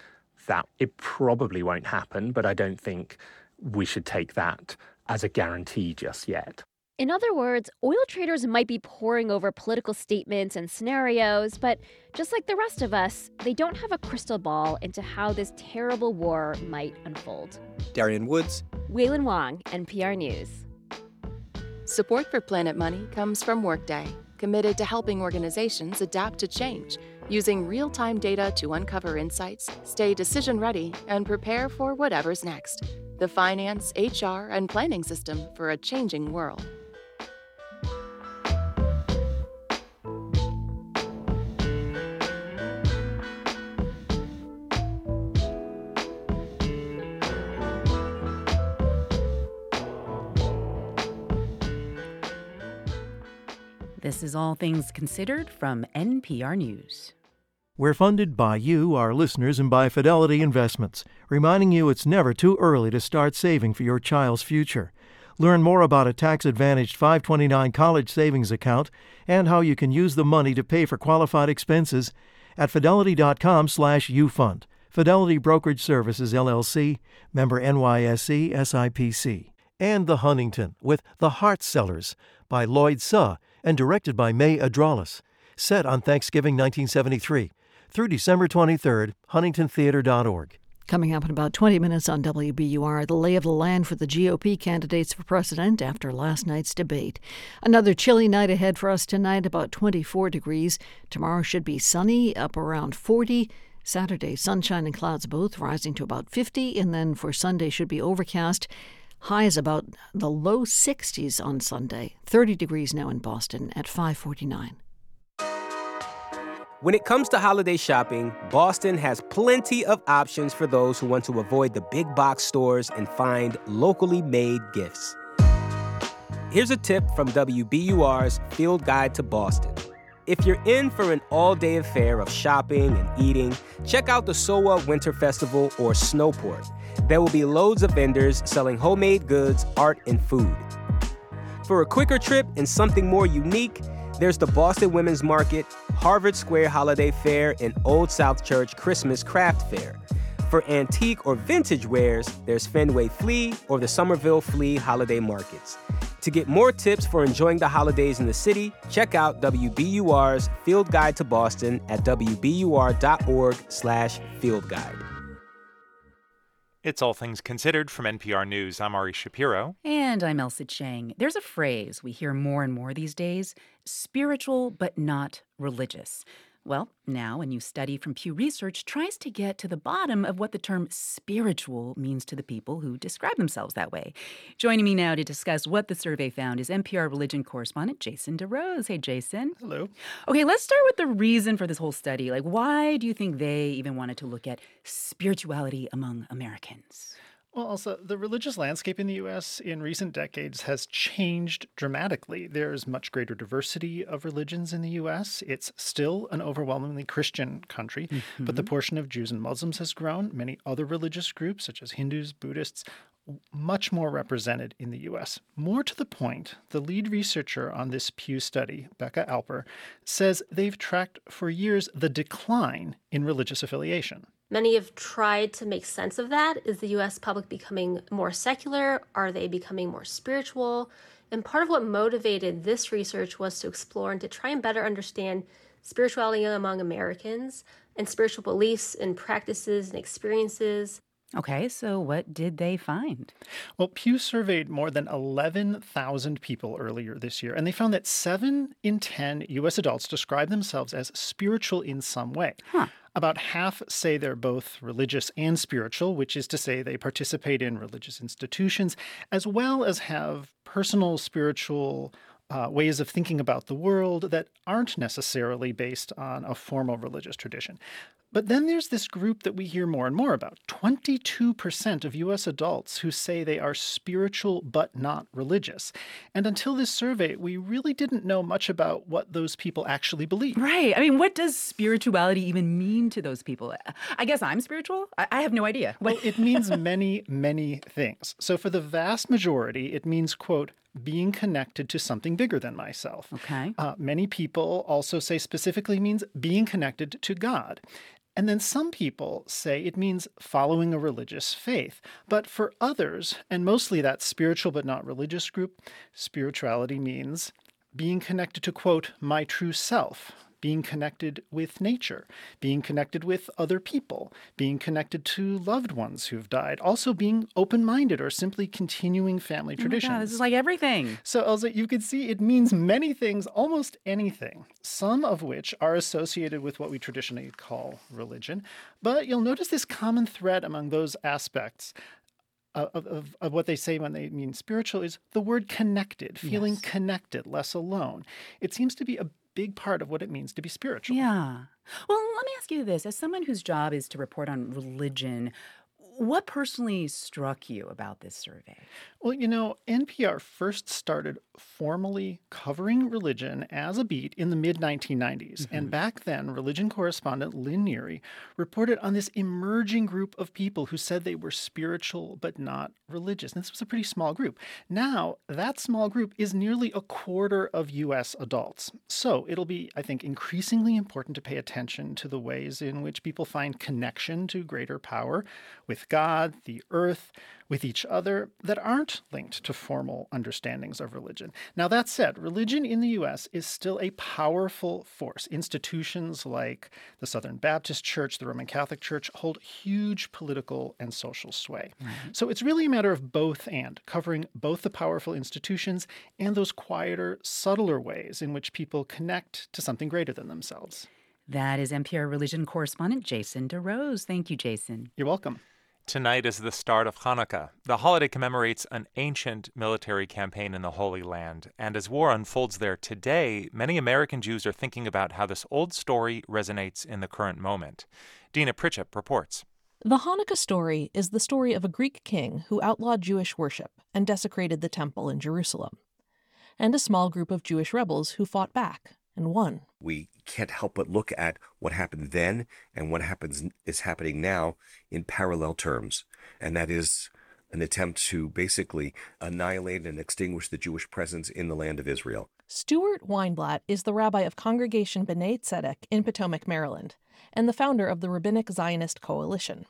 that it probably won't happen, but I don't think we should take that as a guarantee just yet. In other words, oil traders might be poring over political statements and scenarios, but just like the rest of us, they don't have a crystal ball into how this terrible war might unfold. Darian Woods, Wailin Wong, NPR News. Support for Planet Money comes from Workday. committed to helping organizations adapt to change, using real time data to uncover insights, stay decision ready, and prepare for whatever's next. The finance, HR, and planning system for a changing world. Is All Things Considered from NPR News. We're funded by you, our listeners, and by Fidelity Investments, reminding you it's never too early to start saving for your child's future. Learn more about a tax advantaged 529 college savings account and how you can use the money to pay for qualified expenses at fidelity.com slash ufund. Fidelity Brokerage Services, LLC, member NYSE, SIPC. And The Huntington with The Heart Sellers by Lloyd Suh and directed by May Adrales. Set on Thanksgiving 1973. Through December 23rd, huntingtontheater.org. Coming up in about 20 minutes on WBUR, the lay of the land for the GOP candidates for president after last night's debate. Another chilly night ahead for us tonight, about 24 degrees. Tomorrow should be sunny, up around 40. Saturday, sunshine and clouds both rising to about 50, and then for Sunday should be overcast. Highs about the low 60s on Sunday. 30 degrees now in Boston at 549. When it comes to holiday shopping, Boston has plenty of options for those who want to avoid the big box stores and find locally made gifts. Here's a tip from WBUR's Field Guide to Boston. If you're in for an all day affair of shopping and eating, check out the SoWa Winter Festival or Snowport. There will be loads of vendors selling homemade goods, art, and food. For a quicker trip and something more unique, there's the Boston Women's Market, Harvard Square Holiday Fair, and Old South Church Christmas Craft Fair. For antique or vintage wares, there's Fenway Flea or the Somerville Flea Holiday Markets. To get more tips for enjoying the holidays in the city, check out WBUR's Field Guide to Boston at wbur.org/fieldguide. It's All Things Considered from NPR News. I'm Ari Shapiro. And I'm Ailsa Chang. There's a phrase we hear more and more these days spiritual but not religious. Well, now a new study from Pew Research tries to get to the bottom of what the term spiritual means to the people who describe themselves that way. Joining me now to discuss what the survey found is NPR religion correspondent Jason DeRose. Hey, Jason. Hello. Okay, let's start with the reason for this whole study. Like, why do you think they even wanted to look at spirituality among Americans? Well, also, the religious landscape in the U.S. in recent decades has changed dramatically. There's much greater diversity of religions in the U.S. It's still an overwhelmingly Christian country, mm-hmm. but the mm-hmm. portion of Jews and Muslims has grown. Many other religious groups, such as Hindus, Buddhists, much more represented in the US. More to the point, the lead researcher on this Pew study, Becka Alper, says they've tracked for years the decline in religious affiliation. Many have tried to make sense of that. Is the US public becoming more secular? Are they becoming more spiritual? And part of what motivated this research was to explore and to try and better understand spirituality among Americans and spiritual beliefs and practices and experiences. Okay, so what did they find? Well, Pew surveyed more than 11,000 people earlier this year, and they found that 7 in 10 U.S. adults describe themselves as spiritual in some way. Huh. About half say they're both religious and spiritual, which is to say they participate in religious institutions as well as have personal spiritual uh, ways of thinking about the world that aren't necessarily based on a formal religious tradition. But then there's this group that we hear more and more about 22% of US adults who say they are spiritual but not religious. And until this survey, we really didn't know much about what those people actually believe. Right. I mean, what does spirituality even mean to those people? I guess I'm spiritual. I, have no idea. Well, it means many, many things. So for the vast majority, it means, quote, being connected to something bigger than myself. Okay. Uh, many people also say specifically means being connected to God. And then some people say it means following a religious faith. But for others, and mostly that spiritual but not religious group, spirituality means being connected to, quote, my true self, being connected with nature, being connected with other people, being connected to loved ones who've died, also being open minded or simply continuing family Oh traditions. God, this is like everything. So, Ailsa, you can see it means many things, almost anything, some of which are associated with what we traditionally call religion. But you'll notice this common thread among those aspects of, of, of what they say when they mean spiritual is the word connected, feeling Yes. connected, less alone. It seems to be a big part of what it means to be spiritual. Yeah. Well, let me ask you this. As someone whose job is to report on religion, what personally struck you about this survey? Well, you know, NPR first started formally covering religion as a beat in the mid 1990s. And mm-hmm. back then, religion correspondent Lynn Neary reported on this emerging group of people who said they were spiritual but not religious. And this was a pretty small group. Now, that small group is nearly a quarter of U.S. adults. So it'll be, I think, increasingly important to pay attention to the ways in which people find connection to greater power with God, the earth, with each other that aren't linked to formal understandings of religion. Now, that said, religion in the U.S. is still a powerful force. Institutions like the Southern Baptist Church, the Roman Catholic Church hold huge political and social sway. Mm-hmm. So it's really a matter of both and, covering both the powerful institutions and those quieter, subtler ways in which people connect to something greater than themselves. That is NPR religion correspondent Jason DeRose. Thank you, Jason. You're welcome. Tonight is the start of Hanukkah. The holiday commemorates an ancient military campaign in the Holy Land. And as war unfolds there today, many American Jews are thinking about how this old story resonates in the current moment. Deena Prichep reports. The Hanukkah story is the story of a Greek king who outlawed Jewish worship and desecrated the temple in Jerusalem, and a small group of Jewish rebels who fought back and won. We can't help but look at what happened then and what happens is happening now in parallel terms, and that is an attempt to basically annihilate and extinguish the Jewish presence in the land of Israel. Stuart Weinblatt is the rabbi of Congregation B'nai Tzedek in Potomac, Maryland, and the founder of the Rabbinic Zionist Coalition.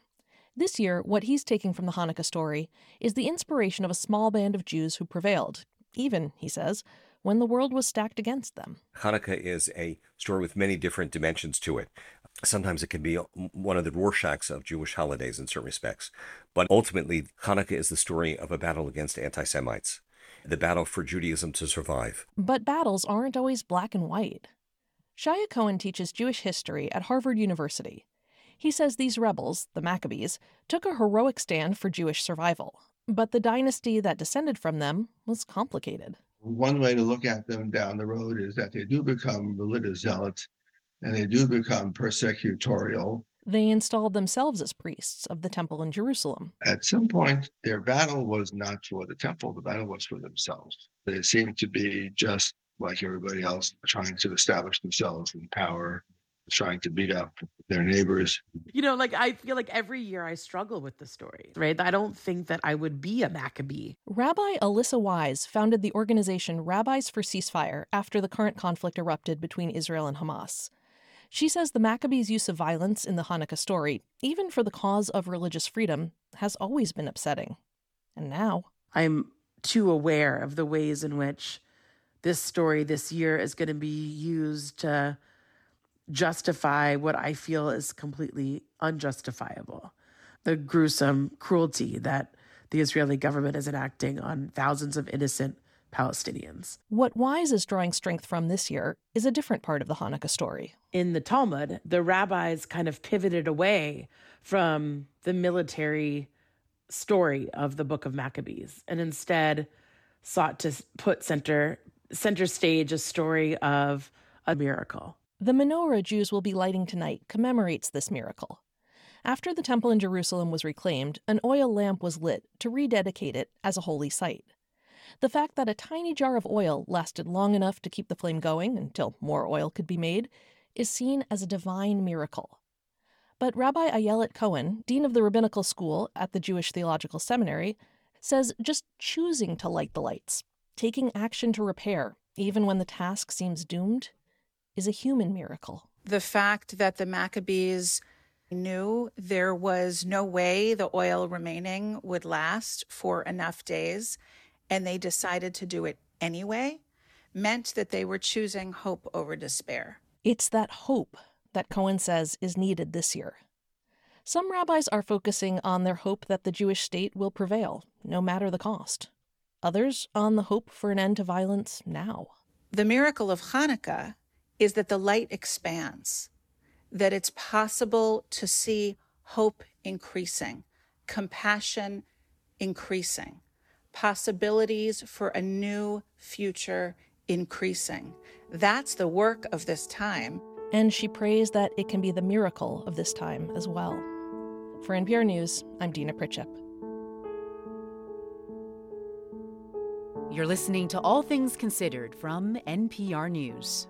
This year, what he's taking from the Hanukkah story is the inspiration of a small band of Jews who prevailed, even, he says, when the world was stacked against them. Hanukkah is a story with many different dimensions to it. Sometimes it can be one of the Rorschachs of Jewish holidays in certain respects. But ultimately, Hanukkah is the story of a battle against anti Semites, the battle for Judaism to survive. But battles aren't always black and white. Shaye Cohen teaches Jewish history at Harvard University. He says these rebels, the Maccabees, took a heroic stand for Jewish survival. But the dynasty that descended from them was complicated. One way to look at them down the road is that they do become religious zealots and they do become persecutorial. They installed themselves as priests of the temple in Jerusalem. At some point, their battle was not for the temple, the battle was for themselves. They seemed to be just like everybody else, trying to establish themselves in power, trying to beat up their neighbors. You know, like I feel like every year I struggle with the story, right? I don't think that I would be a Maccabee. Rabbi Alissa Wise founded the organization Rabbis for Ceasefire after the current conflict erupted between Israel and Hamas. She says the Maccabees' use of violence in the Hanukkah story, even for the cause of religious freedom, has always been upsetting. And now. I'm too aware of the ways in which this story this year is going to be used to justify what I feel is completely unjustifiable. The gruesome cruelty that the Israeli government is enacting on thousands of innocent Palestinians. What Wise is drawing strength from this year is a different part of the Hanukkah story. In the Talmud, the rabbis kind of pivoted away from the military story of the book of Maccabees and instead sought to put center center stage a story of a miracle. The menorah Jews will be lighting tonight commemorates this miracle. After the temple in Jerusalem was reclaimed, an oil lamp was lit to rededicate it as a holy site. The fact that a tiny jar of oil lasted long enough to keep the flame going until more oil could be made is seen as a divine miracle. But Rabbi Ayelet Cohen, dean of the rabbinical school at the Jewish Theological Seminary, says just choosing to light the lights, taking action to repair, even when the task seems doomed, is a human miracle. The fact that the Maccabees knew there was no way the oil remaining would last for enough days, and they decided to do it anyway, meant that they were choosing hope over despair. It's that hope that Cohen says is needed this year. Some rabbis are focusing on their hope that the Jewish state will prevail, no matter the cost. Others on the hope for an end to violence now. The miracle of Hanukkah is that the light expands, that it's possible to see hope increasing, compassion increasing, possibilities for a new future increasing. That's the work of this time. And she prays that it can be the miracle of this time as well. For NPR News, I'm Deena Prichep. You're listening to All Things Considered from NPR News.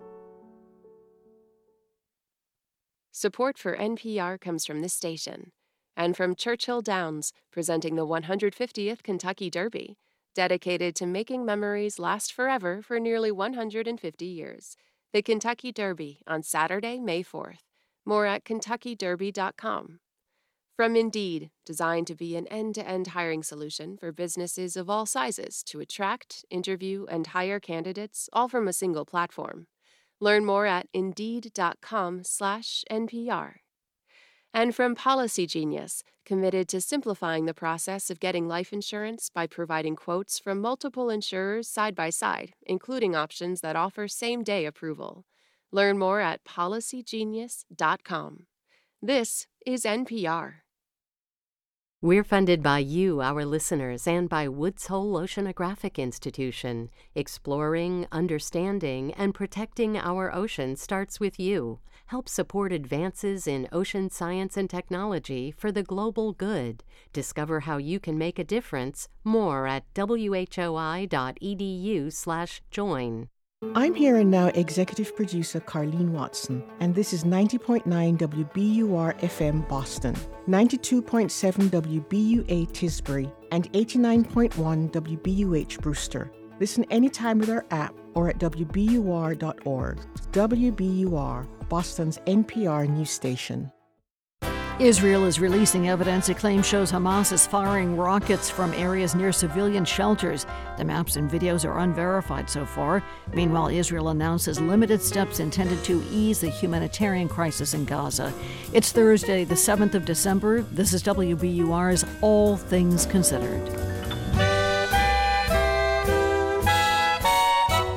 Support for NPR comes from this station and from Churchill Downs, presenting the 150th Kentucky Derby, dedicated to making memories last forever for nearly 150 years. The Kentucky Derby on Saturday, May 4th. More at kentuckyderby.com. From Indeed, designed to be an end to end hiring solution for businesses of all sizes to attract, interview, and hire candidates all from a single platform. Learn more at indeed.com/npr. And from Policy Genius, committed to simplifying the process of getting life insurance by providing quotes from multiple insurers side by side, including options that offer same-day approval. Learn more at policygenius.com. This is NPR. We're funded by you, our listeners, and by Woods Hole Oceanographic Institution. Exploring, understanding, and protecting our ocean starts with you. Help support advances in ocean science and technology for the global good. Discover how you can make a difference. More at whoi.edu/join. I'm here and now executive producer Carleen Watson, and this is 90.9 WBUR FM Boston, 92.7 WBUA Tisbury, and 89.1 WBUH Brewster. Listen anytime with our app or at WBUR.org. WBUR, Boston's NPR news station. Israel is releasing evidence it claims shows Hamas is firing rockets from areas near civilian shelters. The maps and videos are unverified so far. Meanwhile, Israel announces limited steps intended to ease the humanitarian crisis in Gaza. It's Thursday, the 7th of December. This is WBUR's All Things Considered.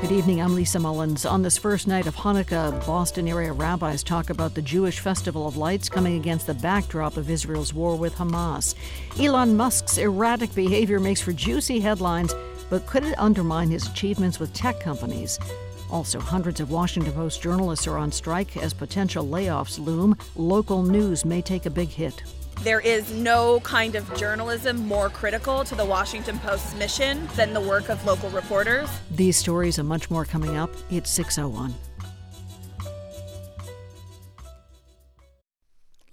Good evening, I'm Lisa Mullins. On this first night of Hanukkah, Boston area rabbis talk about the Jewish Festival of Lights coming against the backdrop of Israel's war with Hamas. Elon Musk's erratic behavior makes for juicy headlines, but could it undermine his achievements with tech companies? Also, hundreds of Washington Post journalists are on strike as potential layoffs loom. Local news may take a big hit. There is no kind of journalism more critical to the Washington Post's mission than the work of local reporters. These stories and much more coming up. It's 601.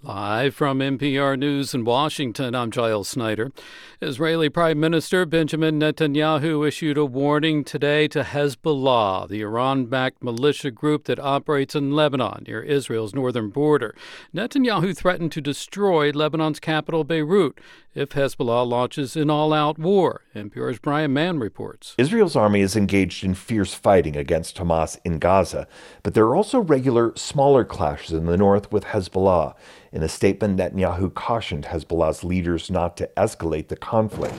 Live from NPR News in Washington, I'm Giles Snyder. Israeli Prime Minister Benjamin Netanyahu issued a warning today to Hezbollah, the Iran backed militia group that operates in Lebanon near Israel's northern border. Netanyahu threatened to destroy Lebanon's capital, Beirut, if Hezbollah launches an all out war. NPR's Brian Mann reports. Israel's army is engaged in fierce fighting against Hamas in Gaza, but there are also regular, smaller clashes in the north with Hezbollah. In a statement, Netanyahu cautioned Hezbollah's leaders not to escalate the conflict.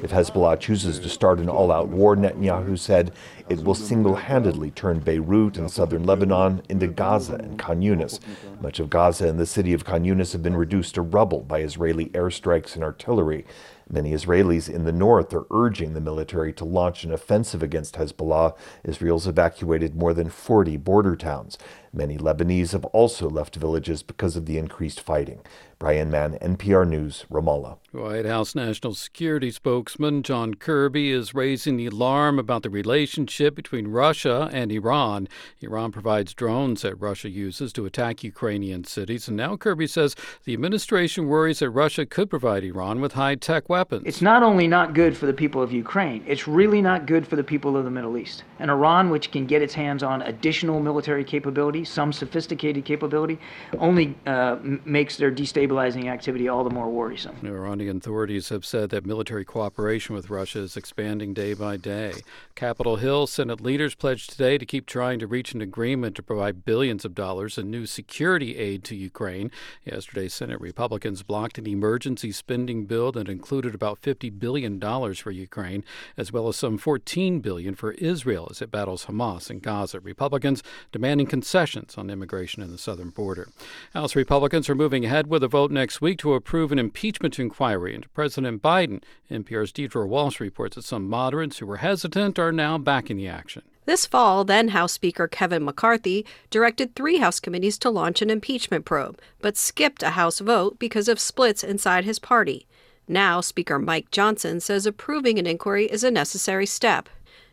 If Hezbollah chooses to start an all out war, Netanyahu said it will single handedly turn Beirut and southern Lebanon into Gaza and Khan Yunis. Much of Gaza and the city of Khan Yunis have been reduced to rubble by Israeli airstrikes and artillery. Many Israelis in the north are urging the military to launch an offensive against Hezbollah. Israel's evacuated more than 40 border towns. Many Lebanese have also left villages because of the increased fighting. Brian Mann, NPR News, Ramallah. White House National Security spokesman John Kirby is raising the alarm about the relationship between Russia and Iran. Iran provides drones that Russia uses to attack Ukrainian cities, and now Kirby says the administration worries that Russia could provide Iran with high tech weapons. It's not only not good for the people of Ukraine, it's really not good for the people of the Middle East. And Iran, which can get its hands on additional military capability, some sophisticated capability, only uh, makes their destabilizing activity all the more worrisome. Iranian authorities have said that military cooperation with Russia is expanding day by day. Capitol Hill Senate leaders pledged today to keep trying to reach an agreement to provide billions of dollars in new security aid to Ukraine. Yesterday, Senate Republicans blocked an emergency spending bill that included about $50 billion for Ukraine, as well as some 14 billion for Israel as it battles Hamas in Gaza. Republicans demanding concessions on immigration and the southern border. House Republicans are moving ahead with a vote next week to approve an impeachment inquiry into President Biden. NPR's Deirdre Walsh reports that some moderates who were hesitant are now back in the action. This fall, then House Speaker Kevin McCarthy directed three House committees to launch an impeachment probe, but skipped a House vote because of splits inside his party. Now, Speaker Mike Johnson says approving an inquiry is a necessary step.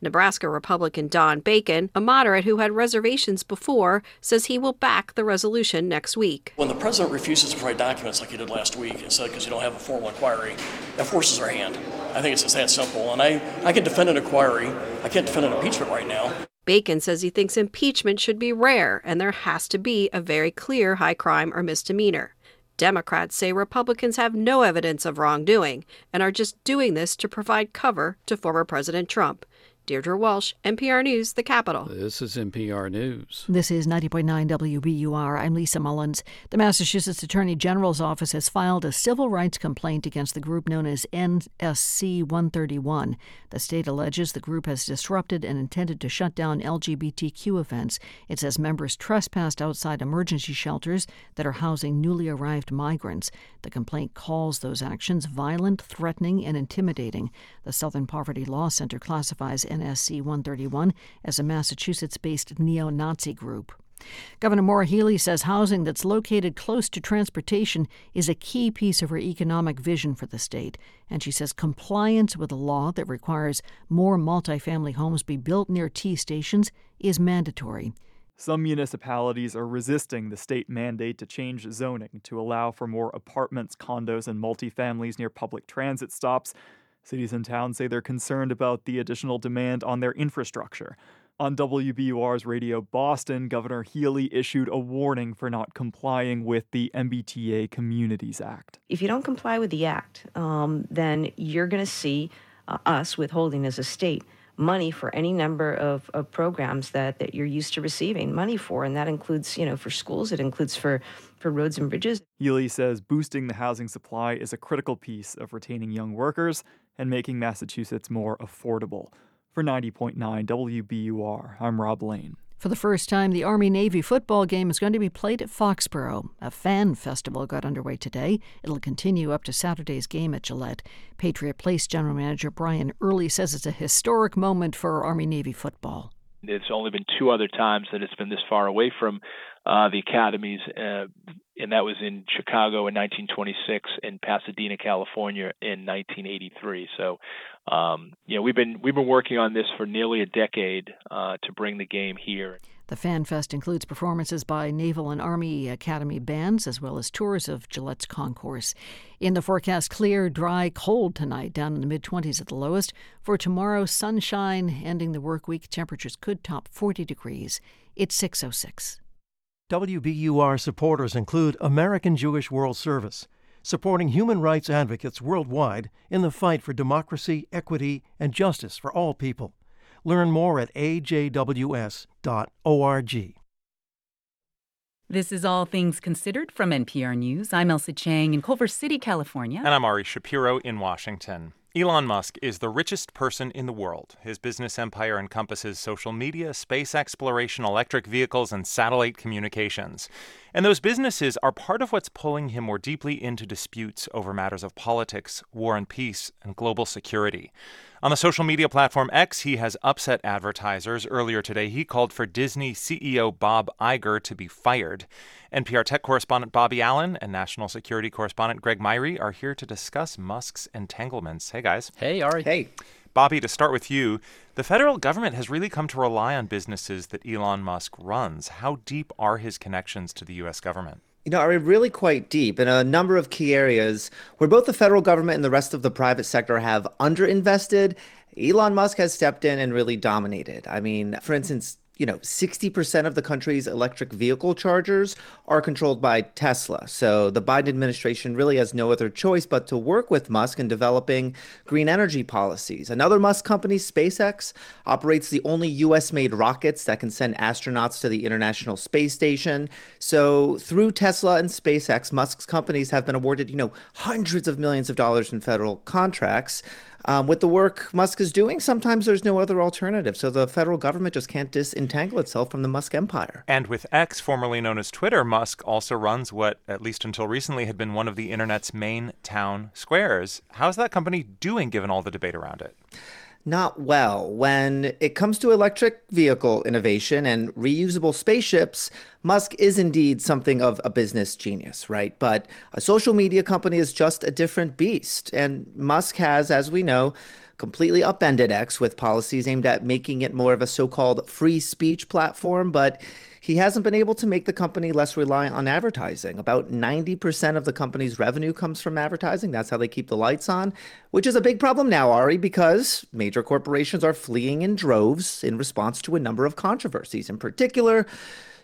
Nebraska Republican Don Bacon, a moderate who had reservations before, says he will back the resolution next week. When the president refuses to provide documents like he did last week and said because you don't have a formal inquiry, that forces our hand. I think it's just that simple. And I, I can defend an inquiry. I can't defend an impeachment right now. Bacon says he thinks impeachment should be rare and there has to be a very clear high crime or misdemeanor. Democrats say Republicans have no evidence of wrongdoing and are just doing this to provide cover to former President Trump. Deirdre Walsh, NPR News, The Capitol. This is NPR News. This is 90.9 WBUR. I'm Lisa Mullins. The Massachusetts Attorney General's office has filed a civil rights complaint against the group known as NSC 131. The state alleges the group has disrupted and intended to shut down LGBTQ events. It says members trespassed outside emergency shelters that are housing newly arrived migrants. The complaint calls those actions violent, threatening, and intimidating. The Southern Poverty Law Center classifies NSC 131 as a Massachusetts based neo Nazi group. Governor Maura Healey says housing that's located close to transportation is a key piece of her economic vision for the state. And she says compliance with a law that requires more multifamily homes be built near T stations is mandatory. Some municipalities are resisting the state mandate to change zoning to allow for more apartments, condos, and multifamilies near public transit stops. Cities and towns say they're concerned about the additional demand on their infrastructure. On WBUR's Radio Boston, Governor Healey issued a warning for not complying with the MBTA Communities Act. If you don't comply with the act, um, then you're going to see uh, us withholding as a state money for any number of, of programs that, that you're used to receiving money for. And that includes, you know, for schools, it includes for, for roads and bridges. Healey says boosting the housing supply is a critical piece of retaining young workers and making Massachusetts more affordable. For 90.9 WBUR, I'm Rob Lane. For the first time, the Army Navy football game is going to be played at Foxborough. A fan festival got underway today. It'll continue up to Saturday's game at Gillette. Patriot Place General Manager Brian Early says it's a historic moment for Army Navy football. It's only been two other times that it's been this far away from uh, the academies, uh, and that was in Chicago in 1926 and Pasadena, California in 1983. So, um, you know, we've been we've been working on this for nearly a decade uh, to bring the game here. The Fan Fest includes performances by Naval and Army Academy bands as well as tours of Gillette's concourse. In the forecast, clear, dry, cold tonight, down in the mid 20s at the lowest. For tomorrow, sunshine, ending the work week. Temperatures could top 40 degrees. It's 606. WBUR supporters include American Jewish World Service, supporting human rights advocates worldwide in the fight for democracy, equity, and justice for all people. Learn more at ajws.org. This is All Things Considered from NPR News. I'm Ailsa Chang in Culver City, California. And I'm Ari Shapiro in Washington. Elon Musk is the richest person in the world. His business empire encompasses social media, space exploration, electric vehicles, and satellite communications. And those businesses are part of what's pulling him more deeply into disputes over matters of politics, war and peace, and global security. On the social media platform X, he has upset advertisers. Earlier today, he called for Disney CEO Bob Iger to be fired. NPR tech correspondent Bobby Allyn and national security correspondent Greg Myre are here to discuss Musk's entanglements. Hey, guys. Hey, Ari. Hey. Bobby, to start with you, the federal government has really come to rely on businesses that Elon Musk runs. How deep are his connections to the U.S. government? You know, are really quite deep in a number of key areas where both the federal government and the rest of the private sector have underinvested. Elon Musk has stepped in and really dominated. I mean, for instance, you know, 60% of the country's electric vehicle chargers are controlled by Tesla. So the Biden administration really has no other choice but to work with Musk in developing green energy policies. Another Musk company, SpaceX, operates the only US made rockets that can send astronauts to the International Space Station. So through Tesla and SpaceX, Musk's companies have been awarded, you know, hundreds of millions of dollars in federal contracts. Um, with the work Musk is doing, sometimes there's no other alternative. So the federal government just can't disentangle itself from the Musk empire. And with X, formerly known as Twitter, Musk also runs what, at least until recently, had been one of the internet's main town squares. How's that company doing given all the debate around it? Not well. When it comes to electric vehicle innovation and reusable spaceships, Musk is indeed something of a business genius, right? But a social media company is just a different beast. And Musk has, as we know, completely upended X with policies aimed at making it more of a so called free speech platform. But he hasn't been able to make the company less reliant on advertising. About 90% of the company's revenue comes from advertising. That's how they keep the lights on, which is a big problem now, Ari, because major corporations are fleeing in droves in response to a number of controversies. In particular,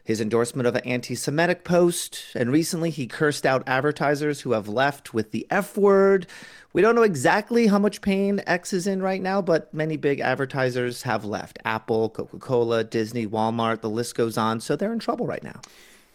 his endorsement of an anti Semitic post, and recently he cursed out advertisers who have left with the F word. We don't know exactly how much pain X is in right now, but many big advertisers have left Apple, Coca Cola, Disney, Walmart, the list goes on. So they're in trouble right now.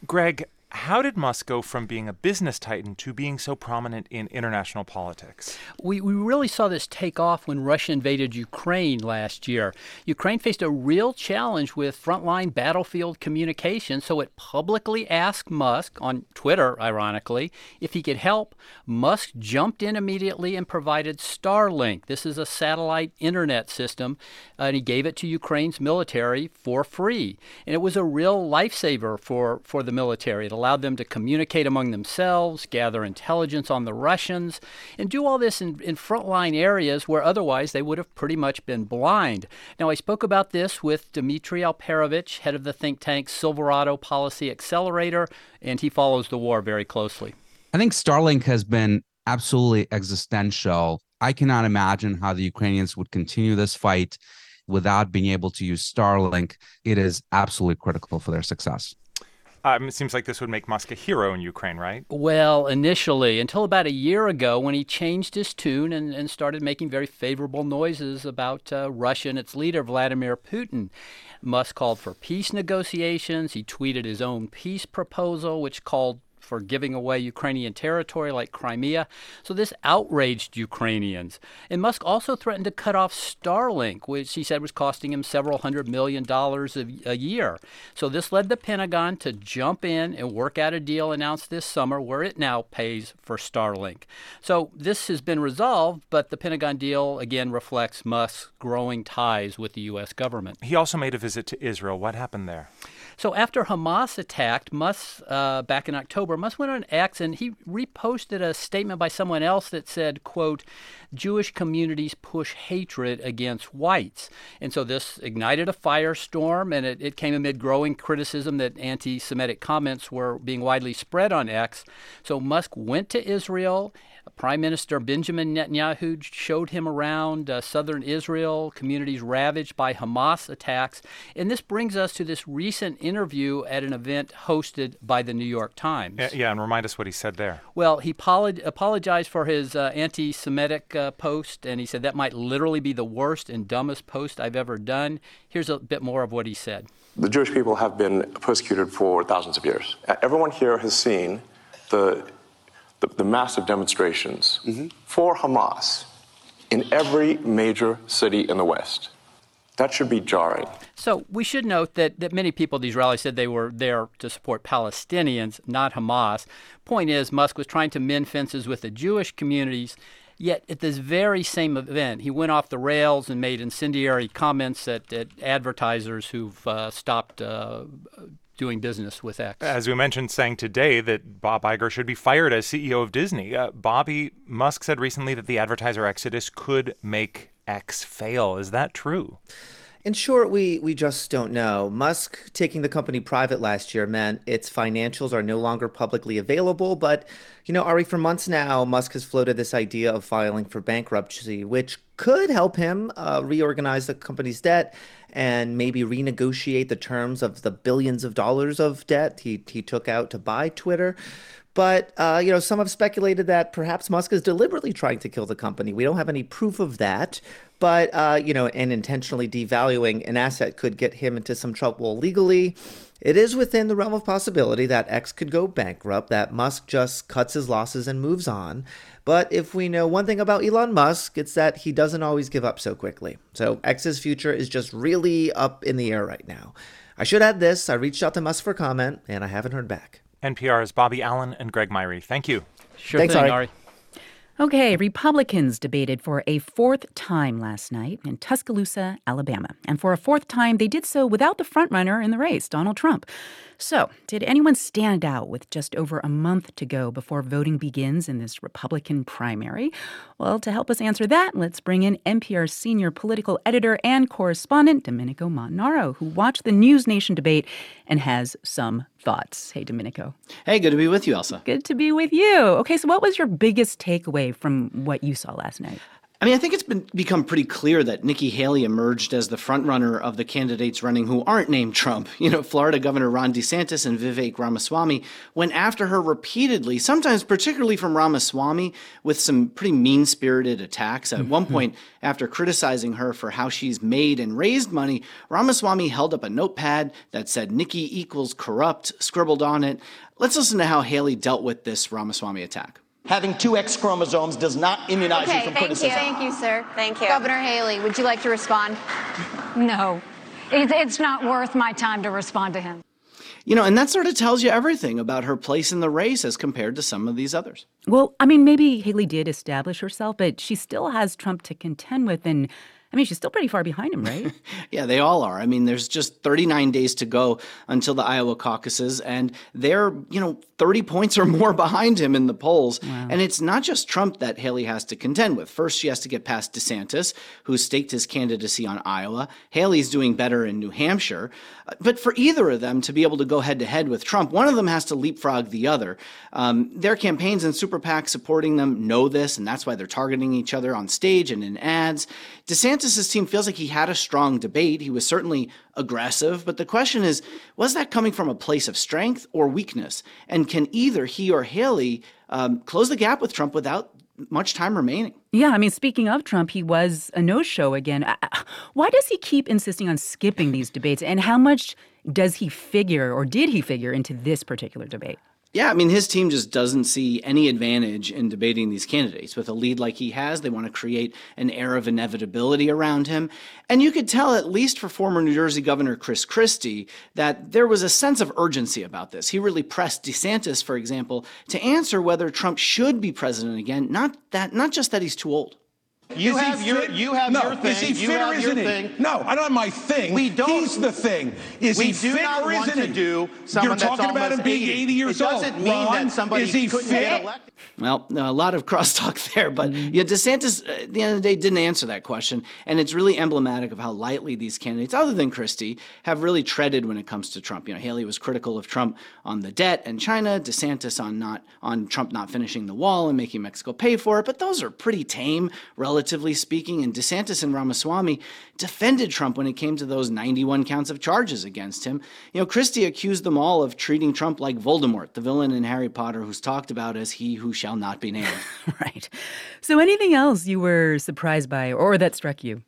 Greg, how did Musk go from being a business titan to being so prominent in international politics? We, we really saw this take off when Russia invaded Ukraine last year. Ukraine faced a real challenge with frontline battlefield communication, so it publicly asked Musk, on Twitter, ironically, if he could help. Musk jumped in immediately and provided Starlink. This is a satellite internet system, and he gave it to Ukraine's military for free. And it was a real lifesaver for, for the military. It allowed them to communicate among themselves, gather intelligence on the Russians, and do all this in, in frontline areas where otherwise they would have pretty much been blind. Now, I spoke about this with Dmitri Alperovitch, head of the think tank Silverado Policy Accelerator, and he follows the war very closely. I think Starlink has been absolutely existential. I cannot imagine how the Ukrainians would continue this fight without being able to use Starlink. It is absolutely critical for their success. Um, it seems like this would make Musk a hero in Ukraine, right? Well, initially, until about a year ago when he changed his tune and, and started making very favorable noises about uh, Russia and its leader, Vladimir Putin. Musk called for peace negotiations. He tweeted his own peace proposal, which called for giving away Ukrainian territory like Crimea. So this outraged Ukrainians. And Musk also threatened to cut off Starlink, which he said was costing him several hundred million dollars a, year. So this led the Pentagon to jump in and work out a deal announced this summer where it now pays for Starlink. So this has been resolved, but the Pentagon deal again reflects Musk's growing ties with the U.S. government. He also made a visit to Israel. What happened there? So after Hamas attacked Musk uh, back in October, Musk went on X and he reposted a statement by someone else that said, "quote Jewish communities push hatred against whites," and so this ignited a firestorm, and it, it came amid growing criticism that anti-Semitic comments were being widely spread on X. So Musk went to Israel Prime Minister Benjamin Netanyahu showed him around uh, southern Israel, communities ravaged by Hamas attacks. And this brings us to this recent interview at an event hosted by the New York Times. Yeah, yeah and remind us what he said there. Well, he poli- apologized for his uh, anti Semitic uh, post, and he said that might literally be the worst and dumbest post I've ever done. Here's a bit more of what he said. The Jewish people have been persecuted for thousands of years. Everyone here has seen the the, the massive demonstrations mm-hmm. for Hamas in every major city in the West. That should be jarring. So we should note that, that many people at these rallies said they were there to support Palestinians, not Hamas. Point is, Musk was trying to mend fences with the Jewish communities. Yet at this very same event, he went off the rails and made incendiary comments at, at advertisers who've uh, stopped uh, doing business with X. As we mentioned, saying today that Bob Iger should be fired as CEO of Disney. Uh, Bobby Musk said recently that the advertiser exodus could make X fail. Is that true? In short, we, we just don't know. Musk taking the company private last year meant its financials are no longer publicly available. But, you know, Ari, for months now, Musk has floated this idea of filing for bankruptcy, which could help him uh, reorganize the company's debt and maybe renegotiate the terms of the billions of dollars of debt he, he took out to buy Twitter. But uh, you know, some have speculated that perhaps Musk is deliberately trying to kill the company. We don't have any proof of that, but uh, you know, and intentionally devaluing an asset could get him into some trouble legally. It is within the realm of possibility that X could go bankrupt, that Musk just cuts his losses and moves on. But if we know one thing about Elon Musk, it's that he doesn't always give up so quickly. So X's future is just really up in the air right now. I should add this I reached out to Musk for comment, and I haven't heard back. NPR's Bobby Allyn and Greg Myre. Thank you. Sure Thanks, thing, Ari. Ari. Okay, Republicans debated for a fourth time last night in Tuscaloosa, Alabama. And for a fourth time, they did so without the frontrunner in the race, Donald Trump. So, did anyone stand out with just over a month to go before voting begins in this Republican primary? Well, to help us answer that, let's bring in NPR's senior political editor and correspondent, Domenico Montanaro, who watched the News Nation debate and has some thoughts. Hey, Domenico. Hey, good to be with you, Ailsa. Good to be with you. Okay, so what was your biggest takeaway from what you saw last night? I mean, I think it's been become pretty clear that Nikki Haley emerged as the frontrunner of the candidates running who aren't named Trump. You know, Florida Governor Ron DeSantis and Vivek Ramaswamy went after her repeatedly, sometimes particularly from Ramaswamy, with some pretty mean-spirited attacks. At one mm-hmm. point, after criticizing her for how she's made and raised money, Ramaswamy held up a notepad that said "Nikki equals corrupt" scribbled on it. Let's listen to how Haley dealt with this Ramaswamy attack. Having two X chromosomes does not immunize Okay, you from thank criticism. you. Thank you, sir. Thank you. Governor Haley, would you like to respond? No, it, it's not worth my time to respond to him. You know, and that sort of tells you everything about her place in the race as compared to some of these others. Well, I mean, maybe Haley did establish herself, but she still has Trump to contend with. And I mean, she's still pretty far behind him, right? Yeah, they all are. I mean, there's just 39 days to go until the Iowa caucuses, and they're, you know, 30 points or more behind him in the polls. And it's not just Trump that Haley has to contend with. First, she has to get past DeSantis, who staked his candidacy on Iowa. Haley's doing better in New Hampshire. Uh, But for either of them to be able to go head to head with Trump, one of them has to leapfrog the other. Um, their campaigns and super PACs supporting them know this, and that's why they're targeting each other on stage and in ads. DeSantis' team feels like he had a strong debate. He was certainly aggressive, but the question is was that coming from a place of strength or weakness? And can either he or Haley um, close the gap with Trump without much time remaining? yeah, I mean, speaking of Trump, he was a no show again. I- I- Why does he keep insisting on skipping these debates? And how much does he figure, or did he figure, into this particular debate? Yeah, I mean, his team just doesn't see any advantage in debating these candidates. With a lead like he has, they want to create an air of inevitability around him. And you could tell, at least for former New Jersey Governor Chris Christie, that there was a sense of urgency about this. He really pressed DeSantis, for example, to answer whether Trump should be president again, not that not just that he's too old. You Is he have your you have no. your thing. Is he fit have or isn't he? thing. No, I don't have my thing. We don't- He's the thing. Is we he do fit not or isn't to he? do someone You're that's talking about him being 80. 80 years it old. doesn't mean Ron, that somebody is he couldn't fit? get elected. Well, a lot of crosstalk there, but yeah, DeSantis, uh, at the end of the day, didn't answer that question, and it's really emblematic of how lightly these candidates, other than Christie, have really treaded when it comes to Trump. You know, Haley was critical of Trump on the debt and China, DeSantis on not on Trump not finishing the wall and making Mexico pay for it, but those are pretty tame, relatively speaking. And DeSantis and Ramaswamy defended Trump when it came to those 91 counts of charges against him. You know, Christie accused them all of treating Trump like Voldemort, the villain in Harry Potter, who's talked about as he who shall not be named. right. So, anything else you were surprised by or that struck you?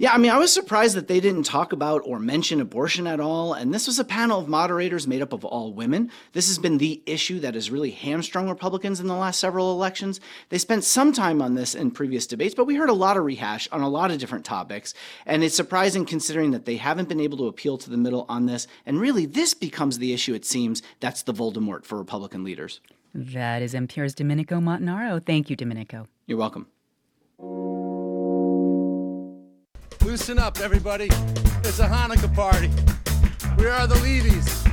Yeah, I mean, I was surprised that they didn't talk about or mention abortion at all. And this was a panel of moderators made up of all women. This has been the issue that has really hamstrung Republicans in the last several elections. They spent some time on this in previous debates, but we heard a lot of rehash on a lot of different topics. And it's surprising considering that they haven't been able to appeal to the middle on this. And really, this becomes the issue, it seems, that's the Voldemort for Republican leaders. That is NPR's Domenico Montanaro. Thank you, Domenico. You're welcome. Loosen up, everybody. It's a Hanukkah party. We are the LeeVees.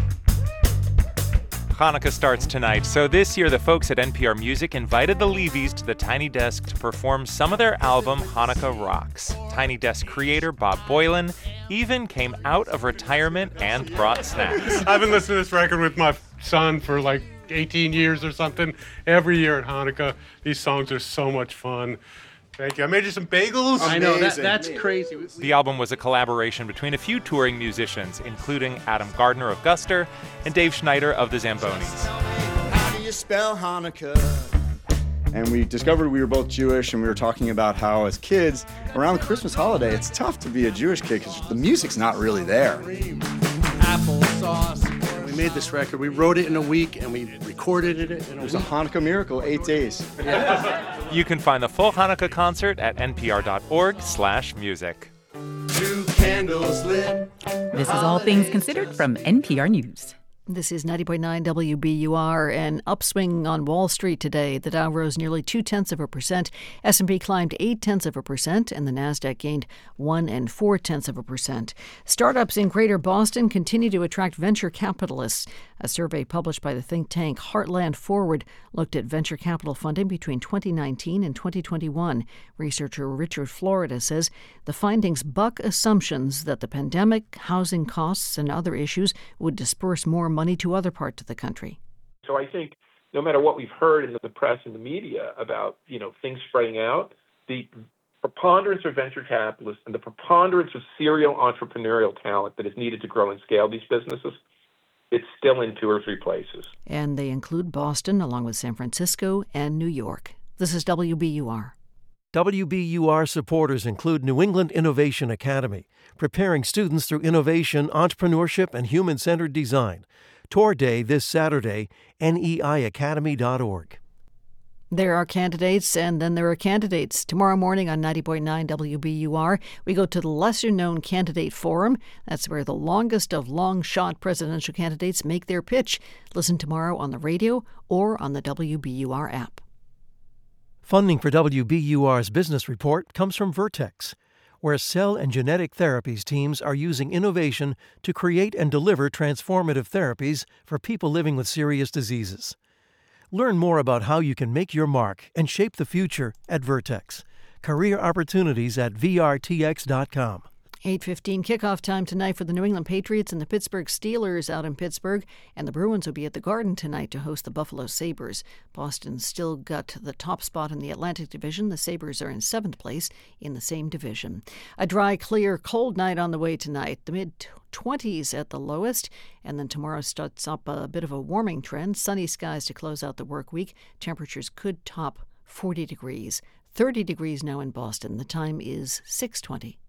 Hanukkah starts tonight, so this year the folks at NPR Music invited the LeeVees to the Tiny Desk to perform some of their album Hanukkah Rocks. Tiny Desk creator Bob Boilen even came out of retirement and brought snacks. I've been listening to this record with my son for like 18 years or something. Every year at Hanukkah, these songs are so much fun. Thank you. I made you some bagels. I know that, that's crazy. The album was a collaboration between a few touring musicians, including Adam Gardner of Guster and Dave Schneider of the Zambonis. How do you spell Hanukkah? And we discovered we were both Jewish, and we were talking about how, as kids, around the Christmas holiday, it's tough to be a Jewish kid because the music's not really there. Applesauce. We made this record. We wrote it in a week, and we recorded it in a It was a. Hanukkah miracle, eight days. You can find the full Hanukkah concert at npr.org/music. Two candles lit. This is All Things Considered from NPR News. This is 90.9 WBUR. An upswing on Wall Street today. The Dow rose nearly two tenths of a percent. S&P climbed eight tenths of a percent, and the Nasdaq gained one and four tenths of a percent. Startups in Greater Boston continue to attract venture capitalists. A survey published by the think tank Heartland Forward looked at venture capital funding between 2019 and 2021. Researcher Richard Florida says the findings buck assumptions that the pandemic, housing costs, and other issues would disperse more money to other parts of the country. So I think no matter what we've heard in the press and the media about you know things spreading out, the preponderance of venture capitalists and the preponderance of serial entrepreneurial talent that is needed to grow and scale these businesses, it's still in two or three places. And they include Boston, along with San Francisco and New York. This is WBUR. WBUR supporters include New England Innovation Academy, preparing students through innovation, entrepreneurship, and human centered design. Tour Day this Saturday, neiacademy.org. There are candidates, and then there are candidates. Tomorrow morning on 90.9 WBUR, we go to the lesser known candidate forum. That's where the longest of long shot presidential candidates make their pitch. Listen tomorrow on the radio or on the WBUR app. Funding for WBUR's business report comes from Vertex, where cell and genetic therapies teams are using innovation to create and deliver transformative therapies for people living with serious diseases. Learn more about how you can make your mark and shape the future at Vertex. Career opportunities at VRTX.com. 8:15 kickoff time tonight for the New England Patriots and the Pittsburgh Steelers out in Pittsburgh, and the Bruins will be at the Garden tonight to host the Buffalo Sabres. Boston still got the top spot in the Atlantic Division. The Sabres are in seventh place in the same division. A dry, clear, cold night on the way tonight. The mid 20s at the lowest, and then tomorrow starts up a bit of a warming trend. Sunny skies to close out the work week. Temperatures could top 40 degrees. 30 degrees now in Boston. The time is 620.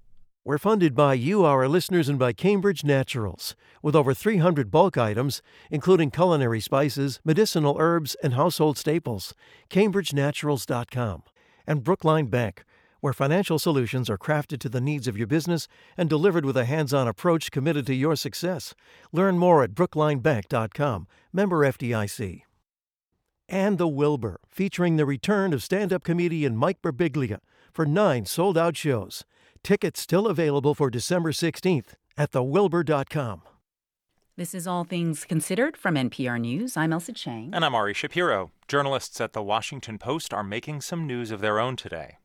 We're funded by you, our listeners, and by Cambridge Naturals, with over 300 bulk items, including culinary spices, medicinal herbs, and household staples. CambridgeNaturals.com. And Brookline Bank, where financial solutions are crafted to the needs of your business and delivered with a hands on approach committed to your success. Learn more at brooklinebank.com. Member FDIC. And The Wilbur, featuring the return of stand up comedian Mike Birbiglia for nine sold out shows. Tickets still available for December 16th at thewilbur.com. This is All Things Considered from NPR News. I'm Ailsa Chang. And I'm Ari Shapiro. Journalists at the Washington Post are making some news of their own today.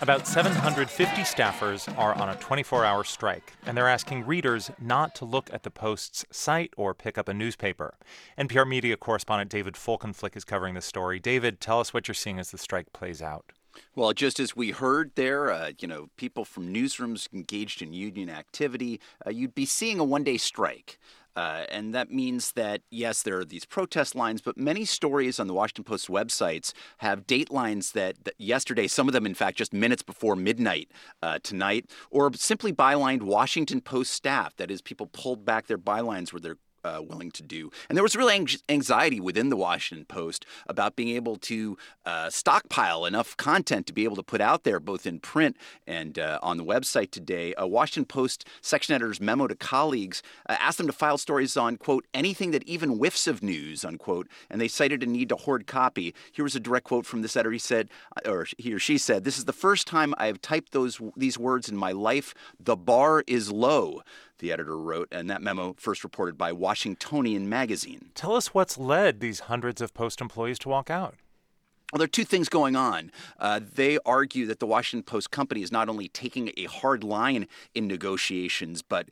About 750 staffers are on a 24 hour strike, and they're asking readers not to look at the Post's site or pick up a newspaper. NPR media correspondent David Folkenflik is covering this story. David, tell us what you're seeing as the strike plays out. Well, just as we heard there, uh, you know, people from newsrooms engaged in union activity, uh, you'd be seeing a one day strike. Uh, and that means that, yes, there are these protest lines, but many stories on the Washington Post websites have date lines that, that yesterday, some of them, in fact, just minutes before midnight uh, tonight, or simply bylined Washington Post staff. That is, people pulled back their bylines where they're uh, willing to do. And there was really ang- anxiety within the Washington Post about being able to uh, stockpile enough content to be able to put out there, both in print and uh, on the website today. A Washington Post section editor's memo to colleagues uh, asked them to file stories on, quote, anything that even whiffs of news, unquote. And they cited a need to hoard copy. Here was a direct quote from this editor. He said, or he or she said, This is the first time I have typed those these words in my life. The bar is low the editor wrote, and that memo first reported by Washingtonian magazine. Tell us what's led these hundreds of Post employees to walk out. Well, there are two things going on. Uh, they argue that the Washington Post company is not only taking a hard line in negotiations, but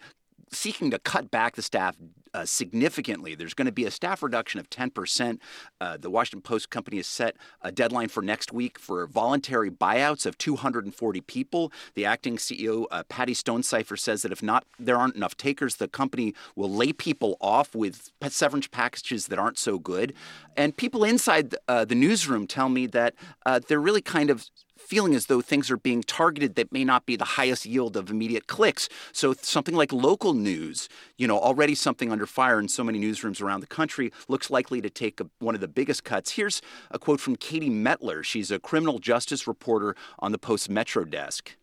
seeking to cut back the staff uh, significantly. There's going to be a staff reduction of 10%. Uh, the Washington Post company has set a deadline for next week for voluntary buyouts of 240 people. The acting CEO, uh, Patty Stonesifer, says that if not, there aren't enough takers, the company will lay people off with severance packages that aren't so good. And people inside uh, the newsroom tell me that uh, they're really kind of feeling as though things are being targeted that may not be the highest yield of immediate clicks. So something like local news, you know, already something under fire in so many newsrooms around the country, looks likely to take a, one of the biggest cuts. Here's a quote from Katie Mettler. She's a criminal justice reporter on the Post Metro desk.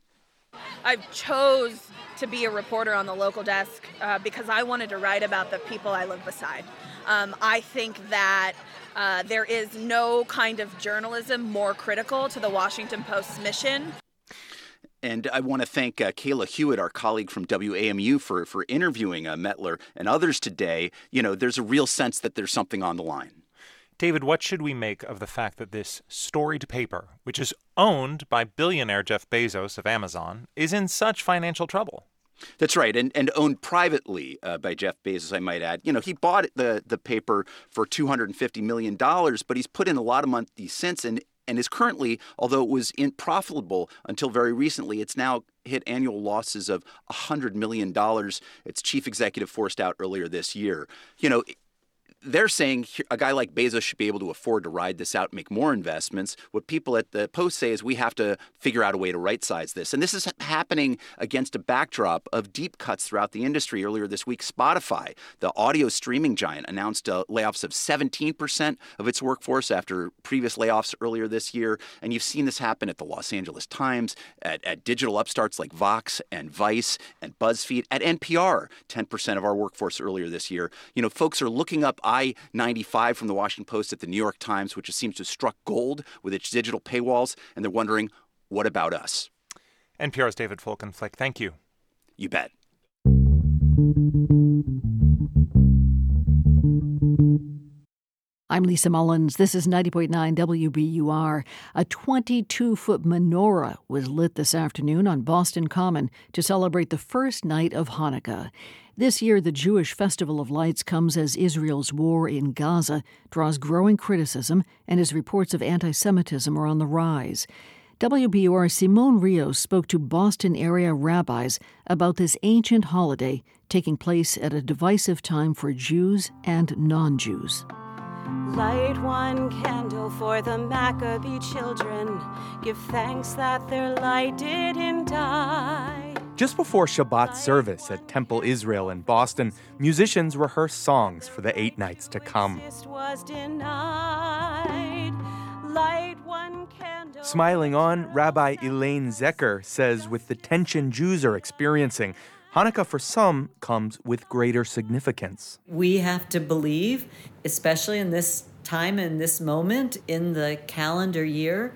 I chose to be a reporter on the local desk uh, because I wanted to write about the people I live beside. Um, I think that uh, there is no kind of journalism more critical to the Washington Post's mission. And I want to thank uh, Kayla Hewitt, our colleague from WAMU, for, for interviewing uh, Mettler and others today. You know, there's a real sense that there's something on the line. David, what should we make of the fact that this storied paper, which is owned by billionaire Jeff Bezos of Amazon, is in such financial trouble? That's right, and and owned privately uh, by Jeff Bezos, I might add. You know, he bought the the paper for two hundred and fifty million dollars, but he's put in a lot of money since, and and is currently, although it was in profitable until very recently, it's now hit annual losses of $100 million. Its chief executive forced out earlier this year. You know, they're saying a guy like Bezos should be able to afford to ride this out, and make more investments. What people at the Post say is we have to figure out a way to right size this. And this is happening against a backdrop of deep cuts throughout the industry. Earlier this week, Spotify, the audio streaming giant, announced uh, layoffs of 17% of its workforce after previous layoffs earlier this year. And you've seen this happen at the Los Angeles Times, at, at digital upstarts like Vox and Vice and BuzzFeed, at NPR, 10% of our workforce earlier this year. You know, folks are looking up I 95 from the Washington Post at the New York Times, which seems to have struck gold with its digital paywalls, and they're wondering, what about us? NPR's David Folkenflik, thank you. You bet. I'm Lisa Mullins. This is 90.9 WBUR. A 22 foot menorah was lit this afternoon on Boston Common to celebrate the first night of Hanukkah. This year, the Jewish Festival of Lights comes as Israel's war in Gaza draws growing criticism and as reports of anti Semitism are on the rise. WBUR Simon Rios spoke to Boston area rabbis about this ancient holiday taking place at a divisive time for Jews and non Jews. Light one candle for the Maccabee children. Give thanks that their light didn't die. Just before Shabbat service at Temple Israel in Boston, musicians rehearse songs for the eight nights to come. Smiling on, Rabbi Elaine Zecher says with the tension Jews are experiencing, Hanukkah for some comes with greater significance. We have to believe, especially in this time and this moment in the calendar year,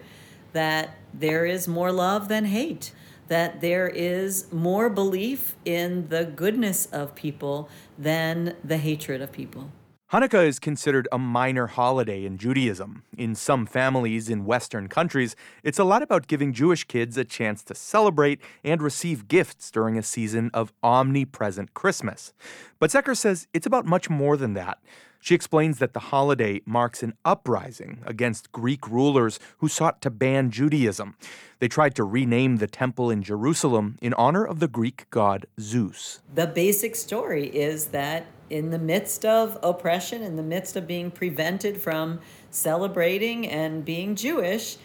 that there is more love than hate that there is more belief in the goodness of people than the hatred of people. Hanukkah is considered a minor holiday in Judaism. In some families in Western countries, it's a lot about giving Jewish kids a chance to celebrate and receive gifts during a season of omnipresent Christmas. But Zecher says it's about much more than that. She explains that the holiday marks an uprising against Greek rulers who sought to ban Judaism. They tried to rename the temple in Jerusalem in honor of the Greek god Zeus. The basic story is that in the midst of oppression, in the midst of being prevented from celebrating and being Jewish,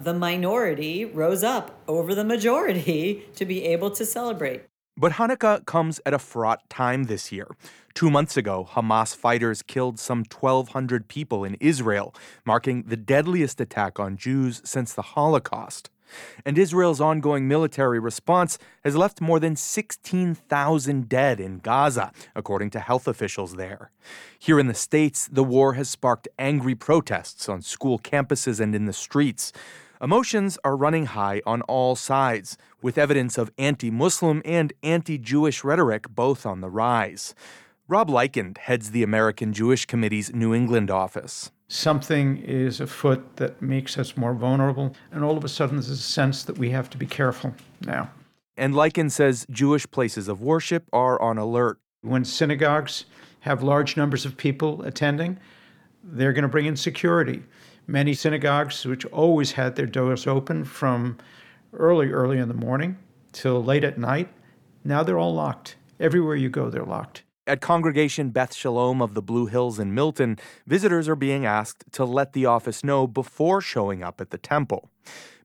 the minority rose up over the majority to be able to celebrate. But Hanukkah comes at a fraught time this year. Two months ago, Hamas fighters killed some 1,200 people in Israel, marking the deadliest attack on Jews since the Holocaust. And Israel's ongoing military response has left more than 16,000 dead in Gaza, according to health officials there. Here in the States, the war has sparked angry protests on school campuses and in the streets. Emotions are running high on all sides, with evidence of anti Muslim and anti Jewish rhetoric both on the rise. Rob Leikind heads the American Jewish Committee's New England office. something is afoot that makes us more vulnerable. And all of a sudden, there's a sense that we have to be careful now. And Leikind says Jewish places of worship are on alert. When synagogues have large numbers of people attending, they're going to bring in security. Many synagogues, which always had their doors open from early, early in the morning till late at night, now they're all locked. Everywhere you go, they're locked. At Congregation Beth Shalom of the Blue Hills in Milton, visitors are being asked to let the office know before showing up at the temple.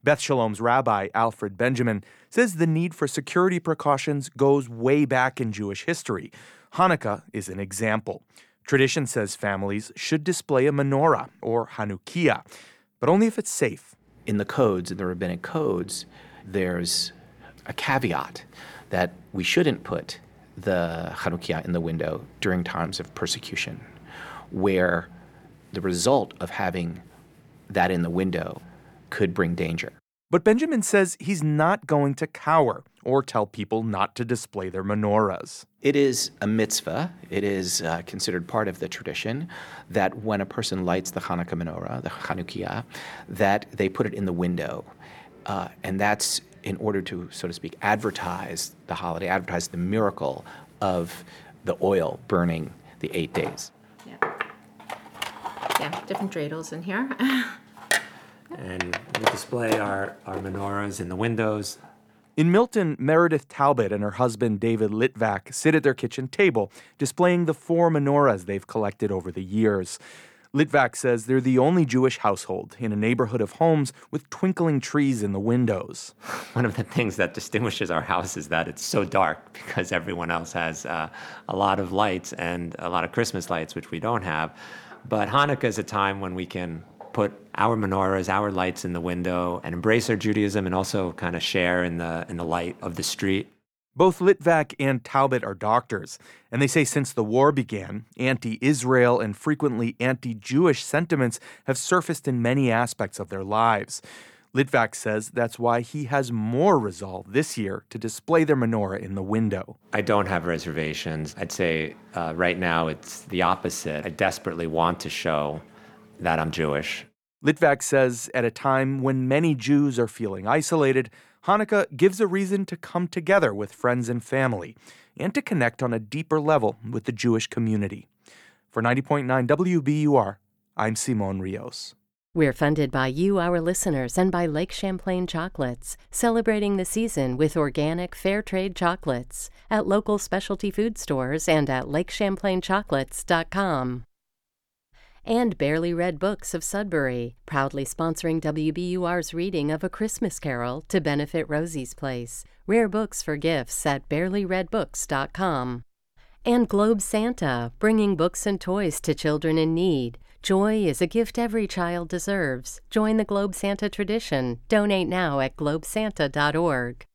Beth Shalom's rabbi, Alfred Benjamin, says the need for security precautions goes way back in Jewish history. Hanukkah is an example. Tradition says families should display a menorah or Chanukiah, but only if it's safe. In the codes, in the rabbinic codes, there's a caveat that we shouldn't put the Chanukiah in the window during times of persecution, where the result of having that in the window could bring danger. But Benjamin says he's not going to cower or tell people not to display their menorahs. It is a mitzvah. It is uh, considered part of the tradition that when a person lights the Hanukkah menorah, the Chanukiah, that they put it in the window. Uh, and that's in order to, so to speak, advertise the holiday, advertise the miracle of the oil burning the eight days. Yeah, yeah different dreidels in here. and we display our, our menorahs in the windows. In Milton, Meredith Talbot and her husband David Litvak sit at their kitchen table, displaying the four menorahs they've collected over the years. Litvak says they're the only Jewish household in a neighborhood of homes with twinkling trees in the windows. One of the things that distinguishes our house is that it's so dark because everyone else has uh, a lot of lights and a lot of Christmas lights, which we don't have. But Hanukkah is a time when we can put our menorahs, our lights in the window, and embrace our Judaism, and also kind of share in the in the light of the street. Both Litvak and Talbot are doctors, and they say since the war began, anti Israel and frequently anti Jewish sentiments have surfaced in many aspects of their lives. Litvak says that's why he has more resolve this year to display their menorah in the window. I don't have reservations. I'd say uh, right now it's the opposite. I desperately want to show that I'm Jewish. Litvak says at a time when many Jews are feeling isolated, Hanukkah gives a reason to come together with friends and family and to connect on a deeper level with the Jewish community. For 90.9 WBUR, I'm Simon Rios. We're funded by you, our listeners, and by Lake Champlain Chocolates, celebrating the season with organic fair trade chocolates at local specialty food stores and at lakechamplainchocolates.com and Barely Read Books of Sudbury, proudly sponsoring WBUR's reading of A Christmas Carol to benefit Rosie's Place. Rare books for gifts at barelyreadbooks.com. And Globe Santa, bringing books and toys to children in need. Joy is a gift every child deserves. Join the Globe Santa tradition. Donate now at globesanta.org.